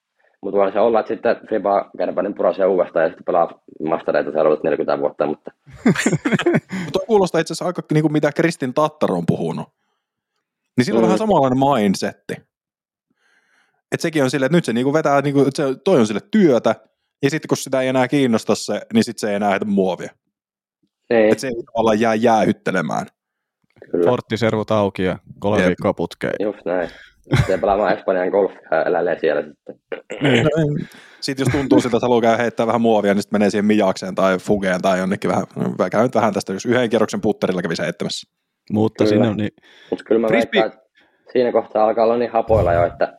mutta voi se olla, että sitten Fiba Kärpänen purasee uudestaan ja sitten pelaa mastereita seuraavat 40 vuotta, mutta Mutta kuulostaa itse asiassa aika niin kuin mitä Kristin Tattar on puhunut. Niin sillä on Mm. vähän samanlainen mindsetti. Että sekin on silleen, että nyt se niinku vetää, niinku, että se, toi on sille työtä, ja sitten kun sitä ei enää kiinnosta se, niin sitten se ei enää heitä muovia. ei, Että se ei tavallaan jää jäähyttelemään. kyllä, Porttiservut auki ja kolme Jep. viikkoa putkeen. just näin. Sitten pelaamaan Espanjan golfia ja eläilee siellä sitten. Sitten jos tuntuu siltä, että haluaa käydä heittää vähän muovia, niin sitten menee siihen Mijakseen tai Fugeen tai jonnekin vähän, no, käy nyt vähän tästä, jos yhden kierroksen putterilla kävisi heittämässä. Mutta Kyllä. sinne on niin... Mutta kyllä mä Frisbee- että siinä kohtaa alkaa olla niin hapoilla jo, että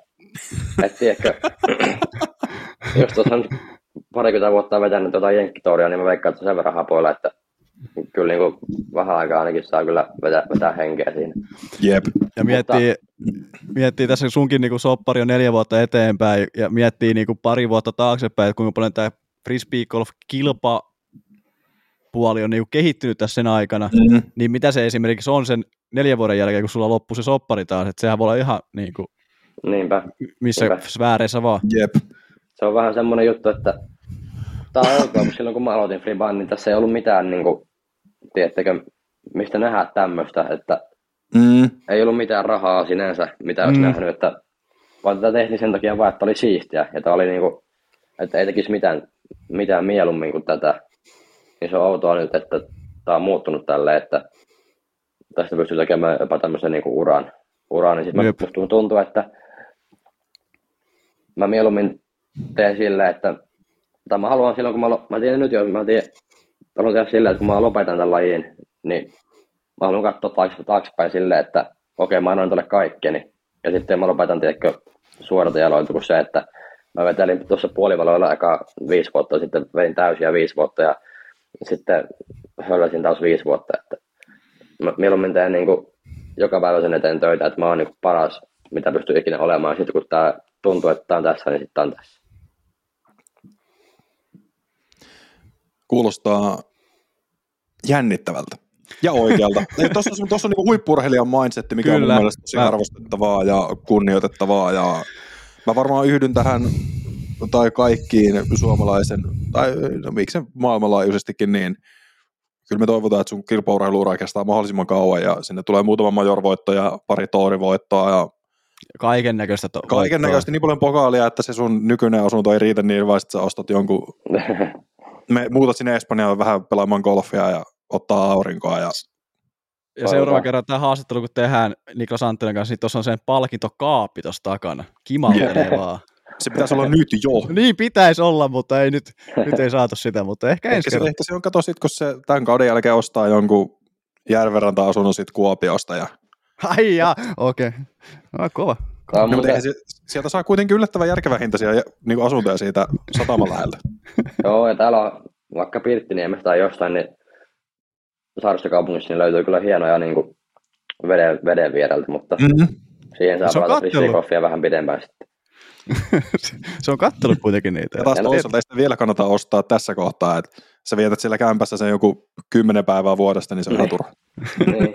et tiedätkö, jos tuossa on parikymmentä vuotta vetänyt tuota jenkkitouria, niin mä veikkaan, että sen verran hapoilla, että kyllä niin kuin vähän aikaa ainakin saa kyllä vetää, vetää henkeä siinä. Jep. Ja miettii, miettii tässä sunkin niinku soppari on neljä vuotta eteenpäin ja miettii niinku pari vuotta taaksepäin, että kuinka paljon tämä frisbee golf kilpa puoli on niinku kehittynyt tässä sen aikana, Mm. niin mitä se esimerkiksi on sen neljän vuoden jälkeen, kun sulla loppuu se soppari taas, että sehän voi olla ihan niinku, Niinpä. missä Niinpä. sfääreissä vaan. Jep. se on vähän semmoinen juttu, että tämä on kun silloin kun mä aloitin Freeban, niin tässä ei ollut mitään, niin kuin, tiedättekö, mistä nähdä tämmöistä, että Mm. ei ollut mitään rahaa sinänsä, mitä olisi Mm. nähnyt, että vaan tätä tehtiin sen takia vaan, että oli siistiä, ja tämä oli niin kuin, että ei tekisi mitään, mitään mieluummin kuin tätä, niin se on outoa nyt, että tämä on muuttunut tälleen, että tästä pystyy tekemään jopa tämmöisen niin kuin uran, uran, niin sitten tuntuu, että mä mieluummin teen silleen, että tai mä haluan silloin, kun mä, mä tiedän nyt jo, mä tiedän, haluan tehdä silleen, että kun mä lopetan tämän lajin, niin mä haluan katsoa taakse, taaksepäin silleen, että okei, mä annoin tälle kaikkeni. Ja sitten mä lopetan, tiedätkö, suorata jaloilta kuin se, että mä vetelin tuossa puolivaloilla eka viisi vuotta, sitten vein täysiä viisi vuotta ja sitten hölläsin taas viisi vuotta. Että mä mieluummin teen niin kuin joka päivä sen eteen töitä, että mä oon niin paras, mitä pystyy ikinä olemaan. Sitten kun tää tuntuu, että tää on tässä, niin sitten on tässä. Kuulostaa jännittävältä. Ja oikealta. Tuossa on, tossa on niinku huippurheilijan mindsetti, mikä Kyllä. on mun mielestä tosi arvostettavaa ja kunnioitettavaa. Ja mä varmaan yhdyn tähän tai kaikkiin suomalaisen, tai no, miksi maailmanlaajuisestikin, niin kyllä me toivotaan, että sun kilpaurheiluura kestää mahdollisimman kauan ja sinne tulee muutama majorvoitto ja pari toorivoittoa ja Kaiken näköistä. To- kaiken näköisesti niin paljon pokaalia, että se sun nykyinen asunto ei riitä niin, vaan sit sä ostat jonkun, me muutat sinne Espanjaan vähän pelaamaan golfia ja ottaa aurinkoa ja Ja seuraava kerran tämä haastattelu, kun tehdään Niklas Anttinen kanssa, niin tuossa on sen palkintokaappi tuossa takana. Kimaltelee vaan. se pitäisi olla nyt jo. Niin pitäisi olla, mutta ei nyt, nyt ei saatu sitä, mutta ehkä ensi Ehkä se, kerralla. ehkä se on, kato sit, kun se tämän kauden jälkeen ostaa jonkun järvenranta-asunnon sit Kuopiosta. Ja, Ai jaa, okei. Okay. No, kova. On no, mutta muuten, se, sieltä saa kuitenkin yllättävän järkevän hintaisia niin asuntoja siitä sataman lähellä. joo, ja täällä on vaikka Pirttiniemestä tai jostain, niin saaristokaupungissa niin löytyy kyllä hienoja niin kuin veden, veden viereltä, mutta Mm-hmm. siihen saa frisbeegolfia vähän pidempään sitten. se on kattellut kuitenkin niitä. Ja taas toisaalta ei sitä vielä kannata ostaa tässä kohtaa, että sä vietät siellä kämpässä sen joku kymmenen päivää vuodesta, niin se on ihan Niin. turha. niin.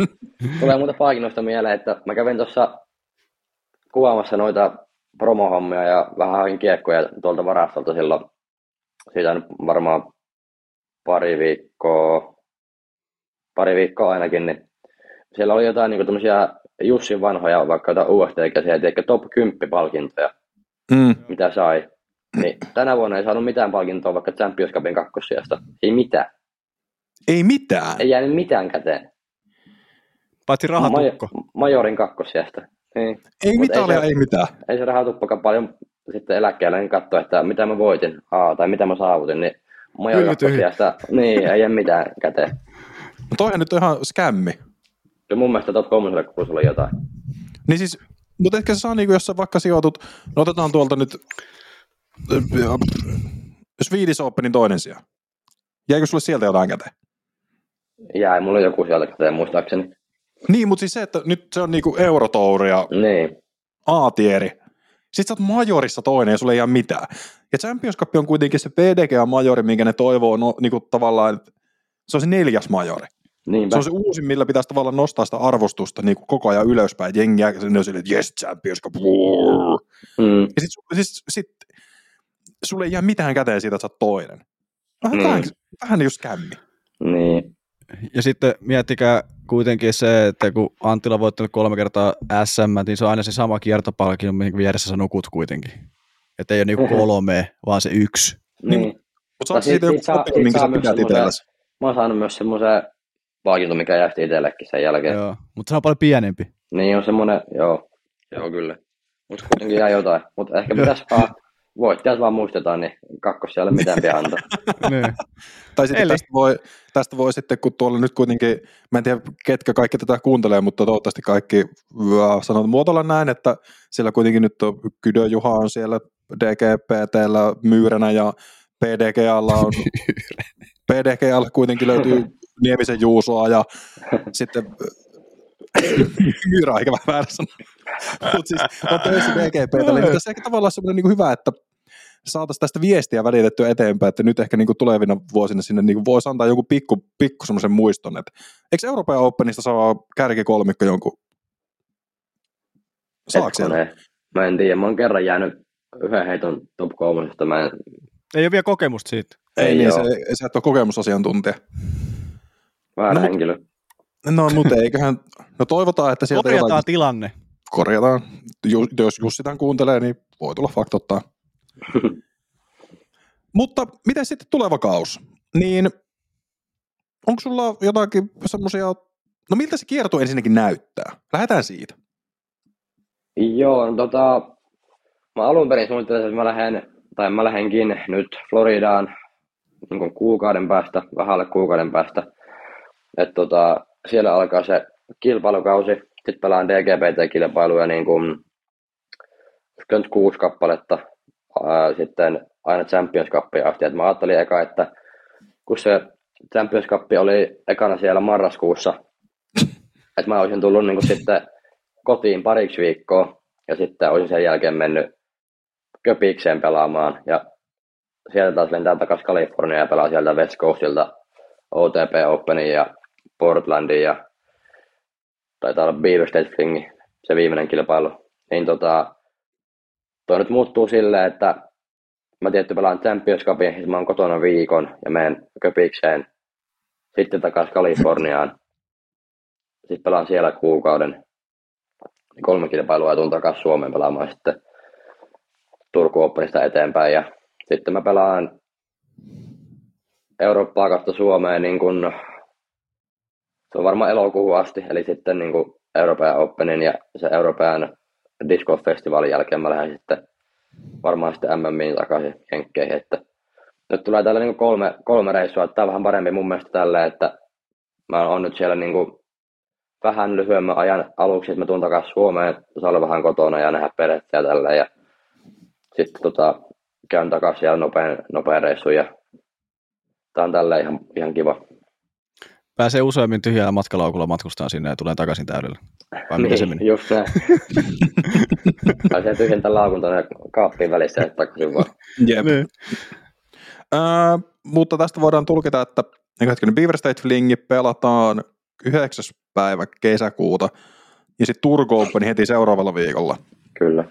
Tulee muuta palkinnoista mieleen, että mä kävin tuossa kuvaamassa noita promohommia ja vähän hain kiekkoja tuolta varastolta silloin. Siitä on varmaan pari viikkoa, pari viikkoa ainakin, niin siellä oli jotain niin tämmöisiä Jussin vanhoja, vaikka jotain UST-käsiä, tiedätkö, top 10 palkintoja, Mm. mitä sai. Niin tänä vuonna ei saanut mitään palkintoa vaikka Champions Cupin kakkosijasta. Ei mitään. Ei mitään. Ei jäänyt mitään käteen. Paitsi rahatukko. Majo- Majorin kakkosijasta. Niin. Ei Mut mitään, ei se- ei mitään. ei se rahatuppakaan paljon sitten eläkkeellä niin katsoa, että mitä mä voitin, aa, tai mitä mä saavutin, niin tyhjä. sitä, niin ei jää mitään käteen. No toihan nyt on ihan skämmi. Ja mun mielestä top 3 kursilla oli jotain. Niin siis, mutta ehkä se saa niinku, jos sä vaikka sijoitut, no otetaan tuolta nyt Swedish Openin toinen sija. Jäikö sulle sieltä jotain käteen? Jäi, mulla on joku sieltä käteen muistaakseni. Niin, mutta siis se, että nyt se on niinku Eurotour ja Niin, A-tieri. Sitten sä oot majorissa toinen ja sulle ei jää mitään. Ja Champions Cup on kuitenkin se PDGA-majori, minkä ne toivoo no, niinku tavallaan, että se on se neljäs majori. Niinpä. Se on se uusin, millä pitäisi tavallaan nostaa sitä arvostusta niin kuin koko ajan ylöspäin. Jengiä, ne on silleen, että yes, Champions. Mm, Ja sit, su- siis, sit, sulle ei jää mitään käteen siitä, että sä oot toinen. Vähän, Niin. vähän, vähän just kämmi. niin, Ja sitten miettikää kuitenkin se, että kun Anttila on voittanut kolme kertaa SM, niin se on aina se sama kiertopalkinto, minkä vieressä sä nukut kuitenkin. Että ei ole niinku kolme, vaan se yksi. Niin, niin. Mutta saat siitä joku kotiin, minkä sä pidät semmoisen- itsellesi. Mä oon saanut myös semmoisen palkinto, mikä jähti itsellekin sen jälkeen. Joo. Mutta se on paljon pienempi. Niin on semmoinen, joo, joo kyllä. Mutta kuitenkin jää jotain. Mutta ehkä pitäisi vaan, voittajat vaan muistetaan, niin kakkos siellä mitään pian antaa. niin. Tai sitten Eli- tästä voi, tästä voi sitten, kun tuolla nyt kuitenkin, mä en tiedä ketkä kaikki tätä kuuntelee, mutta toivottavasti kaikki äh, sanoo muotoilla näin, että siellä kuitenkin nyt on Kydö Juha on siellä DGPTllä myyränä ja PDGalla on PDGalla kuitenkin löytyy Niemisen Juusoa ja sitten myyrä on aika vähän väärä sana. Mutta siis on töissä DGPtä, niin tässä ehkä tavallaan semmoinen niin hyvä, että saataisiin tästä viestiä välitettyä eteenpäin, että nyt ehkä niin kuin tulevina vuosina sinne niin kuin voisi antaa jonkun pikku, pikku semmoisen muiston, että eikö Euroopan Openista saa kärkikolmikko jonkun? Saako siellä? Mä en tiedä, mä oon kerran jäänyt yhden heiton top kolmosesta, mä en, Ei ole vielä kokemusta siitä. Ei, Ei niin, se, sä et ole kokemusasiantuntija. Väärä No, mut- henkilö. No mutta eiköhän, no toivotaan, että sieltä Korjataan jotain tilanne. korjataan. Ju, jos Jussi tämän kuuntelee, niin voi tulla faktottaa. Mutta miten sitten tuleva kaus? Niin onko sulla jotakin semmoisia, no miltä se kierto ensinnäkin näyttää? Lähdetään siitä. Joo, no tota, mä alun perin suunnittelin, että mä lähden, tai mä lähdenkin nyt Floridaan niin kuukauden päästä, vähän alle kuukauden päästä. Että tota, siellä alkaa se kilpailukausi, sitten pelaan DGPT-kilpailuja niin kuin, nyt kuusi kappaletta, ää, sitten aina Champions Cupia asti. Et mä ajattelin eka, että kun se Champions Cup oli ekana siellä marraskuussa, että mä olisin tullut niin kuin sitten kotiin pariksi viikkoa ja sitten olisin sen jälkeen mennyt Köpikseen pelaamaan ja sieltä taas lentää takaisin Kaliforniaan ja pelaa sieltä West Coastilta OTP Openin ja Portlandin ja taitaa olla Beaver State Fling, se viimeinen kilpailu. Niin tota, toi nyt muuttuu silleen, että mä tietty pelaan Champions Cupin, siis mä oon kotona viikon ja menen Köpikseen, sitten takaisin Kaliforniaan. Sitten pelaan siellä kuukauden, kolme kilpailua ja tuun takaisin Suomeen pelaamaan sitten Turku Openista eteenpäin. Ja sitten mä pelaan Eurooppaa kautta Suomeen niin kun, se on varmaan elokuuhun asti, eli sitten niin kuin Euroopan Openin ja se Euroopan Disc Golf Festivalin jälkeen mä lähden sitten varmaan sitten MMiin takaisin Jenkkeihin, että nyt tulee tällä niin kolme, kolme reissua, että tämä on vähän parempi mun mielestä tällä, että mä oon nyt siellä niin kuin vähän lyhyemmän ajan aluksi, että mä tuun takaisin Suomeen, saa olla vähän kotona ja nähdä perhettä ja tälleen. Ja sitten tota, käyn takaisin siellä nopean, nopean reissun ja tää on tällä ihan, ihan kiva. Pääsee useammin tyhjällä matkalaukulla matkustaan sinne ja tulee takaisin täydellä. Vai miten se meni? just näin. Pääsee tyhjentää laukun tuonne kaappiin välissä ja takaisin vaan. Jep. Niin. Öö, mutta tästä voidaan tulkita, että niin hetkinen, Beaver State Flingi pelataan 9. päivä kesäkuuta ja sitten Turku Open heti seuraavalla viikolla. Kyllä.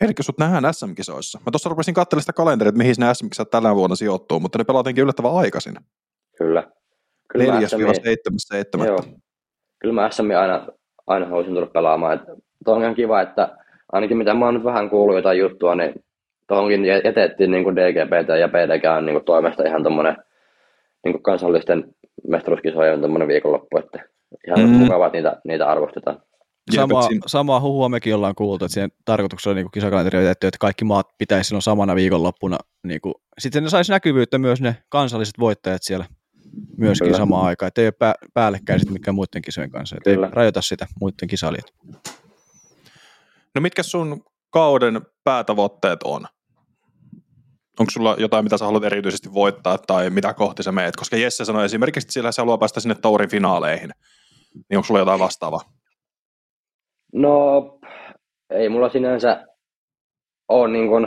Eli sut nähdään SM-kisoissa. Mä tuossa rupesin katselemaan sitä kalenteria, että mihin ne SM-kisat tällä vuonna sijoittuu, mutta ne pelataankin yllättävän aikaisin. Kyllä. Kyllä mä SMI 4-7. Joo. Kyllä mä SMI aina, aina haluaisin tulla pelaamaan. Et tuo on ihan kiva, että ainakin mitä mä oon nyt vähän kuullut jotain juttua, niin tuohonkin jätettiin niin kuin DGPT ja on niin kuin toimesta ihan tommonen niin kansallisten mestaruuskisojen tommonen viikonloppu, että ihan Mm. mukavaa, että niitä, niitä arvostetaan. sama, siinä- sama huhua mekin ollaan kuultu, että siihen tarkoituksella on niin kisakalenteri on että kaikki maat pitäisi silloin samana viikonloppuna. Niin kuin, sitten ne saisi näkyvyyttä myös ne kansalliset voittajat siellä myöskin Kyllä. samaan aikaan, että ei ole pää, päällekkäin sitten mikään muiden kisojen kanssa, että ei Kyllä. rajoita sitä muiden kisailijat. No mitkä sun kauden päätavoitteet on? Onko sulla jotain, mitä sä haluat erityisesti voittaa tai mitä kohti sä meet? Koska Jesse sanoi esimerkiksi, että sillä se haluaa päästä sinne tourin finaaleihin. Niin onko sulla jotain vastaavaa? No, ei mulla sinänsä ole niin kuin...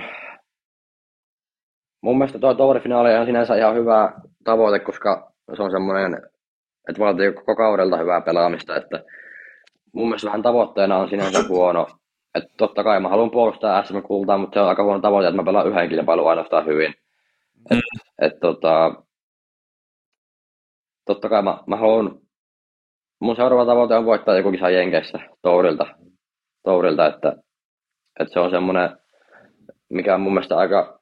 Mun mielestä tuo tourifinaali on sinänsä ihan hyvä tavoite, koska se on semmoinen, että vaatii koko kaudelta hyvää pelaamista, että mun mielestä vähän tavoitteena on sinänsä huono. Että totta kai mä haluan puolustaa SM-kultaa, mutta se on aika huono tavoite, että mä pelaan yhden kilpailun ainoastaan hyvin. Et, et, tota, totta kai mä, mä haluan, mun seuraava tavoite on voittaa joku kisa Jenkeissä tourilta, tourilta että, että se on semmoinen, mikä on mun mielestä aika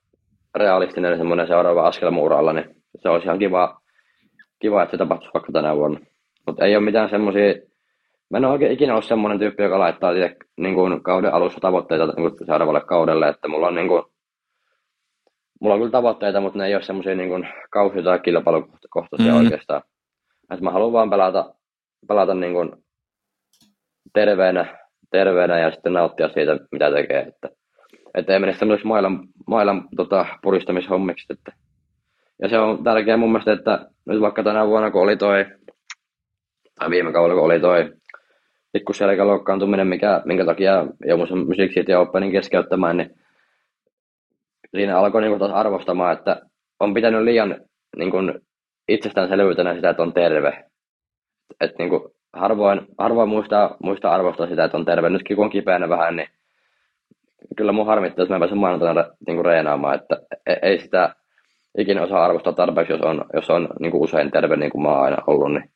realistinen semmoinen seuraava askel mun uralla, niin se olisi ihan kiva, kiva että se tapahtuisi vaikka tänä vuonna. Mutta ei ole mitään semmoisia, mä en ole oikein ikinä ollut semmoinen tyyppi, joka laittaa itse niin kuin kauden alussa tavoitteita niin kuin seuraavalle kaudelle, että mulla on niin kuin, mulla on kyllä tavoitteita, mutta ne ei ole semmoisia niin kuin kausi- tai kilpailukohtaisia Mm. mm. oikeastaan. Että mä haluan vaan pelata, pelata niin kuin terveenä, terveenä ja sitten nauttia siitä, mitä tekee. Että, että ei mene semmoisiksi mailan, mailan tota, puristamishommiksi. Että. Ja se on tärkeää mun mielestä, että nyt vaikka tänä vuonna, kun oli toi, tai viime kaudella, kun oli toi pikkuselkäloukkaantuminen, mikä, minkä takia joudun sen Music City Openin keskeyttämään, niin siinä alkoi niin taas arvostamaan, että on pitänyt liian niin kuin, itsestäänselvyytenä sitä, että on terve. Et, niin kuin, harvoin, harvoin muistaa, muistaa arvostaa sitä, että on terve. Nytkin kun on kipeänä vähän, niin kyllä mun harmittaa, että mä en pääse maanantaina niin reenaamaan. Että e- ei sitä ikinä osaa arvostaa tarpeeksi, jos on, jos on niin kuin usein terve, niin kuin mä oon aina ollut. Niin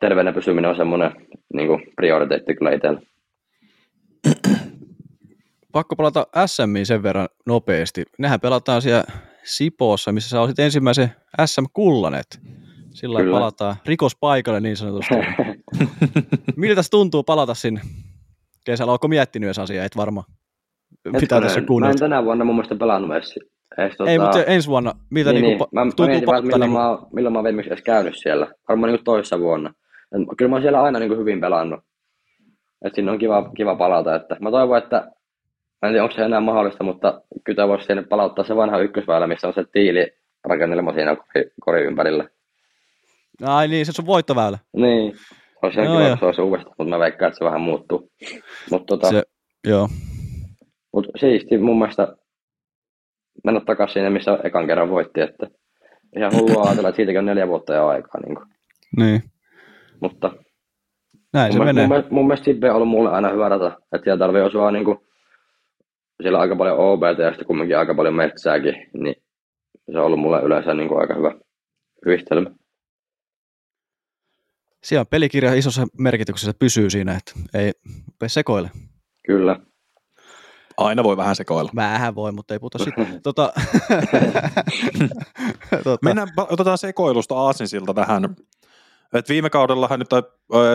terveenä pysyminen on semmoinen niin kuin prioriteetti kyllä itsellä. Pakko palata SMiin sen verran nopeasti. Nehän pelataan siellä Sipoossa, missä sä olisit ensimmäisen SM-kullanet. Sillä Kyllä. palataan rikospaikalle niin sanotusti. Miltä tuntuu palata sinne kesällä? Oletko miettinyt edes asiaa? Et varmaan. Mitä Hetkonen, tässä Mä en kuunnella? tänä vuonna mun mielestä pelannut edes. Edes tota, Ei, mutta ensi vuonna, miltä niin, niin, niin. Mä, mä tuntuu mietin vaan, että palata? milloin, Niin, mä, milloin mä oon viimeksi edes käynyt siellä. Varmaan niin toissa vuonna. Et Kyllä mä oon siellä aina niin hyvin pelannut. Et sinne on kiva, kiva palata. Että mä toivon, että mä en tiedä, onko se enää mahdollista, mutta kyllä voisi sinne palauttaa se vanha ykkösväylä, missä on se tiili rakennelma siinä kori, kori ympärillä. ai niin, se on voittoväylä. Niin. Olisi ihan Joo, kiva, se olisi uudestaan, mutta mä veikkaan, että se vähän muuttuu. Mutta tota, Se, joo. mut siisti mun mielestä mennä takaisin sinne, missä ekan kerran voitti. Että ihan hullua ajatella, että siitäkin on neljä vuotta jo aikaa. Niin kuin. Niin. Mutta Näin se mun, menee. mun, mun mielestä Sibbe on ollut mulle aina hyvä rata. Että siellä tarvii osua niin kuin, siellä on aika paljon OBT ja sitten kumminkin aika paljon metsääkin. Niin se on ollut mulle yleensä niin kuin aika hyvä yhdistelmä. Siellä pelikirja isossa merkityksessä pysyy siinä, että ei sekoile. Kyllä. Aina voi vähän sekoilla. Vähän voi, mutta ei puhuta sitten. Tota, tota, Mennään, otetaan sekoilusta aasinsilta tähän. Et viime kaudellahan nyt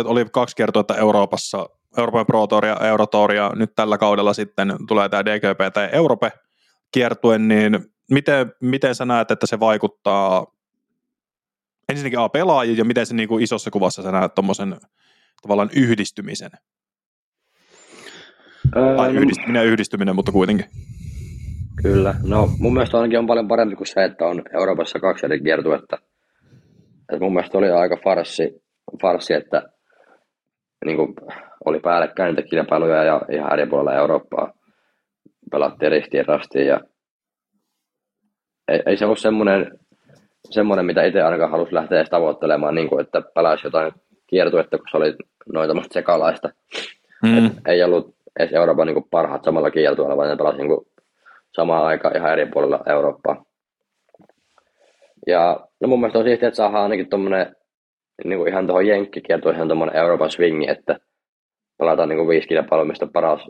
oli kaksi kertoa Euroopassa, Euroopan Pro Tour ja Eurotour, ja nyt tällä kaudella sitten tulee tämä DGP tai Europe kiertuen, niin miten, miten sä näet, että se vaikuttaa ensinnäkin A pelaajiin ja miten se niin kuin isossa kuvassa sä näet tuommoisen tavallaan yhdistymisen? Öö, Tai yhdistyminen ja yhdistyminen, mutta kuitenkin. Kyllä. No mun mielestä ainakin on paljon parempi kuin se, että on Euroopassa kaksi eri kiertuetta. Et mun mielestä oli aika farssi, farssi että niin kuin, oli päällekkäin niitä kilpailuja ja ihan eri puolella Eurooppaa pelattiin ristiin rastiin. Ja ei, ei se ollut semmoinen, semmoinen, mitä itse ainakaan halusi lähteä edes tavoittelemaan, niin kuin, että pelaisi jotain kiertuetta, kun se oli noin tämmöistä sekalaista Mm. ei ollut edes Euroopan niin parhaat samalla kiertueella, vaan ne pelasivat niin samaan aikaan ihan eri puolilla Eurooppaa. Ja no mun mielestä on siistiä, että saadaan ainakin tuommoinen niin ihan tuohon jenkkikiertueeseen ihan tuommoinen Euroopan swingi, että pelataan niin viisi kilpailua, mistä paras,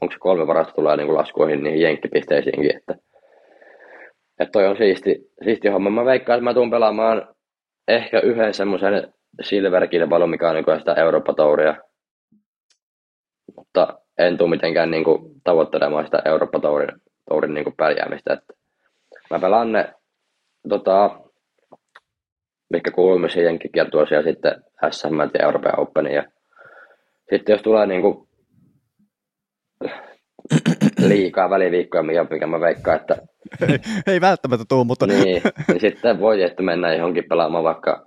onko se kolme parasta tulee niin laskuihin niihin jenkkipisteisiinkin, että, että toi on siisti, siisti homma. Mä veikkaan, että mä tuun pelaamaan ehkä yhden semmoisen silver-kilpailun, mikä on niin sitä Eurooppa-touria, mutta en tule mitenkään niin kuin, tavoittelemaan sitä Eurooppa-tourin tourin, niin kuin, pärjäämistä. Että mä pelaan ne, tota, mikä kuuluu myös jenkkikiertueeseen ja sitten SM ja Euroopan Open. Ja sitten jos tulee niin kuin, liikaa väliviikkoja, mikä, mikä mä veikkaan, että ei, ei välttämättä tuu, mutta... niin, niin sitten voi että mennä johonkin pelaamaan vaikka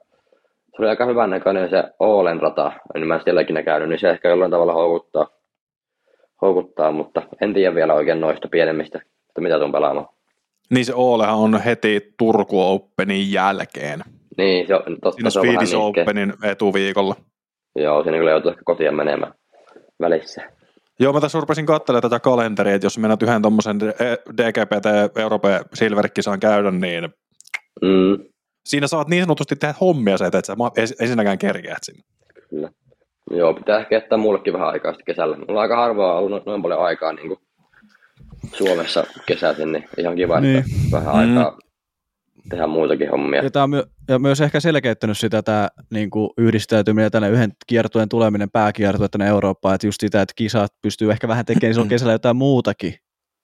se oli aika hyvän näköinen se Oolen rata, en mä sielläkin käynyt, niin se ehkä jollain tavalla houkuttaa, houkuttaa mutta en tiedä vielä oikein noista pienemmistä, että mitä tuon pelaamaan. Niin se Oolehan on heti Turku Openin jälkeen. Niin, se on, totta, Siinä se on vähän Swedish Openin etuviikolla. Joo, siinä kyllä joutuu ehkä kotiin menemään välissä. Joo, mä tässä rupesin katselemaan tätä kalenteria, että jos mennään yhden tuommoisen DGPT Euroopan Silver-kisaan käydä, niin Mm, siinä saat niin sanotusti tehdä hommia se, että et sä sinäkään kerkeät sinne. kyllä. Joo, pitää ehkä jättää mullekin vähän aikaa sitten kesällä. Mulla on aika harvoin ollut no- noin paljon aikaa niin kuin Suomessa kesäisin, niin ihan kiva, Niin. että vähän Mm. aikaa tehdä muitakin hommia. Ja tämä on my- ja myös ehkä selkeyttänyt sitä tämä niin kuin yhdistäytyminen ja tänne yhden kiertueen tuleminen pääkiertue tänne Eurooppaan, että just sitä, että kisat pystyy ehkä vähän tekemään silloin kesällä jotain muutakin,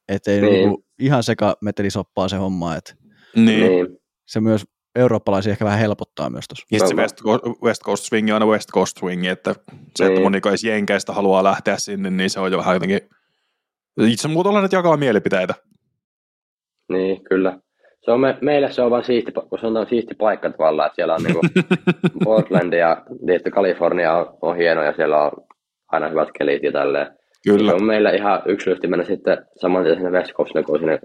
ettei Niin. niin. niin ihan seka metelisoppaa se homma, että Niin. Niin, se myös eurooppalaisia ehkä vähän helpottaa myös tuossa. Ja se. West, Co- West Coast Swing on aina West Coast Swing, että se, että Niin. moni edes Jenkeistä haluaa lähteä sinne, niin se on jo vähän jotenkin... Itse muuta olen, että jakaa mielipiteitä. niin, kyllä. Se on me, meille se on vaan siisti, kun se on siisti paikka tavallaan, että siellä on niinku Portland ja tietysti Kalifornia on, on hieno ja siellä on aina hyvät kelit ja tälleen. Kyllä. Se on meillä ihan yksilöllisesti mennä sitten saman tien sinne West Coastille, kun sinne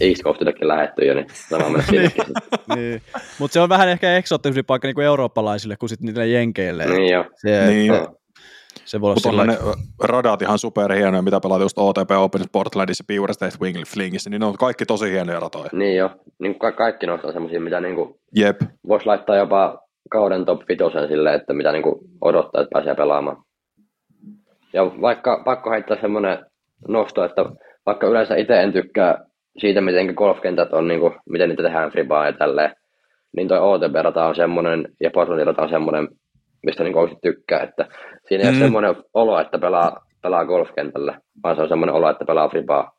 East Coastillekin lähetty jo, niin sama mennä sinnekin. sitten. niin. Mutta se on vähän ehkä eksoottisempi paikka niin kuin eurooppalaisille kuin sitten niille jenkeille. niin joo. Se, Niin. Joo. se voi olla sillä ne radat ihan superhienoja, mitä pelaat just OTP Openissa, Portlandissa, Pure State Wing Flingissä, niin ne on kaikki tosi hienoja ratoja. Niin jo. Niin ka- kaikki noista on semmoisia, mitä niinku Jep. voisi laittaa jopa kauden top 5 silleen, että mitä niinku odottaa, että pääsee pelaamaan. Ja vaikka pakko heittää semmoinen nosto, että vaikka yleensä itse en tykkää siitä, miten golfkentät on, niinku, miten niitä tehdään fribaa ja tälleen, niin toi OTP-rata on semmoinen ja Portlandin on semmoinen, mistä niinku oikeasti tykkää, että siinä ei Mm. ole semmoinen olo, että pelaa, pelaa golfkentällä, vaan se on semmoinen olo, että pelaa fribaa.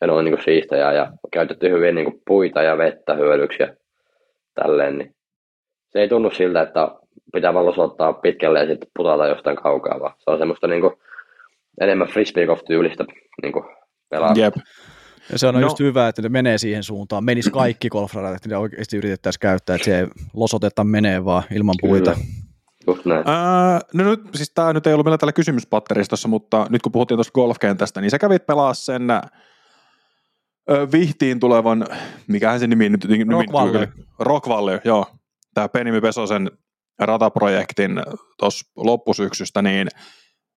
Ja ne on niinku siistejä ja käytetty hyvin niinku puita ja vettä hyödyksi ja tälleen, niin se ei tunnu siltä, että pitää vaan losottaa pitkälle ja sitten putata jostain kaukaa, vaan se on semmoista niinku enemmän frisbee golf tyylistä niinku pelaa. Jep. Ja se on No. just hyvä, että ne menee siihen suuntaan. Menis kaikki golfradat, että niitä oikeasti yritettäisiin käyttää, että se ei losoteta menee vaan ilman puita. Kyllä. Just näin. Ää, no nyt, siis tämä nyt ei ollut meillä täällä kysymyspatteristossa, mutta nyt kun puhuttiin tuosta golfkentästä, niin sä kävit pelaa sen ö, vihtiin tulevan, mikähän se nimi nyt nimi Rock nyt Valley. oli? Rock Valley, joo. Tämä Penimi Pesosen rataprojektin tuossa loppusyksystä, niin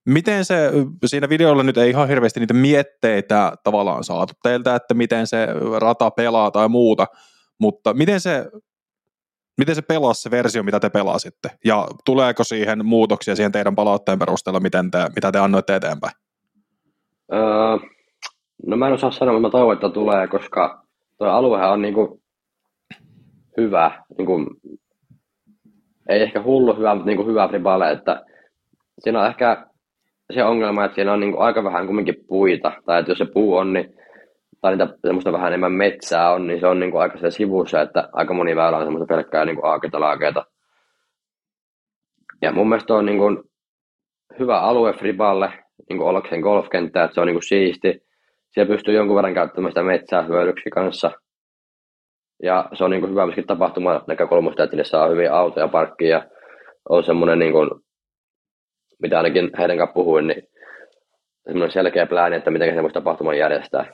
miten se, siinä videolla nyt ei ihan hirveästi niitä mietteitä tavallaan saatu teiltä, että miten se rata pelaa tai muuta, mutta miten se, miten se pelasi se versio, mitä te pelasitte? Ja tuleeko siihen muutoksia siihen teidän palautteen perusteella, miten te, mitä te annoitte eteenpäin? Öö, no mä en osaa sanoa, mutta mä toivon, että tulee, koska tuo aluehan on niinku hyvä, niinku, ei ehkä hullu hyvä, mutta niinku hyvä fribale, että siinä on ehkä se ongelma, että siinä on niinku aika vähän kumminkin puita, tai että jos se puu on, niin, tai niitä semmoista vähän enemmän metsää on, niin se on niinku aika siellä sivussa, että aika moni väylä on semmoista pelkkää niinku aakeita laakeita. Ja mun mielestä on niinku hyvä alue friballe, niinku ollakseen golfkenttä, että se on niinku siisti. Siellä pystyy jonkun verran käyttämään sitä metsää hyödyksi kanssa. Ja se on niinku hyvä myöskin tapahtuma näkökulmasta, että niille saa hyviä autoja parkkiin ja on semmoinen, niinku, mitä ainakin heidän kanssa puhuin, niin semmoinen selkeä plääni, että miten se voisi tapahtuman järjestää.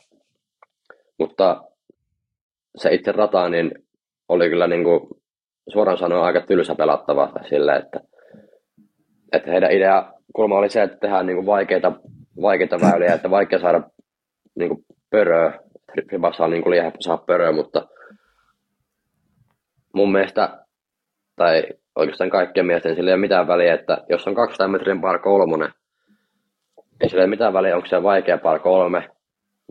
Mutta se itse rata, niin oli kyllä niinku, suoraan sanoen aika tylsä pelattava sillä, että, että heidän idea kulma oli se, että tehdään niinku vaikeita, vaikeita väyliä, että vaikea saada niinku pöröä. Ribassa on niinku liian helppo saada pöröä, mutta mun mielestä, tai oikeastaan kaikkien mielestä, niin sillä ei ole mitään väliä, että jos on 200 metrin par kolmonen, ei sillä ole mitään väliä, onko se vaikea par kolme,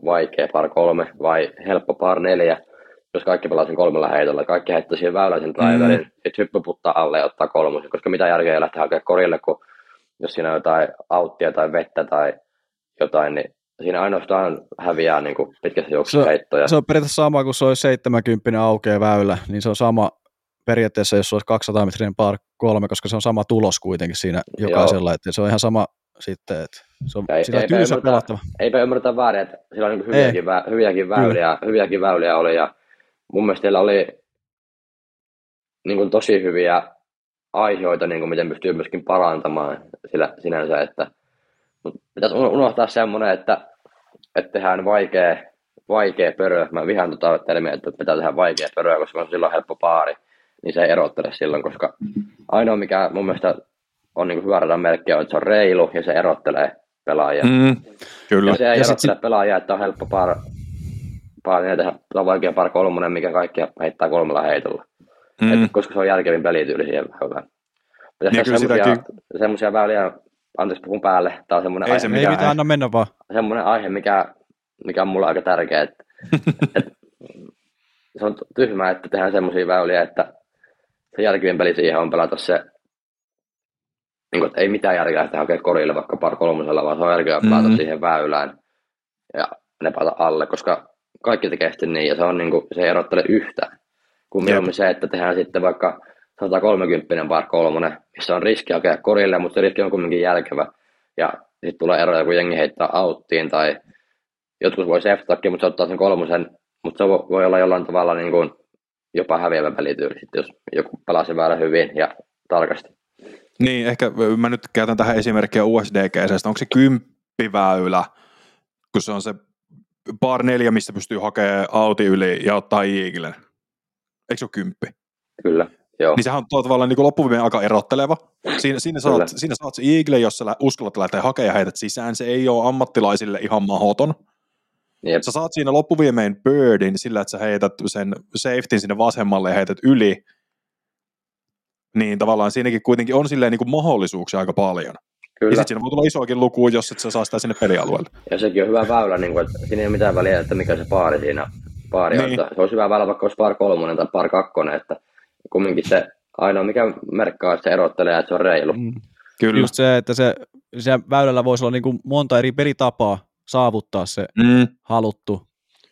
vaikea par kolme vai helppo par neljä, jos kaikki pelaa sen kolmella heitolla. Kaikki heittää siihen väyläisen driverin, mm. sitten hyppyputtaa alle ja ottaa kolmosen, koska mitä järkeä ei lähteä hakemaan korille, kun jos siinä on jotain auttia tai vettä tai jotain, niin siinä ainoastaan häviää niin kuin pitkässä juoksussa Se- heittoja. Se on periaatteessa sama kuin se olisi 70 aukea väylä, niin se on sama periaatteessa, jos se olisi 200 metrinen par kolme, koska se on sama tulos kuitenkin siinä jokaisella, että se on ihan sama sitten, että se on Ei- sillä eipä ymmärtä- pelattava. Eipä ymmärretä väärin, että sillä on niin hyviäkin, vä, hyviäkin, väyliä, hyviäkin väyliä oli ja mun mielestä teillä oli niin kuin tosi hyviä aiheita, niin kuin miten pystyy myöskin parantamaan sillä sinänsä, että mutta pitäisi uno- unohtaa semmoinen, että, että tehdään vaikea, vaikea pörö. Mä vihaan tota termiä, että pitää tehdä vaikea pörö, koska on silloin helppo paari, niin se ei erottele silloin, koska ainoa mikä mun mielestä on niin hyvä radan merkki on, että se on reilu ja se erottelee pelaajia. Mm, kyllä. Ja se ei Ja sit erottele pelaajia, että on helppo par, par niin tehdä, on vaikea par kolmonen, mikä kaikki heittää kolmella heitolla. Mm. Et, koska se on järkevin pelityyli siihen väylään. Pitäisi Ja kyllä semmosia, sitäkin- semmosia väyliä, anteeksi puhun päälle, tää on semmoinen Ei aihe, se Ei mikä, mitään, anna mennä vaan. semmoinen aihe mikä, mikä on mulle aika tärkeä. Että, et, se on tyhmää, että tehdään semmoisia väyliä, että se järkevin peli siihen on pelata se, niin kuin, että ei mitään järkeä että hakea korille vaikka par kolmosella, vaan se on järkeä pelata Mhm. siihen väylään ja ne palata alle, koska kaikki tekee sitten niin, ja se, on niin kuin, se ei erottele yhtään. Kun mieluummin se, että tehdään sitten vaikka 130 par kolmonen, missä on riski hakea korille, mutta se riski on kuitenkin järkevä. Ja sitten tulee eroja, kun jengi heittää auttiin tai jotkut voi safetakin, mutta se ottaa sen kolmosen, mutta se vo- voi olla jollain tavalla niin kuin jopa häviävä pelityyli, sitten jos joku pelaa sen väärä hyvin ja tarkasti. Niin, ehkä mä nyt käytän tähän esimerkkiä USDGCstä. Onko se kymppiväylä, kun se on se bar neljä, mistä pystyy hakemaan auti yli ja ottaa Eaglen? Eikö se ole kymppi? Kyllä, joo. Niin sehän on tuolla tavalla niin loppuviimein aika erotteleva. Siinä, siinä, saat, Kyllä. siinä saat se Eagle, jos sä uskallat lähteä hakemaan ja heität sisään. Se ei ole ammattilaisille ihan mahoton. Jep. Sä saat siinä loppuviimein birdin sillä, että sä heität sen safetyn sinne vasemmalle ja heität yli. Niin tavallaan siinäkin kuitenkin on silleen niin kuin mahdollisuuksia aika paljon. Ja Kyllä. sitten siinä voi tulla isoakin luku, jos et sä saa sitä sinne pelialueelle. Ja sekin on hyvä väylä, niin kuin, että siinä ei ole mitään väliä, että mikä se paari siinä paari on. Niin. Että Se olisi hyvä väylä, vaikka olisi par kolmonen tai par kakkonen, että kumminkin se ainoa mikä merkkaa, että se erottelee, että se on reilu. Mm. Kyllä. Just se, että se, se väylällä voisi olla niin kuin monta eri pelitapaa saavuttaa se Mm, haluttu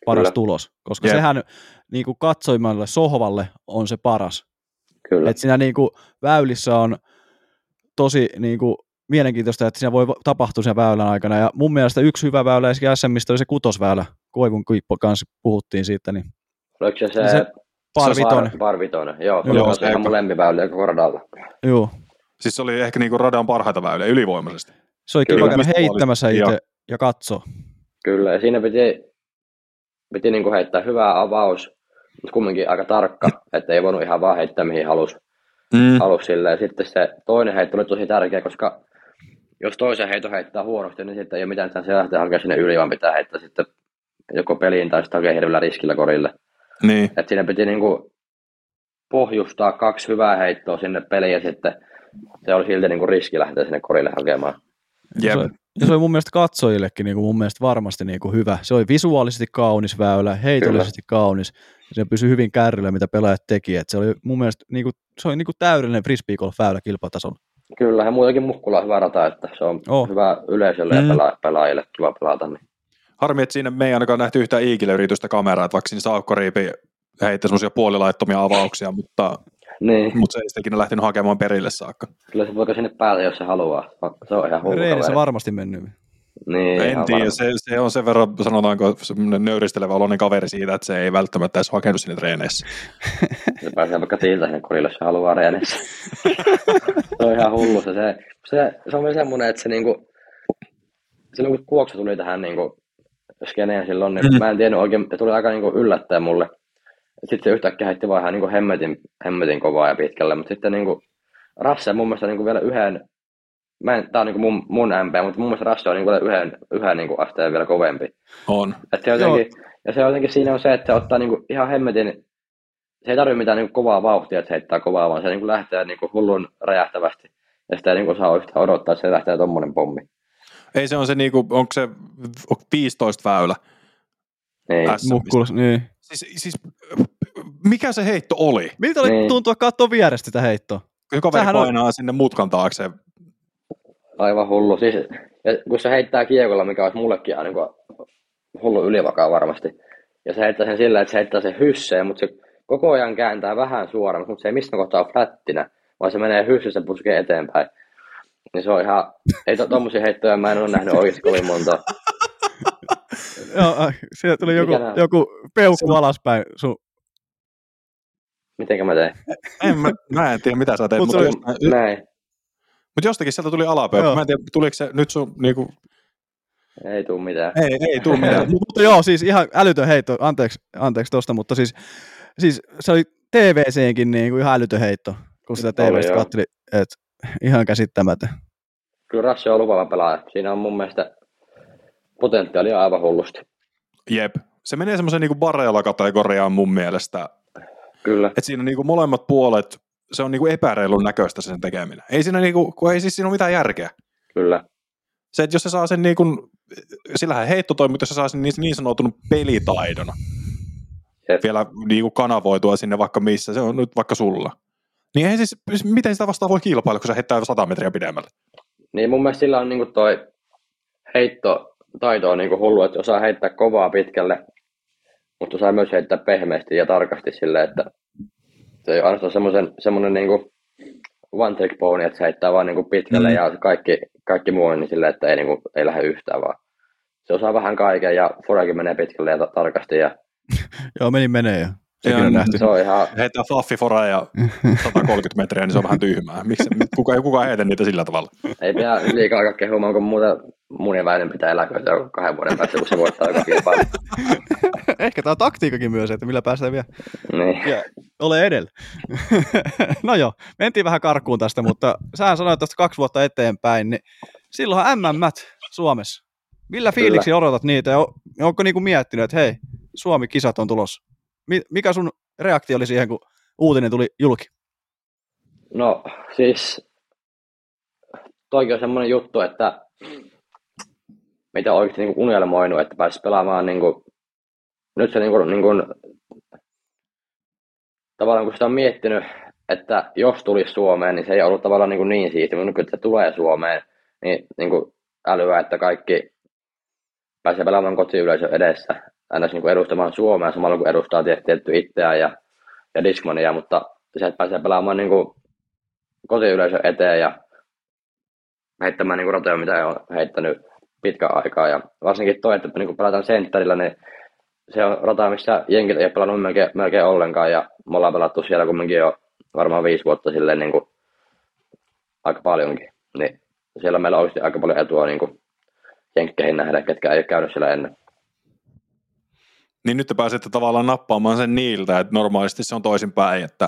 paras Kyllä. tulos, koska Jep. sehän niin kuin katsoimalle sohvalle on se paras. Kyllä. Et siinä niin kuin väylissä on tosi niin kuin mielenkiintoista, että siinä voi tapahtua sen väylän aikana. Ja mun mielestä yksi hyvä väylä esimerkiksi SMistä oli se kutosväylä. Koivun Kuippo kanssa puhuttiin siitä, niin Oliko se se, se se par on vitonen. Par, par vitonen. Joo, se Joo, on se- ihan mun lempiväyliä koko radalla. Joo. siis se oli ehkä niinku radan parhaita väyliä ylivoimaisesti. Se oli Kyllä. kiva käydä Visuaalisesti heittämässä itse ja katsoa. Kyllä, ja siinä piti, piti niin kuin heittää hyvä avaus, mutta kumminkin aika tarkka, että ei voinut ihan vaan heittää mihin halusi. Mm. Halus sille. Ja sitten se toinen heitto oli tosi tärkeä, koska jos toisen heiton heittää huonosti, niin sitten ei ole mitään se lähteä hakemaan sinne yli, vaan pitää heittää sitten joko peliin tai sitten hakea hirveällä riskillä korille. Niin. Et siinä piti niinku pohjustaa kaksi hyvää heittoa sinne peliin ja sitten se oli silti niinku riski lähteä sinne korille hakemaan. Jep. Se, ja se oli mun mielestä katsojillekin niin kuin mun mielestä varmasti niin kuin hyvä. Se oli visuaalisesti kaunis väylä, heitollisesti kaunis. Ja se pysyi hyvin kärryllä, mitä pelaajat teki. Et se oli mun mielestä niin kuin, se oli niin kuin täydellinen frisbee golf väylä kilpatasolla. Kyllä, ja muutenkin Mukkula on hyvä rata, että se on Oh. hyvä yleisölle Mm. ja pela- pelaajille kiva pelata. Niin. Harmi, että siinä me ei ainakaan nähty yhtään iikille-yritystä kameraa, että vaikka siinä Saukko Riipi heitti semmoisia puolilaittomia avauksia, mutta, Niin, mutta se ei sitä ikinä lähtenyt hakemaan perille saakka. kyllä se voiko sinne päälle, jos se haluaa. Se on ihan hullu Reenissä kaveri. varmasti mennyt. Niin, en tiedä, se, se, on sen verran, sanotaanko, semmoinen nöyristelevä oloinen kaveri siitä, että se ei välttämättä edes hakenut sinne treeneissä. Se pääsee vaikka tiiltä sinne korille, jos se haluaa reenissä. se on ihan hullu. Se, se, se, se on myös semmoinen, että se niinku, silloin kun Kuoksa tuli tähän niinku, skeneen silloin, niin Mm. mä en tiennyt oikein, se tuli aika niinku yllättäen mulle. Sitten se yhtäkkiä heitti vaan ihan niinku hemmetin, hemmetin kovaa ja pitkälle, mutta sitten niinku Rasse mun mielestä niinku vielä yhden, mä en, tää on niinku mun, mun MP, mutta mun mielestä Rasse on niinku vielä yhden, yhden niinku asteen vielä kovempi. On. Et se jotenkin, ja se jotenkin siinä on se, että se ottaa niinku ihan hemmetin, se ei tarvitse mitään niinku kovaa vauhtia, että se heittää kovaa, vaan se niinku lähtee niinku hullun räjähtävästi. Ja sitä ei niinku saa yhtään odottaa, että se lähtee tommonen pommi. Ei se on se niinku, onko se 15 väylä? Niin. Äs- Mukkulas, niin. Siis, siis, mikä se heitto oli? Miltä oli Niin. tuntua katsoa vierestä sitä heittoa? Kun kaveri Sähän on- painaa sinne mutkan taakse. Aivan hullu. Siis, ja kun se heittää kiekolla, mikä olisi mullekin ihan niin hullu ylivakaa varmasti. Ja se heittää sen sillä, että se heittää sen hysseen, mutta se koko ajan kääntää vähän suoraan, mutta se ei missään kohtaa ole flättinä, vaan se menee hyssyssä puskee eteenpäin. Niin se on ihan, ei to, tommosia heittoja mä en ole nähnyt oikeasti kovin monta. Joo, äh, sieltä tuli joku, Mikä joku peukku alaspäin sun Mitenkä mä teen? En, mä, mä en tiedä, mitä sä teet, Mut mutta, oli- jostain, Näin. mutta jostakin sieltä tuli alapeukku. Joo. Mä en tiedä, tuliko se nyt sun niinku, Ei tuu mitään. ei, ei tuu mitään. mutta joo, siis ihan älytön heitto, anteeksi, anteeksi tosta, mutta siis, siis se oli TVCenkin niin kuin ihan älytön heitto, kun sitä TVstä katseli, että ihan käsittämätön. Kyllä Rassi on lupaava pelaaja. Siinä on mun mielestä potentiaalia aivan hullusti. Jep. Se menee semmoisen niinku Barella-kategoriaan mun mielestä. Kyllä. Että siinä niinku molemmat puolet, se on niinku epäreilun näköistä sen tekeminen. Ei siinä niinku, kun ei siis siinä ole mitään järkeä. Kyllä. Se, että jos se saa sen niinku, sillähän heitto toi, mutta jos se saa sen niin, niin sanotun pelitaidon Jep. vielä niinku kanavoitua sinne vaikka missä, se on nyt vaikka sulla. Niin ei siis, siis miten sitä vastaan voi kilpailla, kun se heittää 100 metriä pidemmälle? Niin mun mielestä sillä on niinku toi heitto taito on niinku hullu, että osaa heittää kovaa pitkälle, mutta osaa myös heittää pehmeästi ja tarkasti sille, että se ei ole ainoastaan semmoisen, semmoinen niinku one trick pony, että se heittää vaan niinku pitkälle Mm. ja kaikki, kaikki muu on niin sille, että ei, niinku, ei lähde yhtään vaan. Se osaa vähän kaiken ja forekin menee pitkälle ja ta- tarkasti ja Joo, meni menee. Sekin Joo, on nähty. se on ihan, Heittää fluffy ja 130 metriä, niin se on vähän tyhmää. Miksi, kuka, kuka ei heitä niitä sillä tavalla? ei pidä liikaa aikaa kehumaan, kun muuten mun ja Väinen pitää eläköitä jo kahden vuoden päästä, kun se voittaa joka kilpailu. Ehkä tämä on taktiikakin myös, että millä päästään vielä Niin. ja ole edellä. no joo, mentiin vähän karkuun tästä, mutta sä sanoit tästä kaksi vuotta eteenpäin, niin silloinhan MM Suomessa. Millä fiiliksi odotat niitä onko niinku miettinyt, että hei, Suomi-kisat on tulossa? Mi- mikä sun reaktio oli siihen, kun uutinen tuli julki? No siis toikin on semmoinen juttu, että mitä oikeasti niin unelmoinut, että pääsisi pelaamaan niin kuin, nyt se niin kuin, niin kuin, tavallaan kun sitä on miettinyt, että jos tulisi Suomeen, niin se ei ollut tavallaan niin, kuin niin siisti, mutta nyt kun se tulee Suomeen, niin, niin kuin älyä, että kaikki pääsee pelaamaan kotiyleisön edessä, aina niin edustamaan Suomea samalla kun edustaa tiet- tietty itseään ja, ja Discmania, mutta se, että pääsee pelaamaan niin kotiyleisön eteen ja heittämään niin rotoja, mitä ei ole heittänyt pitkän aikaa. Ja varsinkin toi, että niin pelataan sentterillä, niin se on rata, missä jenkit ei pelannut melkein, melkein ollenkaan. Ja me ollaan pelattu siellä kumminkin jo varmaan viisi vuotta silleen niin kuin aika paljonkin. Niin siellä meillä on aika paljon etua niin kuin jenkkeihin nähdä, ketkä ei ole käynyt siellä ennen. Niin nyt te pääsette tavallaan nappaamaan sen niiltä, että normaalisti se on toisinpäin, että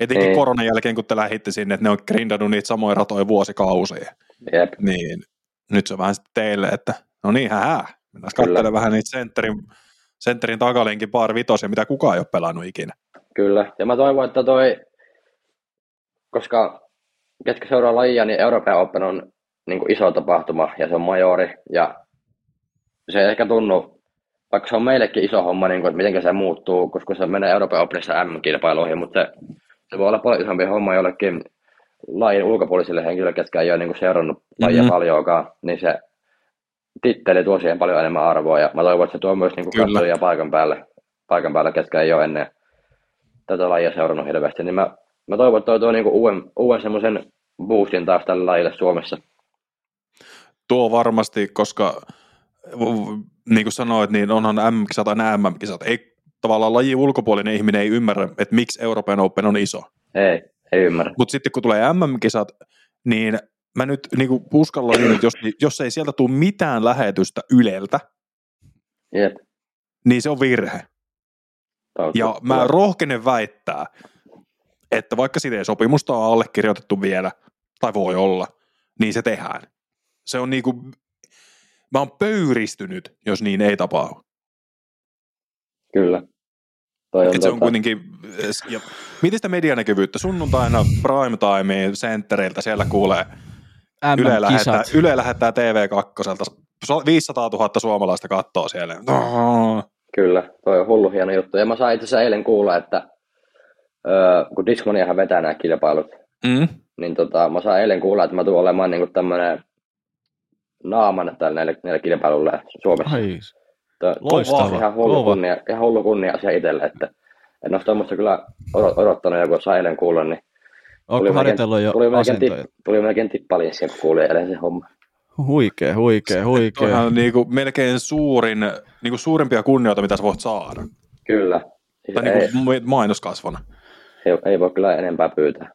etenkin Niin. koronan jälkeen, kun te lähditte sinne, että ne on grindannut niitä samoja ratoja vuosikausia, Jep, niin nyt se on vähän sitten teille, että no niin, hää, mennään katselemaan vähän niitä sentterin, sentterin takalinkin par vitosia, mitä kukaan ei ole pelannut ikinä. kyllä. Ja mä toivon, että toi, koska ketkä seuraa lajia, niin Euroopan Open on niin kuin iso tapahtuma ja se on majori ja se ei ehkä tunnu, vaikka se on meillekin iso homma, niin kuin, että miten se muuttuu, koska se menee Euroopan Openissa M-kilpailuihin, mutta se, se voi olla paljon isompi homma jollekin lajin ulkopuolisille henkilöille, ketkä ei ole niin kuin seurannut lajia Mhm. paljonkaan, niin se titteli tuo siihen paljon enemmän arvoa ja mä toivon, että se tuo myös niin katsojia paikan päälle, paikan päälle, ketkä ei ole ennen tätä lajia seurannut hirveästi, niin mä, mä toivon, että toi tuo niin kuin uuden, uuden semmoisen boostin taas tälle lajille Suomessa. Tuo varmasti, koska niin kuin sanoit, niin onhan M-kisat aina MM-kisat. Ei tavallaan laji ulkopuolinen ihminen ei ymmärrä, että miksi Euroopan Open on iso. Ei, ei ymmärrä. Mutta sitten kun tulee MM-kisat, niin mä nyt niin kuin uskallan, että jos, jos ei sieltä tule mitään lähetystä Yleltä, Jep. niin se on virhe. Ja mä rohkenen väittää, että vaikka siitä ei sopimusta ole allekirjoitettu vielä, tai voi olla, niin se tehdään. Se on niinku, mä oon pöyristynyt, jos niin ei tapahdu. Kyllä. Toi on, Et se on tota- kuitenkin, ja miten sitä medianäkyvyyttä? Sunnuntaina prime time senttereiltä siellä kuulee, Yle lähettää. Yle lähettää TV2, 500 000 suomalaista kattoo siellä. Kyllä, toi on hullu hieno juttu. Ja mä sain itse asiassa eilen kuulla, että öö, kun Discmaniahan vetää nämä kilpailut, Mm. niin tota, mä sain eilen kuulla, että mä tulen olemaan niinku tämmönen naaman tälle näille, näille kilpailulle Suomessa. Ai, tuo on Ihan hullu kunnia, ihan hullu kunnia asia itselle, että en ole tuommoista kyllä odot- odottanut, ja kun sai eilen kuulla, niin ootko harjoitellut jo tuli melkein, asentoja? tip, tuli melkein tippaliin, kun kuuli eilen se homma. Huikee, huikee, huikee. Toihan on niinku melkein suurin, niinku suurimpia kunnioita, mitä sä voit saada. Kyllä. Siis Tai ei, niinku mainoskasvona. ei, ei, voi kyllä enempää pyytää.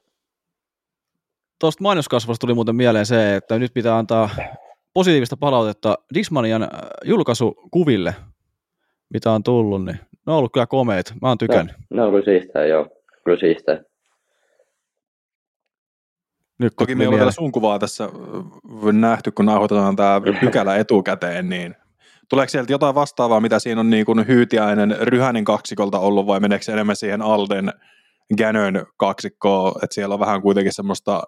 Tuosta mainoskasvusta tuli muuten mieleen se, että nyt pitää antaa positiivista palautetta Dismanian äh, julkaisukuville, mitä on tullut, niin ne on ollut kyllä komeet. Mä oon tykännyt. Ne on kyllä siistää, joo. Kyllä siistää. Nyt, Toki me ei ole vielä sun kuvaa tässä ö, nähty, kun nauhoitetaan tämä pykälä etukäteen, niin tuleeko sieltä jotain vastaavaa, mitä siinä on niin kuin Hyytiäinen Ryhänen kaksikolta ollut, vai meneekö se enemmän siihen Alden Gänön kaksikkoon, että siellä on vähän kuitenkin semmoista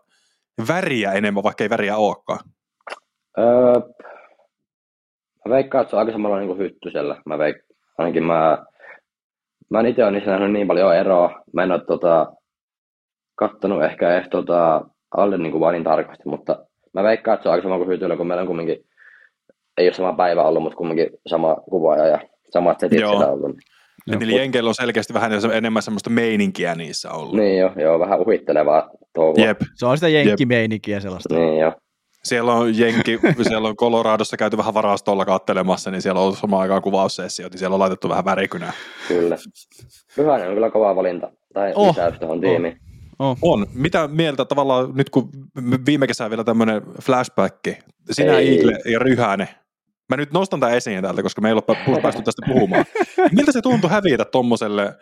väriä enemmän, vaikka ei väriä olekaan. Öö, mä veikkaan, että se on aika samalla niin kuin hyttysellä. Mä veik, ainakin mä, mä en itse ole niissä nähnyt niin paljon eroa. Mä en ole tota, kattonut ehkä edes tota, alle niin kuin vaan niin tarkasti, mutta mä veikkaan, että se on aika sama kuin hytyllä, kun meillä on kumminkin, ei ole sama päivä ollut, mutta kumminkin sama kuvaaja ja samat setit Joo. siellä ollut. Et niillä jenkeillä on selkeästi vähän enemmän semmoista meininkiä niissä ollut. Niin jo, joo, vähän uhittelevaa touhua. Jep. Se on sitä jenkkimeininkiä sellaista. Niin jo, Siellä on jenki, siellä on Coloradossa käyty vähän varastolla kattelemassa, niin siellä on ollut samaan aikaan kuvaussessiot, niin siellä on laitettu vähän värikynää. kyllä. Pyhänen on kyllä kova valinta, tai Oh, lisäys tuohon tiimiin. On. Mitä mieltä tavallaan nyt, kun viime kesänä vielä tämmöinen flashback, sinä Ei. Igle ja Ryhänen, mä nyt nostan tämän esiin täältä, koska me ei ole pä- päästy tästä puhumaan. Miltä se tuntui hävitä tommoselle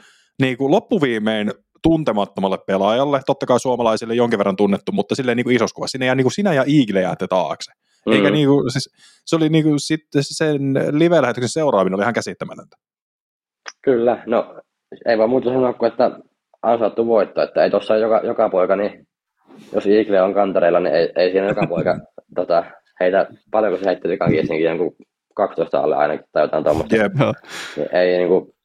niin kuin loppuviimein tuntemattomalle pelaajalle, totta kai suomalaisille jonkin verran tunnettu, mutta silleen niin kuin isossa kuvassa. Sinä, ja, niin kuin sinä ja Igle jäätte taakse. Mm. Eikä niin kuin, siis, se oli niin kuin, sitten sen live-lähetyksen seuraaminen oli ihan käsittämätöntä. Kyllä, no ei vaan muuta sanoa kuin, että ansaattu voitto, että ei tuossa joka, joka poika, niin jos Igle on kantareilla, niin ei, ei siinä joka poika tota, heitä, paljonko se heitteli kankiisinkin, jonkun 12 alle ainakin tai jotain tuommoista. Joo. Niin ei niinku,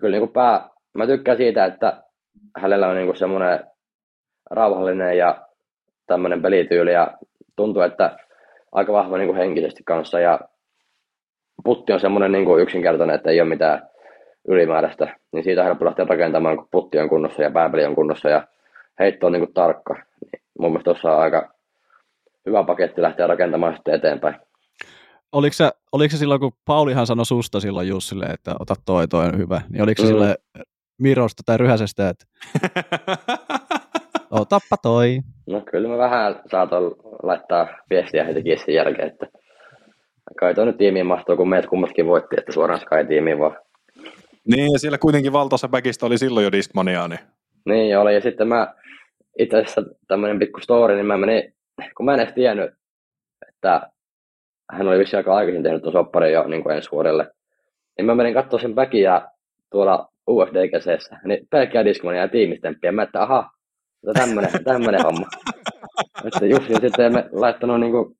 kyllä niinku pää, mä tykkään siitä, että hänellä on niinku semmoinen rauhallinen ja tämmöinen pelityyli ja tuntuu, että aika vahva niinku henkisesti kanssa ja putti on semmoinen niinku yksinkertainen, että ei ole mitään ylimääräistä, niin siitä helppo lähteä rakentamaan, kun putti on kunnossa ja pääpeli on kunnossa ja heitto on niinku tarkka. Niin mun mielestä tuossa on aika hyvä paketti lähteä rakentamaan sitten eteenpäin. Oliko se, oliko se silloin, kun Paulihan sanoi susta silloin Jussille, että ota toi, toi on hyvä, niin oliko se Mm. mm. Mirosta tai Ryhäsestä, että otappa toi. No kyllä mä vähän saatoin laittaa viestiä heti sen jälkeen, että kai toi nyt tiimiin mahtuu, kun meidät kummatkin voitti, että suoraan Sky tiimiin vaan. niin, ja siellä kuitenkin valtaosa backista oli silloin jo Discmania, niin Niin oli, ja sitten mä itse asiassa tämmöinen pikku story, niin mä menin, kun mä en edes tiennyt, että hän oli vissiin aika aikaisin tehnyt tuon sopparin jo niin kuin ensi vuodelle. Niin mä menin katsoa sen backia tuolla UFDGCssä, niin pelkkää Discmania ja tiimistemppiä. Mä että aha, tämmönen, tämmönen homma. Että Jussi sitten me laittanut niinku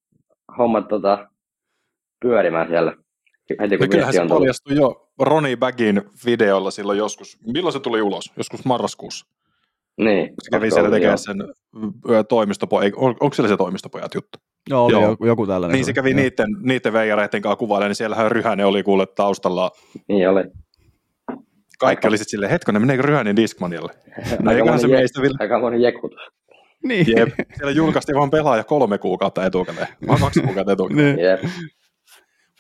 hommat tota, pyörimään siellä. Heti kun kyllähän viesti se on tullut. paljastui jo Ronnie Bagin videolla silloin joskus. Milloin se tuli ulos? Joskus marraskuussa. Niin. Se kävi siellä tekemään sen ö, toimistopojat. On, onko siellä se toimistopojat juttu? Joo, oli Joo. Joku, joku tällainen. Niin se kävi Joo. niiden, niiden veijareiden kanssa kuvailemaan, niin siellähän Ryhänen oli kuule taustalla. Niin oli. Kaikki Aika- oli sitten silleen, hetkonen, meneekö Ryhänen Discmanialle? No Aika se moni, meistä je- vielä. aika moni. Niin. Jep. Siellä julkaistiin vaan pelaaja kolme kuukautta etukäteen. Vaan kaksi kuukautta etukäteen. niin. Jep.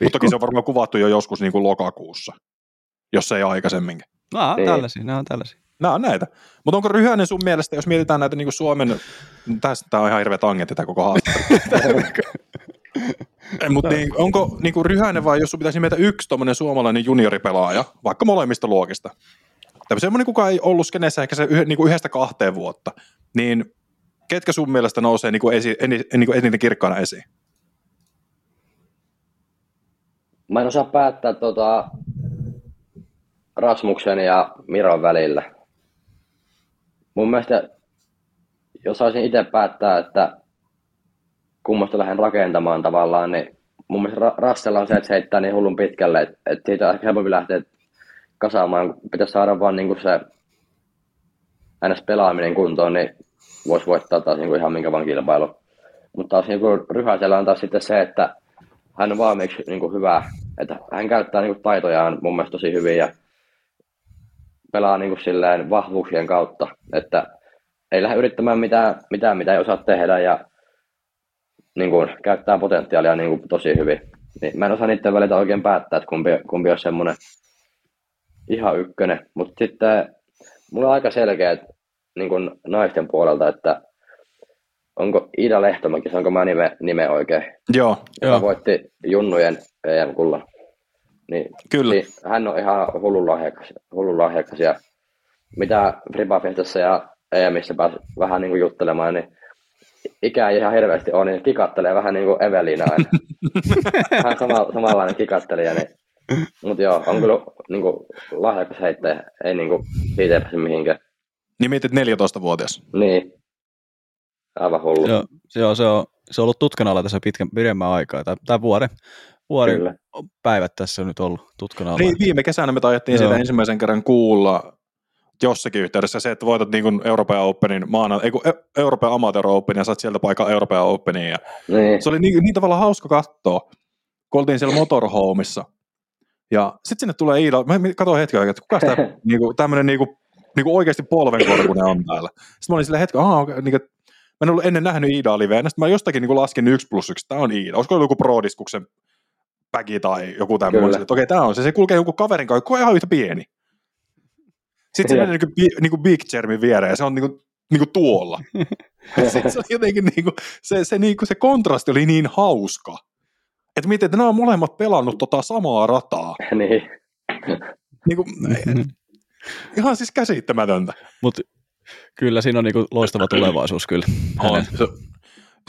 Mutta toki se on varmaan kuvattu jo joskus niin kuin lokakuussa, jos ei aikaisemminkin. Nämä on Niin. tällaisia, nämä on tällaisia. Nämä on näitä. Mutta onko Ryhänen sun mielestä, jos mietitään näitä niin kuin Suomen, tästä on ihan hirveä tangentti tämä koko haastattelu. Mutta niin, onko niin kuin Ryhänen vai jos sun pitäisi nimetä yksi tommonen suomalainen junioripelaaja, vaikka molemmista luokista, tai semmoinen, kuka ei ollut skeneessä ehkä se yh, niin kuin yhdestä kahteen vuotta, niin ketkä sun mielestä nousee niin kuin esi, eni, niin kuin eniten kirkkaana esiin? Mä en osaa päättää tota, Rasmuksen ja Miron välillä. Mun mielestä, jos saisin itse päättää, että kummasta lähden rakentamaan tavallaan, niin mun mielestä Ra- Rassella on se, että se heittää niin hullun pitkälle, että, että siitä on helpompi lähteä kasaamaan. Kun Pitäisi saada vaan niin se ns. pelaaminen kuntoon, niin voisi voittaa taas niin kuin ihan minkä vaan kilpailu. Mutta taas niin Ryhäsellä on taas sitten se, että hän on valmiiksi niin kuin hyvä, että hän käyttää niin kuin taitojaan mun mielestä tosi hyvin ja pelaa niin kuin silleen vahvuuksien kautta, että ei lähde yrittämään mitään, mitään mitä ei osaa tehdä ja niin kuin, käyttää potentiaalia niin kuin, tosi hyvin. Niin, mä en osaa niiden välillä oikein päättää, että kumpi, kumpi on semmoinen ihan ykkönen. Mutta sitten mulla on aika selkeä niin kuin naisten puolelta, että onko Ida Lehtomäki, onko mä nime, nime oikein? Joo. Joka joo. voitti Junnujen EM-kullan. Niin, Kyllä. Niin, hän on ihan hullun lahjakas, hullun lahjakas ja mitä Fribafestassa ja EMissä pääsi vähän niin kuin juttelemaan, niin ikä ei ihan hirveästi ole, niin kikattelee vähän niin kuin Evelina aina. Hän sama, samanlainen kikattelija, niin mutta joo, on kyllä niin kuin, lahjakas heittäjä, ei niin kuin, siitä ei pääse mihinkään. Niin mietit 14-vuotias. Niin, aivan hullu. Joo, se on, se on, se on ollut tutkan alla tässä pitkän, pidemmän aikaa, tai, tai vuoden, vuoden Kyllä. päivät tässä on nyt ollut tutkan alla. Niin, viime kesänä me taidettiin siitä ensimmäisen kerran kuulla jossakin yhteydessä se, että voitat niin Euroopan Openin maana, ei kun e- Euroopan Amateur Openin ja saat sieltä paikalla Euroopan Openiin. Ja niin. Se oli niin, niin tavallaan hauska katsoa, kun oltiin siellä motorhomeissa. Ja sitten sinne tulee Iida, mä katsoin hetken aikaa, että kuka tämä niinku, tämmöinen niinku, niinku oikeasti polvenkorkunen on täällä. Sitten mä olin sille hetken, aha, niinku, mä en ollut ennen nähnyt Iidaa liveen, sitten mä jostakin niinku laskin yksi plus yksi, tämä on Iida. Olisiko joku Pro-diskuksen päki tai joku tämmöinen, että okei, okay, tämä on se, se kulkee joku kaverin kanssa, joka on ihan yhtä pieni. Sitten se menee niin niinku Big Chermin viereen, se on niin kuin, niin kuin tuolla. Se oli jotenkin niin kuin, se, se, niin kuin, se kontrasti oli niin hauska. Että miten, että nämä on molemmat pelannut tota samaa rataa. niin. niin kuin, ihan siis käsittämätöntä. Mutta kyllä siinä on niin kuin loistava tulevaisuus kyllä. On. Se,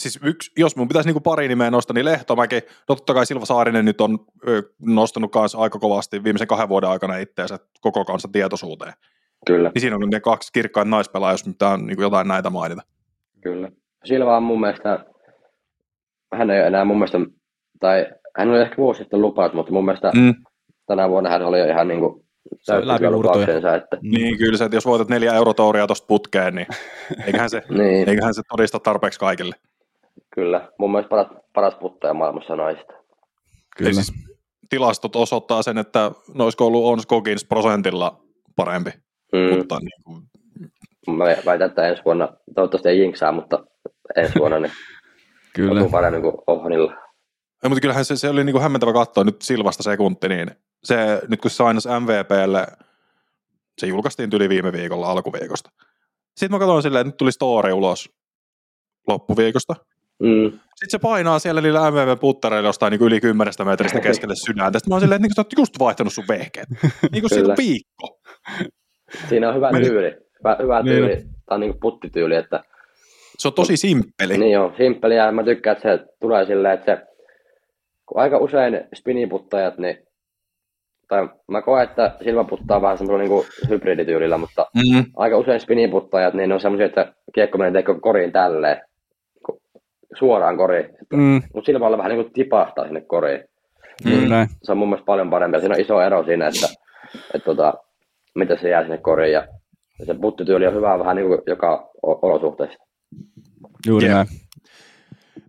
siis yksi, jos mun pitäisi niinku pari nimeä nostaa, niin Lehtomäki, no totta kai Silva Saarinen nyt on ö, nostanut kanssa aika kovasti viimeisen kahden vuoden aikana itseänsä koko kanssa tietoisuuteen. Kyllä. Niin siinä on ne kaksi kirkkaat naispelaa, jos mitään niin jotain näitä mainita. Kyllä. Silva on mun mielestä, hän ei enää mun mielestä, tai hän oli ehkä vuosi sitten lupaus, mutta mun mielestä mm. tänä vuonna hän oli jo ihan niin kuin läpimurtoja. Että... Niin, kyllä se, että jos voitat neljä eurotouria tuosta putkeen, niin eiköhän se, niin. eiköhän se todista tarpeeksi kaikille. Kyllä, mun mielestä paras, paras puttaja maailmassa naista. Kyllä. siis tilastot osoittaa sen, että noisiko ollut Ons Skogins prosentilla parempi. Mm. Mutta niin kuin... Mä väitän, että ensi vuonna, toivottavasti ei jinksaa, mutta ensi vuonna niin Kyllä. on paremmin kuin Ohnilla. Ja, mutta kyllähän se, se oli niin kuin hämmentävä katsoa nyt Silvasta sekunti, niin se, nyt kun se sainas MVPlle, se julkaistiin yli viime viikolla alkuviikosta. Sitten mä katsoin silleen, että nyt tuli story ulos loppuviikosta. Mm. Sitten se painaa siellä niillä MVV-puttareilla jostain niin yli kymmenestä metristä keskelle sydäntä. Sitten mä oon silleen, että niin, sä oot just vaihtanut sun vehkeet. niin kuin siitä piikko. Siinä on hyvä Meni. tyyli. Hyvä, hyvä niin. tyyli. Tämä on niin kuin puttityyli. Että... Se on tosi simppeli. Niin on, simppeli ja mä tykkään, että se tulee silleen, että se, kun aika usein spiniputtajat, niin tai mä koen, että silmäputtaa vähän semmoisella niin hybridityylillä, mutta mm-hmm. aika usein spiniputtajat, niin ne on semmoisia, että kiekko menee koriin tälleen, suoraan koriin. Mm. Mutta silmällä vähän niin kuin tipahtaa sinne koriin. Mm, niin näin. Se on mun mielestä paljon parempi. Siinä on iso ero siinä, että, että tota, miten se jää sinne koriin. Ja se puttityyli on hyvä vähän niin kuin joka olosuhteessa. Juuri yeah. näin.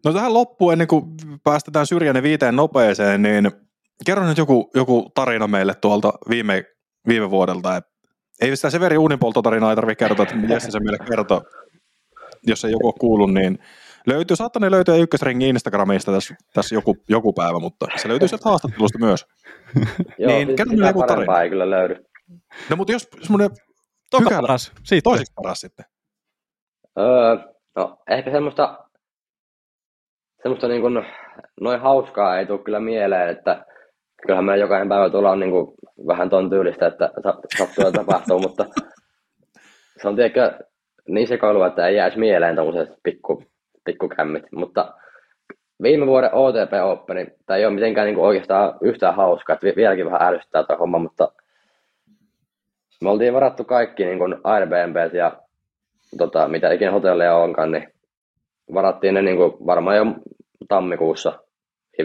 No tähän loppuun, ennen kuin päästetään syrjäinen viiteen nopeeseen, niin kerro nyt joku, joku tarina meille tuolta viime, viime vuodelta. Et ei sitä Severi Unipolto-tarinaa ei tarvitse kertoa, että Jesse se meille kertoo, jos ei joku ole kuullut, niin löytyy, saattaa ne löytyä ykkösringin Instagramista tässä, tässä joku, joku päivä, mutta se löytyy sieltä haastattelusta myös. Joo, niin, siis kerro joku tarina. ei kyllä löydy. No mutta jos semmoinen Toka paras, siitä. toiseksi paras sitten. Öö, no ehkä semmoista, semmoista niin kuin, noin hauskaa ei tule kyllä mieleen, että kyllähän meillä jokainen päivä tuolla on niin kuin vähän ton tyylistä, että sattuu ja tapahtuu, mutta se on tietenkin niin sekoilua, että ei jäisi mieleen tuollaiset pikku, pikkukämmit, mutta viime vuoden OTP Open, tämä ei ole mitenkään niin kuin oikeastaan yhtään hauskaa, että vieläkin vähän ärsyttää tämä homma, mutta me oltiin varattu kaikki niin kuin Airbnb ja tota, mitä ikinä hotelleja onkaan, niin varattiin ne niin kuin varmaan jo tammikuussa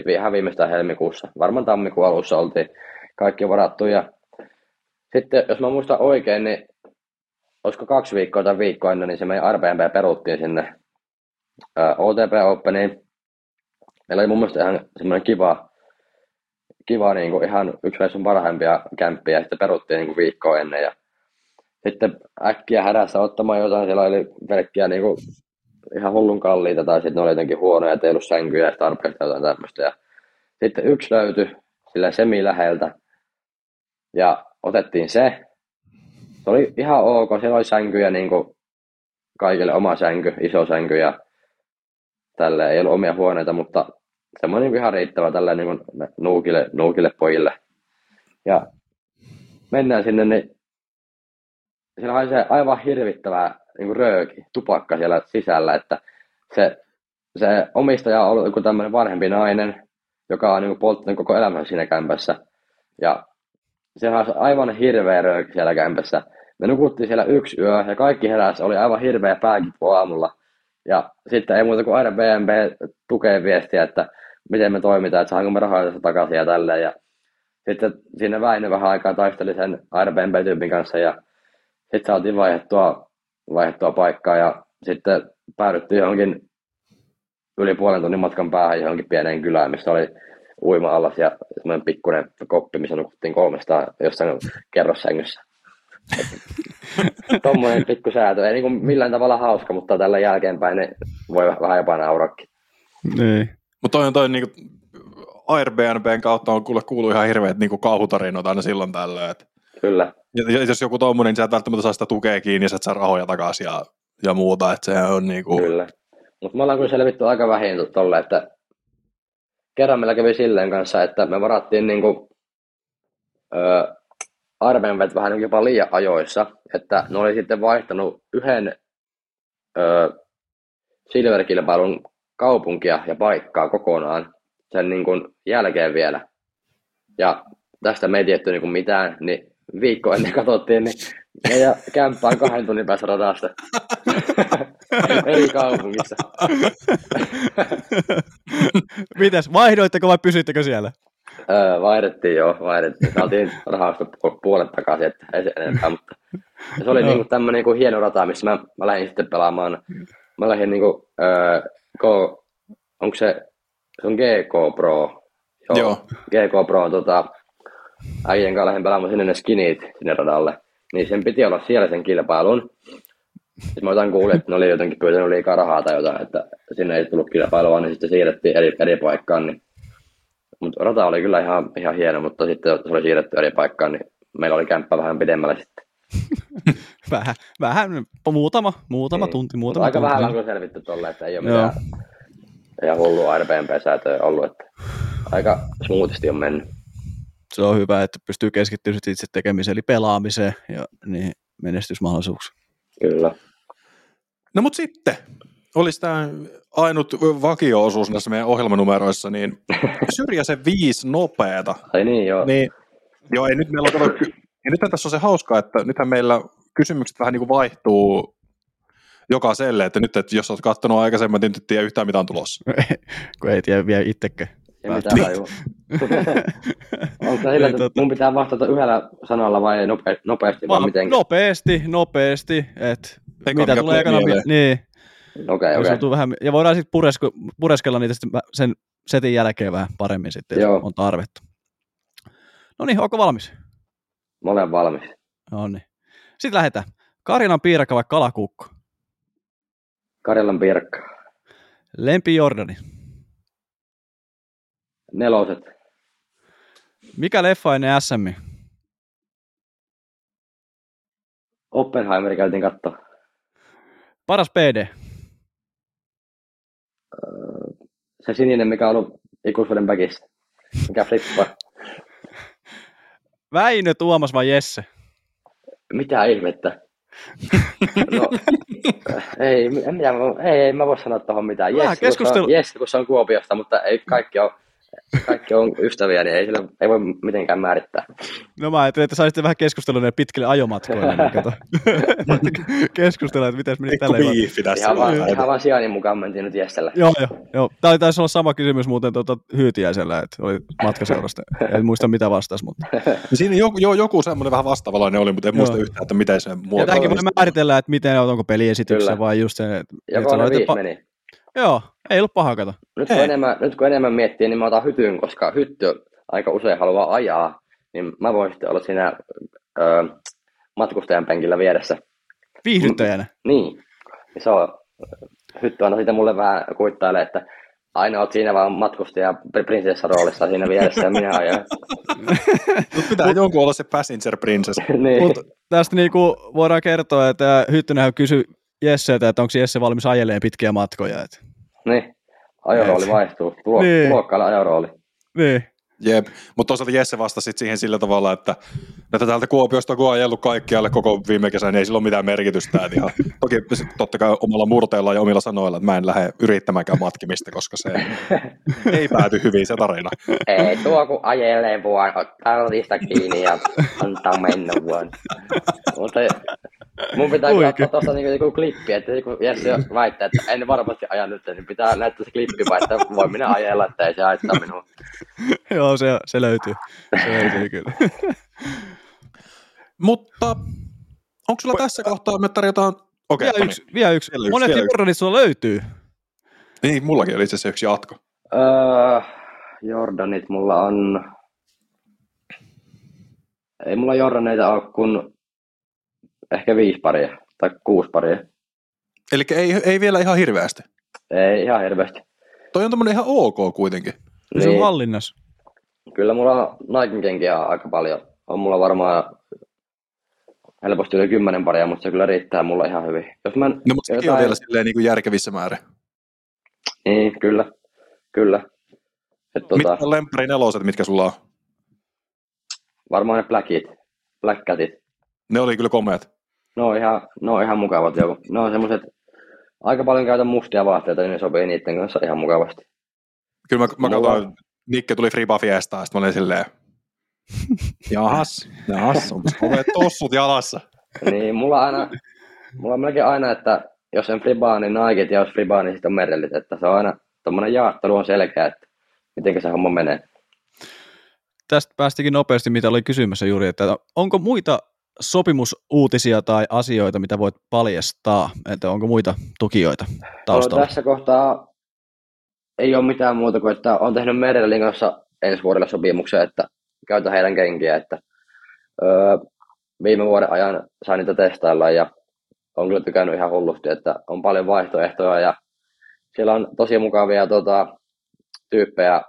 ihan viimeistään helmikuussa. Varmaan tammikuun alussa oltiin kaikki varattu. Ja sitten, jos mä muistan oikein, niin olisiko kaksi viikkoa tai viikkoa ennen, niin se meidän Airbnb peruttiin sinne OTP Openiin. Meillä oli mun mielestä ihan semmoinen kiva, kiva niin kuin ihan yksi reissun parhaimpia kämppiä, ja sitten peruttiin niin kuin viikkoa ennen, ja sitten äkkiä hädässä ottamaan jotain, siellä oli pelkkiä niin kuin ihan hullun kalliita, tai sitten ne oli jotenkin huonoja, ettei ollut sänkyjä ja tarpeeksi jotain tämmöistä, ja sitten yksi löytyi sillä semi läheltä, ja otettiin se. Se oli ihan ok, siellä oli sänkyjä niin kuin kaikille oma sänky, iso sänky ja tälle ei ollut omia huoneita, mutta semmoinen ihan riittävä tällä niin nuukille, nuukille pojille. Ja mennään sinne, niin siellä haisee aivan hirvittävää niin rööki, tupakka siellä sisällä, että se, se omistaja on ollut joku tämmöinen vanhempi nainen, joka on niin polttanut koko elämänsä siinä kämpässä. Ja siellä on aivan hirveä rööki siellä kämpässä. Me nukuttiin siellä yksi yö ja kaikki heräsi, oli aivan hirveä pääkipu aamulla. Ja sitten ei muuta kuin BNB tukee viestiä, että miten me toimitaan, että saanko me rahaa tästä takaisin ja tälleen. Ja sitten siinä Väinö vähän aikaa taisteli sen Airbnb-tyypin kanssa ja sitten saatiin vaihdettua, vaihdettua paikkaa ja sitten päädyttiin johonkin yli puolen tunnin matkan päähän johonkin pieneen kylään, missä oli uima-allas ja semmoinen pikkuinen koppi, missä nukuttiin kolmesta jossain kerrossängyssä. Tuommoinen pikku säätö. Ei niin millään tavalla hauska, mutta tällä jälkeenpäin ne voi vähän jopa naurakin. Niin. Mutta toi on toi niinku Airbnbn kautta on kuule kuullut ihan hirveät niinku kauhutarinoita aina silloin tällöin. Et, Kyllä. ja jos joku tommonen, niin sä et välttämättä saa sitä tukea kiinni ja sä et saa rahoja takaisin ja, ja muuta, että se on niinku... Kyllä. Mutta me ollaan kyllä selvitty aika vähin tolle, että kerran meillä kävi silleen kanssa, että me varattiin niinku, öö, Airbnbet vähän jopa liian ajoissa, että ne oli sitten vaihtanut yhden öö, Silver-kilpailun kaupunkia ja paikkaa kokonaan sen niin kuin jälkeen vielä. Ja tästä me ei tietty niin kuin mitään, niin viikko ennen katsottiin, niin meidän kämppä on kahden tunnin päässä radasta. Eri kaupungissa. Mites, vaihdoitteko vai pysyttekö siellä? Öö, vaihdettiin joo, vaihdettiin. Saatiin rahasta puolet takaisin, että ei se enempää, mutta se oli niinku tämmönen niinku hieno rata, missä mä, mä lähdin sitten pelaamaan. Mä lähdin niinku, öö, K, onko se, se on GK Pro. Joo. Joo. GK Pro on tota, äijän kanssa lähdin pelaamaan sinne ne skinit sinne radalle. Niin sen piti olla siellä sen kilpailun. Sitten mä jotain kuulin, että ne oli jotenkin pyytänyt liikaa rahaa tai jotain, että sinne ei tullut kilpailua, niin sitten siirrettiin eri, eri paikkaan. Niin. Mutta rata oli kyllä ihan, ihan hieno, mutta sitten se oli siirretty eri paikkaan, niin meillä oli kämppä vähän pidemmällä sitten. Vähän, vähän muutama, muutama Niin. tunti, Mutta muutama aika tunti. vähän on selvitty tolle, että ei ole Joo. mitään ihan hullua Airbnb-säätöä ollut, että aika smoothisti on mennyt. Se on hyvä, että pystyy keskittymään itse tekemiseen, eli pelaamiseen ja niin menestysmahdollisuuksiin. Kyllä. No mut sitten, olisi tämä ainut vakio-osuus näissä meidän ohjelmanumeroissa, niin syrjäsen viisi nopeeta. Ai niin, joo. Niin, joo, ei nyt meillä on, kato, ky- ja nythän tässä on se hauska, että nythän meillä kysymykset vähän niin kuin vaihtuu jokaiselle, että nyt, että jos olet katsonut aikaisemmin, niin nyt tiedä yhtään mitä on tulossa. Kun ei tiedä vielä itsekään. Ei mitään hajua. Onko sillä, että tota- mun pitää vastata yhdellä sanalla vai nope, nopeasti vai Va- miten? nopeasti, nopeasti, että mitä tulee ekana, niin, Okei, jos okei. joutuu vähän, ja voidaan sitten puresku, pureskella niitä sitten sen setin jälkeen vähän paremmin sitten, jos Joo. on tarvetta. No niin, onko valmis? Mä olen valmis. No niin. Sitten lähdetään. Karinan piirakka vai kalakukko? Karjalan Pirkka. Lempi Jordani. Neloset. Mikä leffa ennen SM? Oppenheimer käytiin katsoa. Paras PD. Se sininen, mikä on ollut ikuisuuden bagissä. Mikä flippaa. Väinö, Tuomas vai Jesse? Mitä ihmettä? No, ei, en minä, ei, ei mä voi sanoa tuohon mitään. Vähän Yes, kun, se keskustelu- on, yes, kun se on Kuopiosta, mutta ei kaikki on, kaikki on ystäviä, niin ei, sillä, ei voi mitenkään määrittää. No mä ajattelin, että saisitte vähän keskustelua ne pitkille ajomatkoille. Niin kato. Keskustella, että miten meni tällä tavalla. biifi tässä. Ihan vaan, ihan vaan sijainnin mukaan mentiin nyt Jessellä. Joo, joo, joo. Tämä taisi olla sama kysymys muuten tuota, Hyytiäisellä, että oli matkaseurasta. En muista mitä vastasi, mutta. Siinä joku, jo, joku semmoinen vähän vastaavalainen oli, mutta en muista Joo. yhtään, että miten se Ja muotoili. tämäkin voi määritellä, että miten, onko peliesityksessä Kyllä. vai just se, että Ja että sä kolme laitat viisi pa- meni. Joo, ei ollut paha kato. Nyt kun, Ei. enemmän, nyt kun enemmän miettii, niin mä otan hytyn, koska hytty aika usein haluaa ajaa, niin mä voin sitten olla siinä ö, matkustajan penkillä vieressä. Viihdyttäjänä. Niin, niin se on, hytty aina sitten mulle vähän kuittailee, että aina oot siinä vaan matkustaja prinsessaroolissa siinä vieressä ja minä ajan. Mut pitää jonkun olla se passenger princess. niin. Mut tästä niinku voidaan kertoa, että Hyttynenhän kysyi Jesseltä, että onko Jesse valmis ajeleen pitkiä matkoja. Et. Niin. Ajorooli vaihtuu. Tulo, Niin. niin. Tulokkailla ajorooli. Niin. Jep, mutta toisaalta Jesse vastasi siihen sillä tavalla, että, että täältä Kuopiosta kun on ajellut kaikkialle koko viime kesän, niin ei sillä ole mitään merkitystä. Et ihan, toki totta kai omalla murteella ja omilla sanoilla, että mä en lähde yrittämäänkään matkimista, koska se ei pääty hyvin se tarina. Ei tuo kun ajelee vaan, ottaa kiinni ja antaa mennä vaan. Mutta mun pitää kyllä ottaa tuosta niinku joku klippi, että joku Jesse väittää, että en varmasti aja nyt, niin pitää näyttää se klippi vaan, että voi minä ajella, että ei se haittaa minua. Joo, se, se löytyy. Se löytyy kyllä. Mutta onko sulla tässä kohtaa, me tarjotaan... Okei, vielä okay, yksi. Vielä yksi. Vielä yksi, Monet. Jordanit sulla löytyy. Niin, mullakin oli itse asiassa yksi jatko. Öö, Jordanit mulla on... Ei mulla Jordaneita ole kuin ehkä viisi paria tai kuusi paria. Eli ei, ei vielä ihan hirveästi. Ei ihan hirveästi. Toi on tämmönen ihan ok kuitenkin. Niin. Se on hallinnassa. kyllä mulla on Niken kenkiä aika paljon. On mulla varmaan helposti yli kymmenen paria, mutta se kyllä riittää mulla ihan hyvin. Jos mä No, mutta sekin on vielä silleen niin kuin järkevissä määrin. Niin, kyllä. Kyllä. Et, Tota... tota, Mitkä on lemppari neloset, mitkä sulla on? varmaan ne blackit, black catit. Ne oli kyllä komeat. Ne on ihan, ne on ihan mukavat. Jo. Ne on semmoiset, aika paljon käytän mustia vaatteita, niin ne sopii niiden kanssa ihan mukavasti. Kyllä mä, mä katsoin, Nikke tuli Free Fiestaan, sitten mä olin silleen, jahas, jahas, komeet tossut jalassa. Niin, mulla aina, mulla on melkein aina, että jos en fribaa, niin Nike, ja jos fribaa, niin sitten on merellit. Että se on aina, tommonen jaottelu on selkeä, että miten se homma menee. Tästä päästikin nopeasti, mitä oli kysymässä juuri, että onko muita sopimusuutisia tai asioita, mitä voit paljastaa? Että onko muita tukijoita taustalla? No, tässä kohtaa ei ole mitään muuta kuin, että on tehnyt Merellin kanssa ensi vuodelle sopimuksen, että käytän heidän kenkiä, että öö, viime vuoden ajan sain niitä testailla ja on kyllä tykännyt ihan hullusti, että on paljon vaihtoehtoja ja siellä on tosi mukavia tota, tyyppejä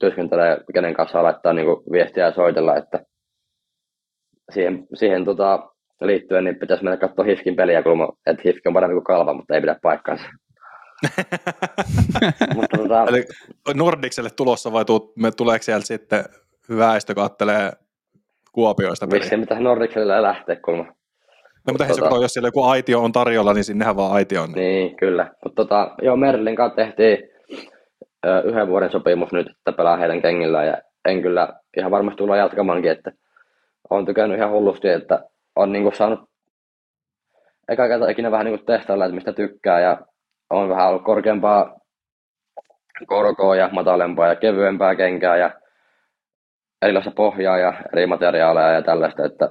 työskentelee, kenen kanssa laittaa niin viestiä ja soitella, että siihen, siihen tota, liittyen niin pitäisi mennä katsoa Hifkin peliä, kun mä- että Hifki on parempi kuin Kalva, mutta ei pidä paikkaansa. mutta tota, Eli Nordikselle tulossa vai tuut, me tuleeko sieltä sitten väestö kattelee Kuopioista peliä? Miksi pitäisi Nordikselle lähteä, kun No, mutta Tota- kato, jos siellä joku aitio on tarjolla, niin sinnehän vaan aitio on. Niin, kyllä. Mutta tota, joo, Merlin kanssa tehtiin ö, yhden vuoden sopimus nyt, että pelaa heidän kengillään ja en kyllä ihan varmasti tulla jatkamaankin, että on tykännyt ihan hullusti, että on niinku saanut eka kerta ikinä vähän niinku testailla, että mistä tykkää. Ja on vähän ollut korkeampaa korkoa ja matalempaa ja kevyempää kenkää ja erilaista pohjaa ja eri materiaaleja ja tällaista, että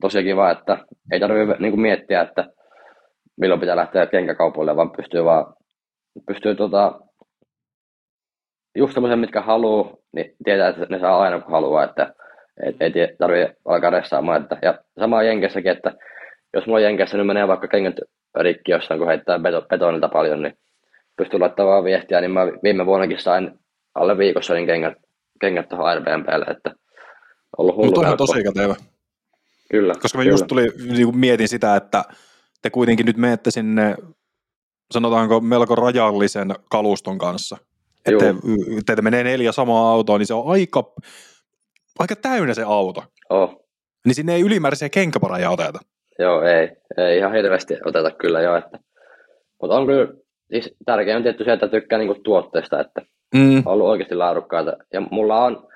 tosi kiva, että ei tarvitse niinku miettiä, että milloin pitää lähteä kenkäkaupoille, vaan pystyy vaan pystyy tota, just semmoisen, mitkä haluaa, niin tietää, että ne saa aina kun haluaa, että et, ei tarvitse alkaa ressaamaan. Että, ja sama Jenkessäkin, että jos mulla Jenkessä nyt menee vaikka kengät rikki jossain, kun heittää beto, betonilta paljon, niin pystyy laittamaan vaan viestiä, niin mä viime vuonnakin sain alle viikossa niin kengät, kengät tuohon Airbnblle, että ollut hullu Mutta tosi kätevä. Kyllä, Koska mä kyllä. just tuli, niin mietin sitä, että te kuitenkin nyt menette sinne, sanotaanko melko rajallisen kaluston kanssa. Että teitä menee neljä samaa autoa, niin se on aika, aika täynnä se auto. Oh. Niin sinne ei ylimääräisiä kenkäpareja oteta. Joo, ei, ei ihan hirveästi oteta kyllä jo, että, mutta on kyllä, siis tärkeää on tietty se, että tykkää niinku tuotteesta, että Mm. on ollut oikeasti laadukkaita. Ja mulla on,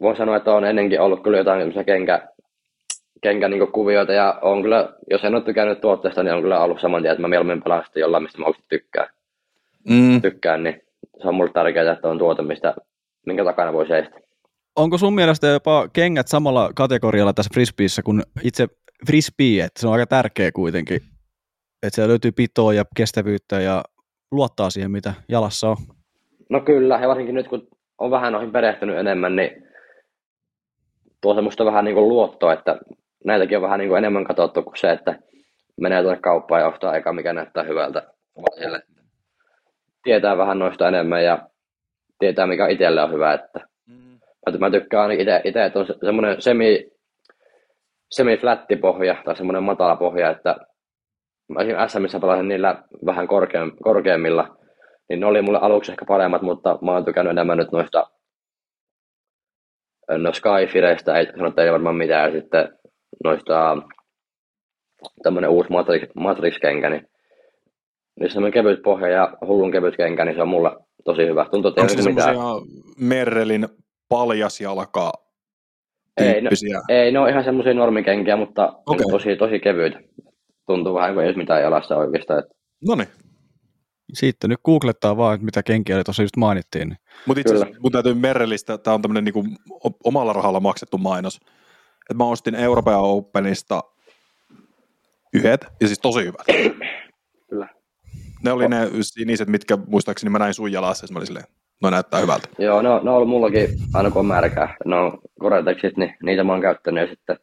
voin sanoa, että on ennenkin ollut kyllä jotain kenkä, kenkä niinku kuvioita, ja on kyllä, jos en ole tykännyt tuotteesta, niin on kyllä ollut saman tien, että mä mieluummin pelaan sitten jollain, mistä mä oikeasti tykkään, Mm. tykkään, niin se on mulle tärkeää, että on tuote, mistä, minkä takana voi seistä. Onko sun mielestä jopa kengät samalla kategorialla tässä frisbeeissä kuin itse frisbee, että se on aika tärkeä kuitenkin, että siellä löytyy pitoa ja kestävyyttä ja luottaa siihen, mitä jalassa on. No kyllä, ja varsinkin nyt kun on vähän noihin perehtynyt enemmän, niin tuo semmoista vähän niin kuin luottoa, että näitäkin on vähän niin kuin enemmän katsottu kuin se, että menee tuonne kauppaan ja ostaa eka, mikä näyttää hyvältä. Tietää vähän noista enemmän ja tietää, mikä itselle on hyvä. Että mm. Mä tykkään ainakin itse, että on semmoinen semi, semi-flätti pohja tai semmoinen matala pohja, että mä esimerkiksi SMissä pelasin niillä vähän korkeammilla, niin ne oli mulle aluksi ehkä paremmat, mutta mä oon tykännyt enemmän nyt noista no Skyfireistä, ei sanota ei varmaan mitään, ja sitten noista tämmönen uusi Matrix, Matrix-kenkä, niin niin semmoinen kevyt pohja ja hullun kevyt kenkä, niin se on mulla tosi hyvä. Tuntuu, että Onko se semmoisia Merrelin paljasjalkaa ei, no, ei, ne on ihan semmoisia normikenkiä, mutta okay. tosi, tosi kevyitä. Tuntuu vähän kuin ei mitään jalassa oikeastaan. No niin. Sitten nyt googlettaa vaan, että mitä kenkiä oli tuossa just mainittiin. Niin. Mutta itse asiassa mun täytyy Merrellistä, tämä on tämmöinen niinku omalla rahalla maksettu mainos. Että mä ostin Euroopan Openista yhdet, ja siis tosi hyvät. Kyllä. Ne oli ne siniset, mitkä muistaakseni mä näin sun jalassa, ja mä olin silleen, no näyttää hyvältä. Joo, no, ne on ollut mullakin aina kun on märkää. No niin niitä mä oon käyttänyt, ja sitten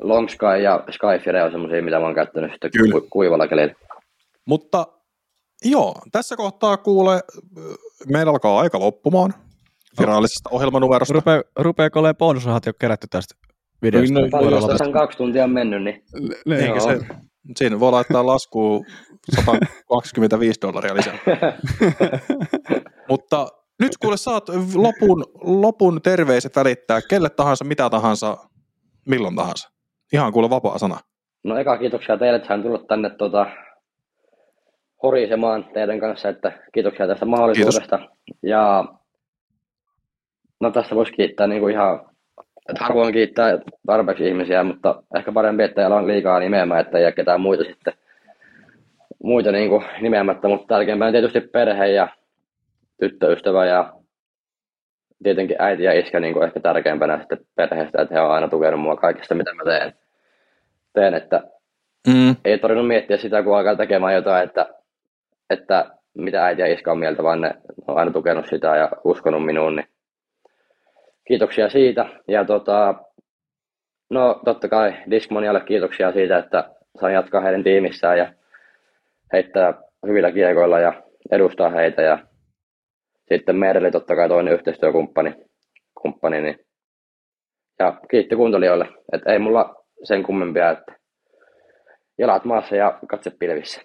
Long Sky ja Skyfire on semmoisia, mitä mä oon käyttänyt sitten Kyllä. Ku, kuivalla kelillä. Mutta joo, tässä kohtaa kuule, meillä alkaa aika loppumaan virallisesta ohjelmanumerosta. Rupee, rupeeko olemaan bonusrahat jo kerätty tästä videosta? No, Paljon tässä on kaksi tuntia mennyt, niin... Eikä se, siinä voi laittaa laskuun 125 dollaria lisää. Mutta nyt kuule saat lopun, lopun terveiset välittää kelle tahansa, mitä tahansa, milloin tahansa. Ihan kuule vapaa sana. No eka kiitoksia teille, että sain tullut tänne tuota, horisemaan teidän kanssa, että kiitoksia tästä mahdollisuudesta. Kiitos. Ja no tässä voisi kiittää niin kuin ihan, että harvoin kiittää tarpeeksi ihmisiä, mutta ehkä parempi, että on liikaa nimeämään, että ei ketään muita sitten muita niin kuin nimeämättä, mutta tärkeimpänä tietysti perhe ja tyttöystävä ja tietenkin äiti ja iskä niin kuin ehkä tärkeimpänä sitten perheestä, että he on aina tukenut mua kaikesta, mitä mä teen. teen että mm. Ei tarvinnut miettiä sitä, kun alkaa tekemään jotain, että, että mitä äiti ja iskä on mieltä, vaan ne on aina tukenut sitä ja uskonut minuun. Niin kiitoksia siitä. Ja tota, no totta kai Discmanialle kiitoksia siitä, että saan jatkaa heidän tiimissään ja heittää hyvillä kiekoilla ja edustaa heitä. Ja sitten Merli totta kai toinen yhteistyökumppani. Kumppani, niin. Ja kiitti kuuntelijoille, että ei mulla sen kummempia, että jalat maassa ja katse pilvissä.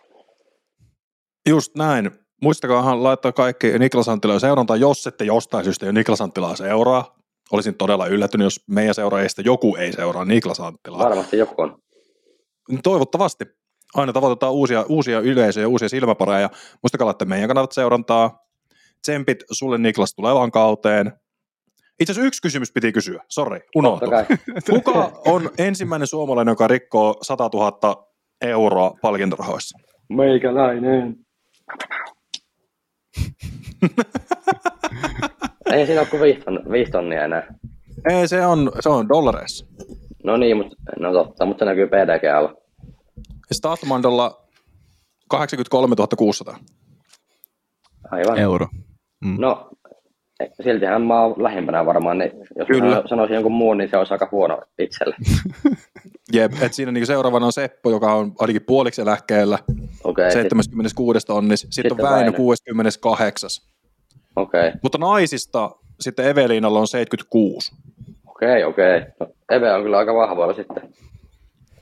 Just näin. Muistakaahan laittaa kaikki Niklas Anttilaan seurantaa, jos ette jostain syystä jo Niklas Anttilaa seuraa. Olisin todella yllättynyt, jos meidän seuraajista joku ei seuraa Niklas Anttilaa. Varmasti joku on. Toivottavasti aina tavoitetaan uusia, uusia yleisöjä, uusia silmäpareja. Muistakaa laittaa meidän kanavat seurantaa. Tsempit sulle Niklas tulevaan kauteen. Itse asiassa yksi kysymys piti kysyä. Sori, unohtui. Kuka on ensimmäinen suomalainen, joka rikkoo 100 000 euroa palkintorahoissa? Meikäläinen. Ei siinä ole kuin viisi, tonnia enää. Ei, se on, se on dollareissa. No niin, mutta, no totta, mutta se näkyy PDG-alla. Statmandolla 83 600. Aivan. Euro. Mm. No, siltihän mä oon lähimpänä varmaan, niin jos Kyllä. sanoisin jonkun muun, niin se olisi aika huono itselle. Jep, että siinä niin seuraavana on Seppo, joka on ainakin puoliksi eläkkeellä, okay, 76 sit... tonnis. Sitten, sitten on Väinö, Väinö 68. Okei. Okay. Mutta naisista sitten Eveliinalla on 76. Okei, okay, okei. Okay. No, Eve on kyllä aika vahvoilla sitten.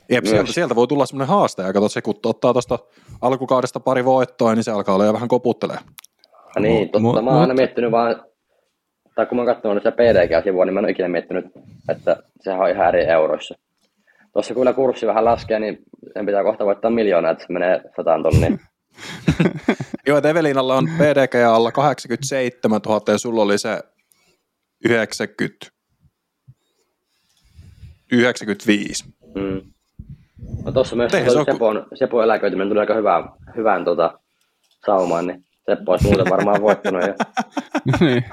Jep, sieltä, sieltä, voi tulla semmoinen haaste, ja katsot, se kun ottaa tuosta alkukaudesta pari voittoa, niin se alkaa olla jo vähän koputtelee. Ja niin, totta. Mä oon aina miettinyt vaan, tai kun mä oon katsonut sitä PDG-sivua, niin mä en ole ikinä miettinyt, että sehän on ihan eri euroissa. Tuossa kun kurssi vähän laskee, niin sen pitää kohta voittaa miljoonaa, että se menee sataan tonniin. Joo, että Evelinalla on PDG alla 87 000 ja sulla oli se 90, 95. Mm. No tuossa myös se Sepon, Sepon eläköityminen tuli aika hyvään, hyvään tota, saumaan, niin Seppo olisi muuten varmaan voittanut. Ja... Niin.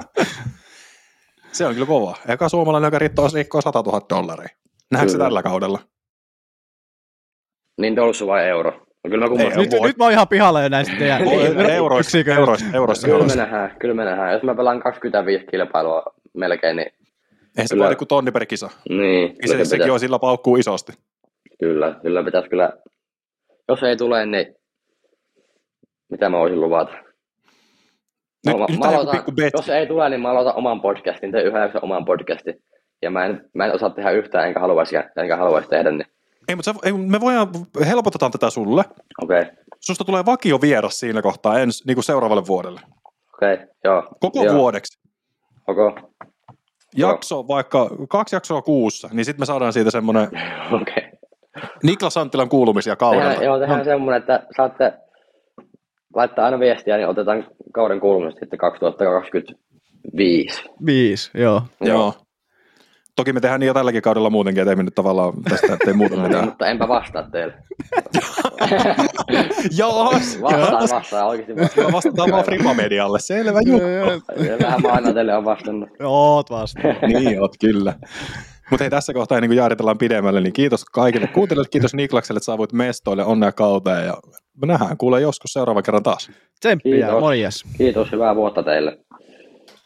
se on kyllä kova. Eka suomalainen, joka riittoo rikkoa 100 000 dollaria. Nähdäänkö se tällä kaudella? Niin dolsu vai euro? No, kyllä mä Ei, kumman... Nyt, voi. nyt mä oon ihan pihalla jo näistä teidän Euroissa, yksiköistä. euroissa, euroissa, Kyllä me euroissa. nähdään, kyllä me nähdään. Jos mä pelaan 25 kilpailua melkein, niin, Eihän se Kyllä. vaadi kuin tonni per kisa. niin Se, kyllä, sekin pitäisi, on sillä paukkuu isosti. kyllä, kyllä pitäisi kyllä, jos ei tule, niin mitä mä voisin luvata? Nyt, mä, nyt mä aloitan, pikku bet. jos ei tule, niin mä aloitan oman podcastin, teen yhden jakson oman podcastin. Ja mä en, mä en osaa tehdä yhtään, enkä haluaisi, enkä haluaisi tehdä, niin Ei, mutta sä, ei, me voidaan, helpotetaan tätä sulle. okei, okay, Susta tulee vakio vieras siinä kohtaa ens, niin kuin seuraavalle vuodelle. okei, okay, joo. Koko joo, vuodeksi. Okay, Jakso vaikka kaksi jaksoa kuussa, niin sitten me saadaan siitä semmoinen okei. Okay. Niklas Anttilan kuulumisia kaudelta. Tehdään, joo, tehdään semmoinen, että saatte laittaa aina viestiä, niin otetaan kauden kuulumista sitten 2025. Viisi, joo. Joo. Toki me tehdään niin jo tälläkin kaudella muutenkin, ettei me nyt tavallaan tästä tee muuta mitään. mutta enpä vastaa teille. Jaas, Vastaan, vastaan, oikeasti vastaan. Mä vastataan vaan Fripa-medialle, selvä juttu. Siellähän mä aina teille on vastannut. Oot vasta. niin oot, kyllä. Mutta hei, tässä kohtaa ennen kuin jaaritellaan pidemmälle, niin kiitos kaikille kuuntelijoille, kiitos Niklakselle, että saavuit mestoille, onnea kauteen ja me nähdään kuulee joskus seuraavan kerran taas. Tsemppiä, Kiitos. morjes. Kiitos, hyvää vuotta teille.